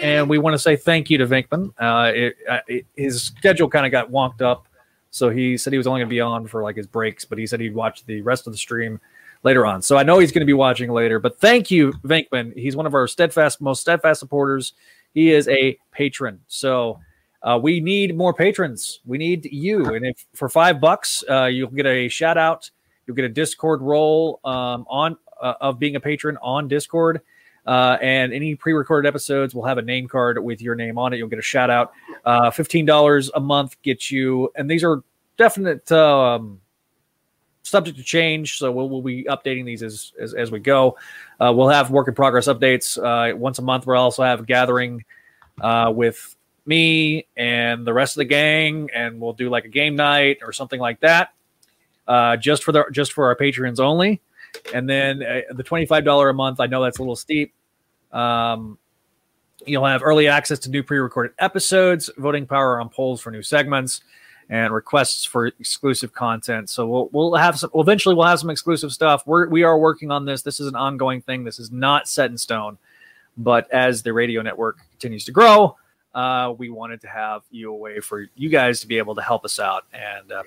and we want to say thank you to Venkman. Uh, it, uh, it, his schedule kind of got wonked up, so he said he was only going to be on for like his breaks, but he said he'd watch the rest of the stream later on. So I know he's going to be watching later. But thank you, Venkman. He's one of our steadfast, most steadfast supporters. He is a patron. So Uh, we need more patrons. We need you. And if for five bucks, uh, you'll get a shout out. You'll get a Discord role um, on uh, of being a patron on Discord. Uh, and any pre-recorded episodes will have a name card with your name on it. You'll get a shout out. Uh, Fifteen dollars a month gets you, and these are definite um, subject to change. So we'll, we'll be updating these as as, as we go. Uh, we'll have work in progress updates uh, once a month. We'll also have gathering uh, with me and the rest of the gang, and we'll do like a game night or something like that, uh, just for the just for our patrons only. And then uh, the twenty five dollar a month. I know that's a little steep. Um, you'll have early access to new pre recorded episodes, voting power on polls for new segments, and requests for exclusive content. So we'll we'll have some. Eventually, we'll have some exclusive stuff. We're we are working on this. This is an ongoing thing. This is not set in stone. But as the radio network continues to grow, uh, we wanted to have you a way for you guys to be able to help us out. And uh,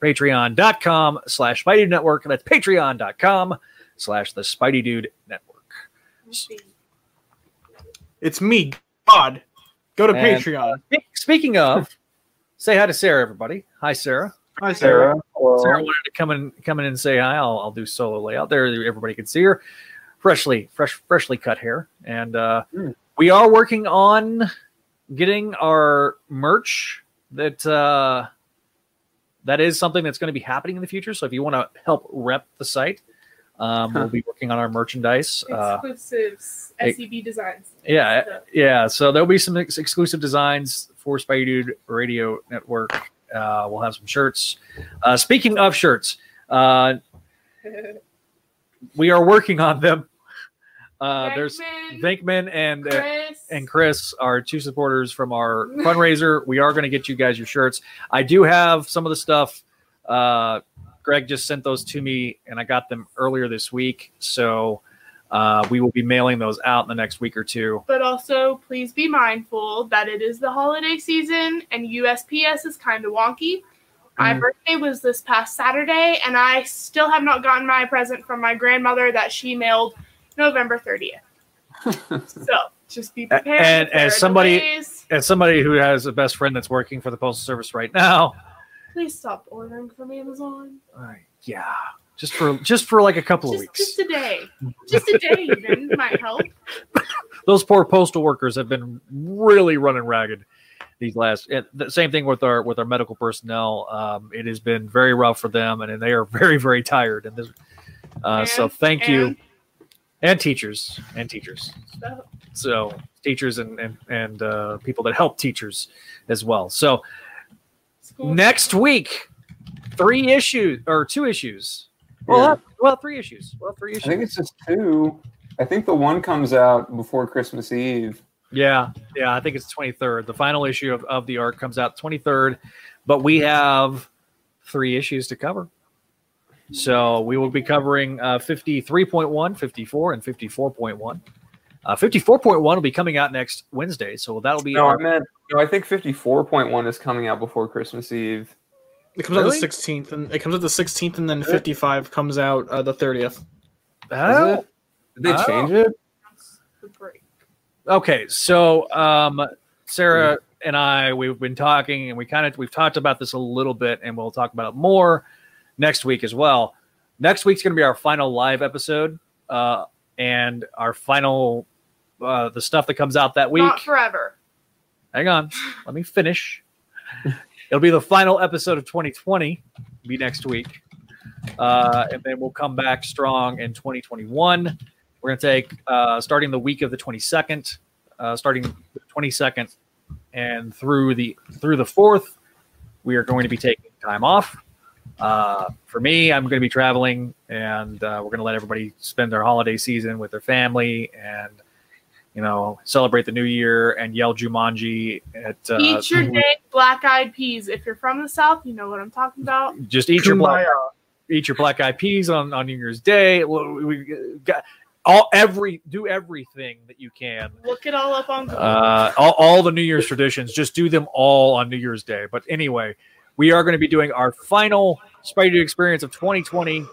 patreon.com slash Spidey Dude Network. That's patreon.com slash the Spidey Dude Network. It's me, God. Go to And- Patreon. Spe- Speaking of, say hi to Sarah, everybody. Hi, Sarah. Hi, Sarah. Sarah. Sarah wanted to come in, come in and say hi. I'll, I'll do solo layout there. Everybody can see her. Freshly, fresh, freshly cut hair, and uh, Mm. we are working on getting our merch. That uh, that is something that's going to be happening in the future. So if you want to help rep the site, um, we'll be working on our merchandise. Uh, Exclusives, it- SCB designs. yeah, So, yeah. So there'll be some ex- exclusive designs for Spidey Dude Radio Network. Uh, we'll have some shirts. Uh, speaking of shirts, uh, we are working on them. Uh, there's Venkman, Vinkman and uh, Chris, and Chris are two supporters from our fundraiser. We are going to get you guys your shirts. I do have some of the stuff. Uh, Greg just sent those to me, and I got them earlier this week. So uh, we will be mailing those out in the next week or two. But also, please be mindful that it is the holiday season and USPS is kind of wonky. My Mhm. birthday was this past Saturday, and I still have not gotten my present from my grandmother that she mailed November 30th. so just be prepared. and as somebody- delays. As somebody who has a best friend that's working for the Postal Service right now, please stop ordering from Amazon. uh, yeah, just for just for like a couple of weeks. just a day. Just a day, even might help. those poor postal workers have been really running ragged these last and the same thing with our with our medical personnel um, it has been very rough for them and, they are very very tired and this uh, so And- thank you and and teachers and teachers so- so teachers and and, and uh, people that help teachers as well so school. next week three issues or two issues well Yeah. well three issues well three issues I think it's just two. I think the one comes out before Christmas Eve. Yeah, yeah, I think it's 23rd. The final issue of, of the arc comes out 23rd, but we have three issues to cover. So we will be covering uh, 53.1, 54, and 54.1. Uh, 54.1 will be coming out next Wednesday, so that'll be No, I meant no. I think fifty-four point one is coming out before Christmas Eve. It comes out the 16th, and it comes out the 16th, and then 55 comes out uh, the 30th. Oh, Did they Oh. change it? the break. okay. So um, Sarah and I, we've been talking, and we kind of we've talked about this a little bit, and we'll talk about it more next week as well. Next week's going to be our final live episode, uh, and our final uh, the stuff that comes out that week. Not forever. Hang on, let me finish. It'll be the final episode of 2020. Be next week, uh, and then we'll come back strong in 2021. We're going to take uh, starting the week of the 22nd, uh, starting the 22nd, and through the through the fourth. We are going to be taking time off. Uh, for me, I'm going to be traveling, and uh, we're going to let everybody spend their holiday season with their family and you know, celebrate the new year and yell Jumanji at uh, Eat your dang black eyed peas. If you're from the South, you know what I'm talking about. just eat your black, eat your black eyed peas on, on New Year's Day. We we got all every do everything that you can. Look it all up on Google. Uh, all, all the New Year's traditions, just do them all on New Year's Day. But anyway, we are going to be doing our final Spidey Dude experience of 2020.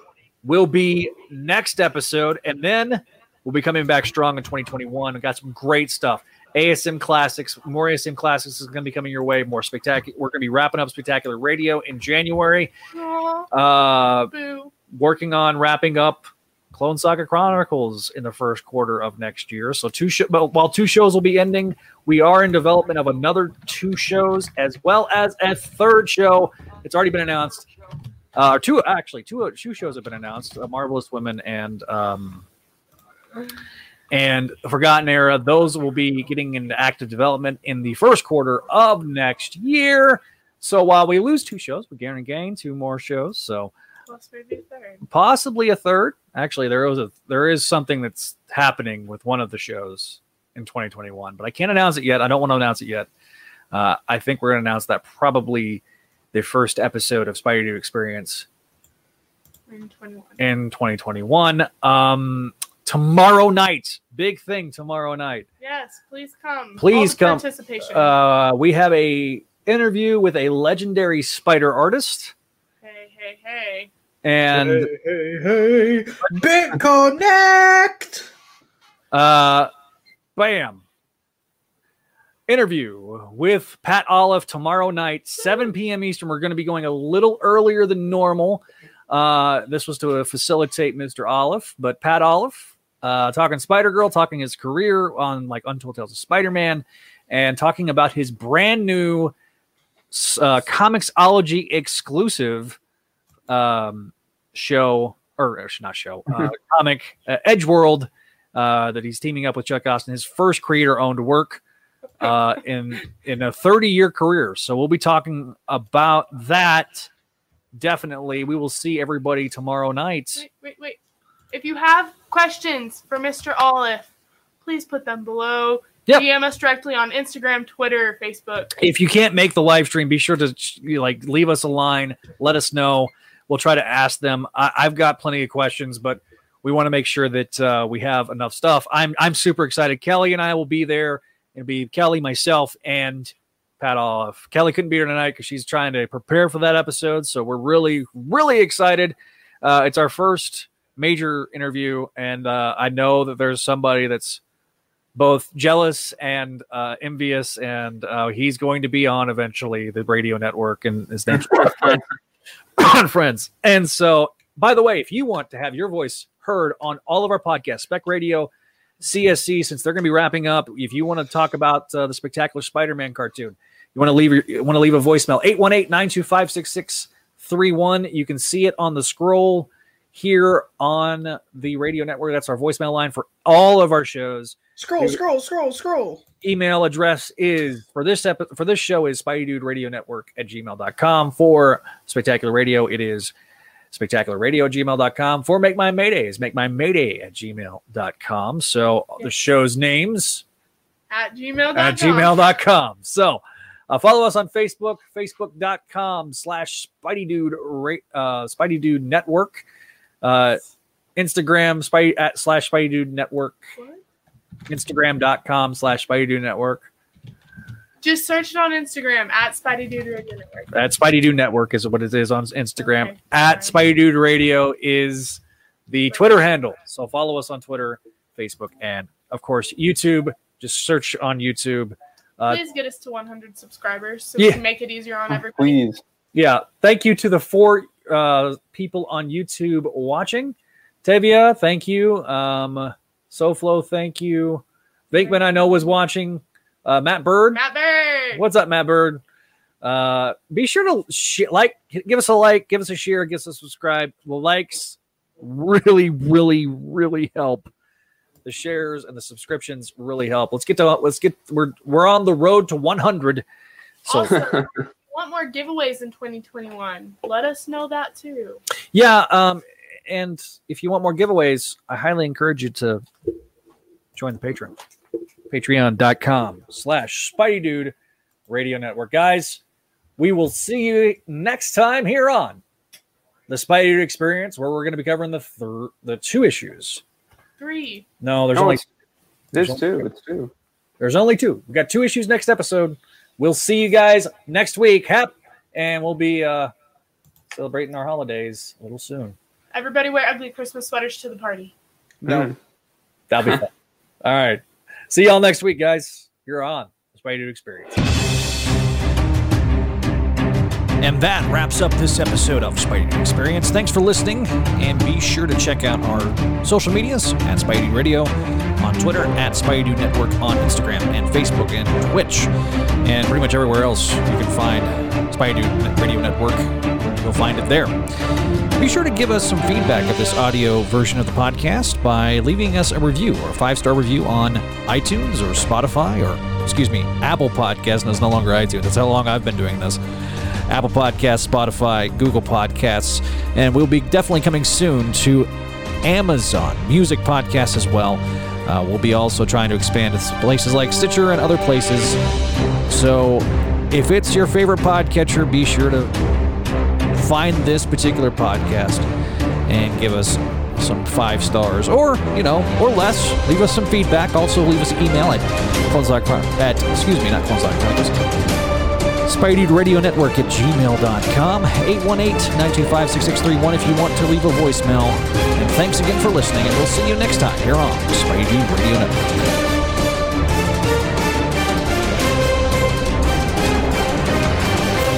Will be next episode, and then We'll be coming back strong in 2021. We've got some great stuff. ASM Classics, more ASM Classics is going to be coming your way. More spectacular. We're going to be wrapping up Spectacular Radio in January. Uh, working on wrapping up Clone Saga Chronicles in the first quarter of next year. So two show, but while two shows will be ending, we are in development of another two shows as well as a third show. It's already been announced. Uh, two actually two two shows have been announced: uh, Marvelous Women and um, and Forgotten Era. Those will be getting into active development in the first quarter of next year. So while we lose two shows, we guarantee gain two more shows. So maybe a third. possibly a third. Actually, there was a there is something that's happening with one of the shows in 2021, but I can't announce it yet. I don't want to announce it yet. Uh, I think we're going to announce that probably the first episode of Spider Dude Experience In 21. in 2021. Um, tomorrow night, big thing tomorrow night. Yes, please come. Please All come. Participation. Uh, we have a interview with a legendary spider artist, hey, hey, hey. and hey, hey, BitConnect. Uh, bam. Interview with Pat Olliffe tomorrow night, 7 p.m. Eastern. We're going to be going a little earlier than normal. Uh, this was to facilitate Mr. Olliffe, but Pat Olliffe, uh, talking Spider Girl, talking his career on like Untold Tales of Spider Man, and talking about his brand new uh, ComiXology exclusive um, show, or or not show, uh, comic uh, Edge World uh, that he's teaming up with Chuck Austen, his first creator owned work uh, in in a 30 year career. So we'll be talking about that. Definitely, we will see everybody tomorrow night. Wait, wait, wait. If you have questions for Mr. Olliffe, please put them below. Yep. DM us directly on Instagram, Twitter, Facebook. If you can't make the live stream, be sure to like leave us a line. Let us know. We'll try to ask them. I, I've got plenty of questions, but we want to make sure that uh, we have enough stuff. I'm I'm super excited. Kelly and I will be there. It'll be Kelly, myself, and Pat Olliffe. Kelly couldn't be here tonight because she's trying to prepare for that episode. So we're really, really excited. Uh, it's our first major interview, and uh, I know that there's somebody that's both jealous and uh, envious, and uh, he's going to be on eventually the radio network, and his name's on Friends. And so, by the way, if you want to have your voice heard on all of our podcasts, Spec Radio, CSC, since they're going to be wrapping up, if you want to talk about uh, the Spectacular Spider-Man cartoon, you want to leave your, you want to leave a voicemail 818-925-6631. You can see it on the scroll here on the radio network. That's our voicemail line for all of our shows Scroll, scroll, scroll, scroll. email address is for this epi- for this show is Spidey Dude Radio Network at gmail.com. For Spectacular Radio, it is spectacular radio at gmail.com. For Make My Mayday is make my mayday at gmail.com. So the show's names At gmail.com. at gmail.com. So uh, follow us on Facebook, facebook.com slash Spidey Dude uh, Spidey Dude Network. Uh, Instagram Spidey at slash Spidey Dude Network. What? Instagram.com slash Spidey Dude Network. Just search it on Instagram at Spidey Dude Radio Network. At Spidey Dude Network is what it is on Instagram. Okay. At Spidey Dude Radio is the Twitter handle. So follow us on Twitter, Facebook, and of course YouTube. Just search on YouTube. Uh, Please get us to 100 subscribers so Yeah. we can make it easier on everybody. Please. yeah, thank you to the four uh, people on YouTube watching. Tevia, thank you. Um, SoFlo, thank you. Venkman, I know was watching. Uh, Matt Bird, Matt Bird. What's up, Matt Bird? Uh, be sure to sh- like, give us a like, give us a share, give us a subscribe. The likes really, really, really help. The shares and the subscriptions really help. Let's get to let's get we're we're on the road to 100. So Also, want more giveaways in 2021? Let us know that too. yeah, um, and if you want more giveaways, I highly encourage you to join the Patreon. Patreon.com slash Spidey Dude Radio Network. Guys, we will see you next time here on the Spidey Dude Experience, where we're going to be covering the thir- the two issues. Three. No, there's No, only it's- There's two. It's two. there's only two. We got two issues next episode. We'll see you guys next week. Hap, and we'll be uh celebrating our holidays a little soon. Everybody wear ugly Christmas sweaters to the party. No. Mm. That'll be fun. All right. See y'all next week, guys. You're on Spidey Dude Experience. And that wraps up this episode of Spidey Dude Experience. Thanks for listening, and be sure to check out our social medias at Spidey Radio on Twitter, at Spidey Dude Network on Instagram and Facebook and Twitch, and pretty much everywhere else you can find Spidey Dude Radio Network. You'll find it there. Be sure to give us some feedback of this audio version of the podcast by leaving us a review or a five star review on iTunes or Spotify or, excuse me, Apple Podcasts. And it's no longer iTunes. That's how long I've been doing this. Apple Podcasts, Spotify, Google Podcasts, and we'll be definitely coming soon to Amazon Music Podcasts as well. Uh, we'll be also trying to expand to places like Stitcher and other places. So if it's your favorite podcatcher, be sure to find this particular podcast and give us some five stars or you know or less. Leave us some feedback. Also leave us an email at at excuse me not Spidey Radio Network at gmail.com 818-925-6631 if you want to leave a voicemail. And thanks again for listening and we'll see you next time here on Spidey Radio Network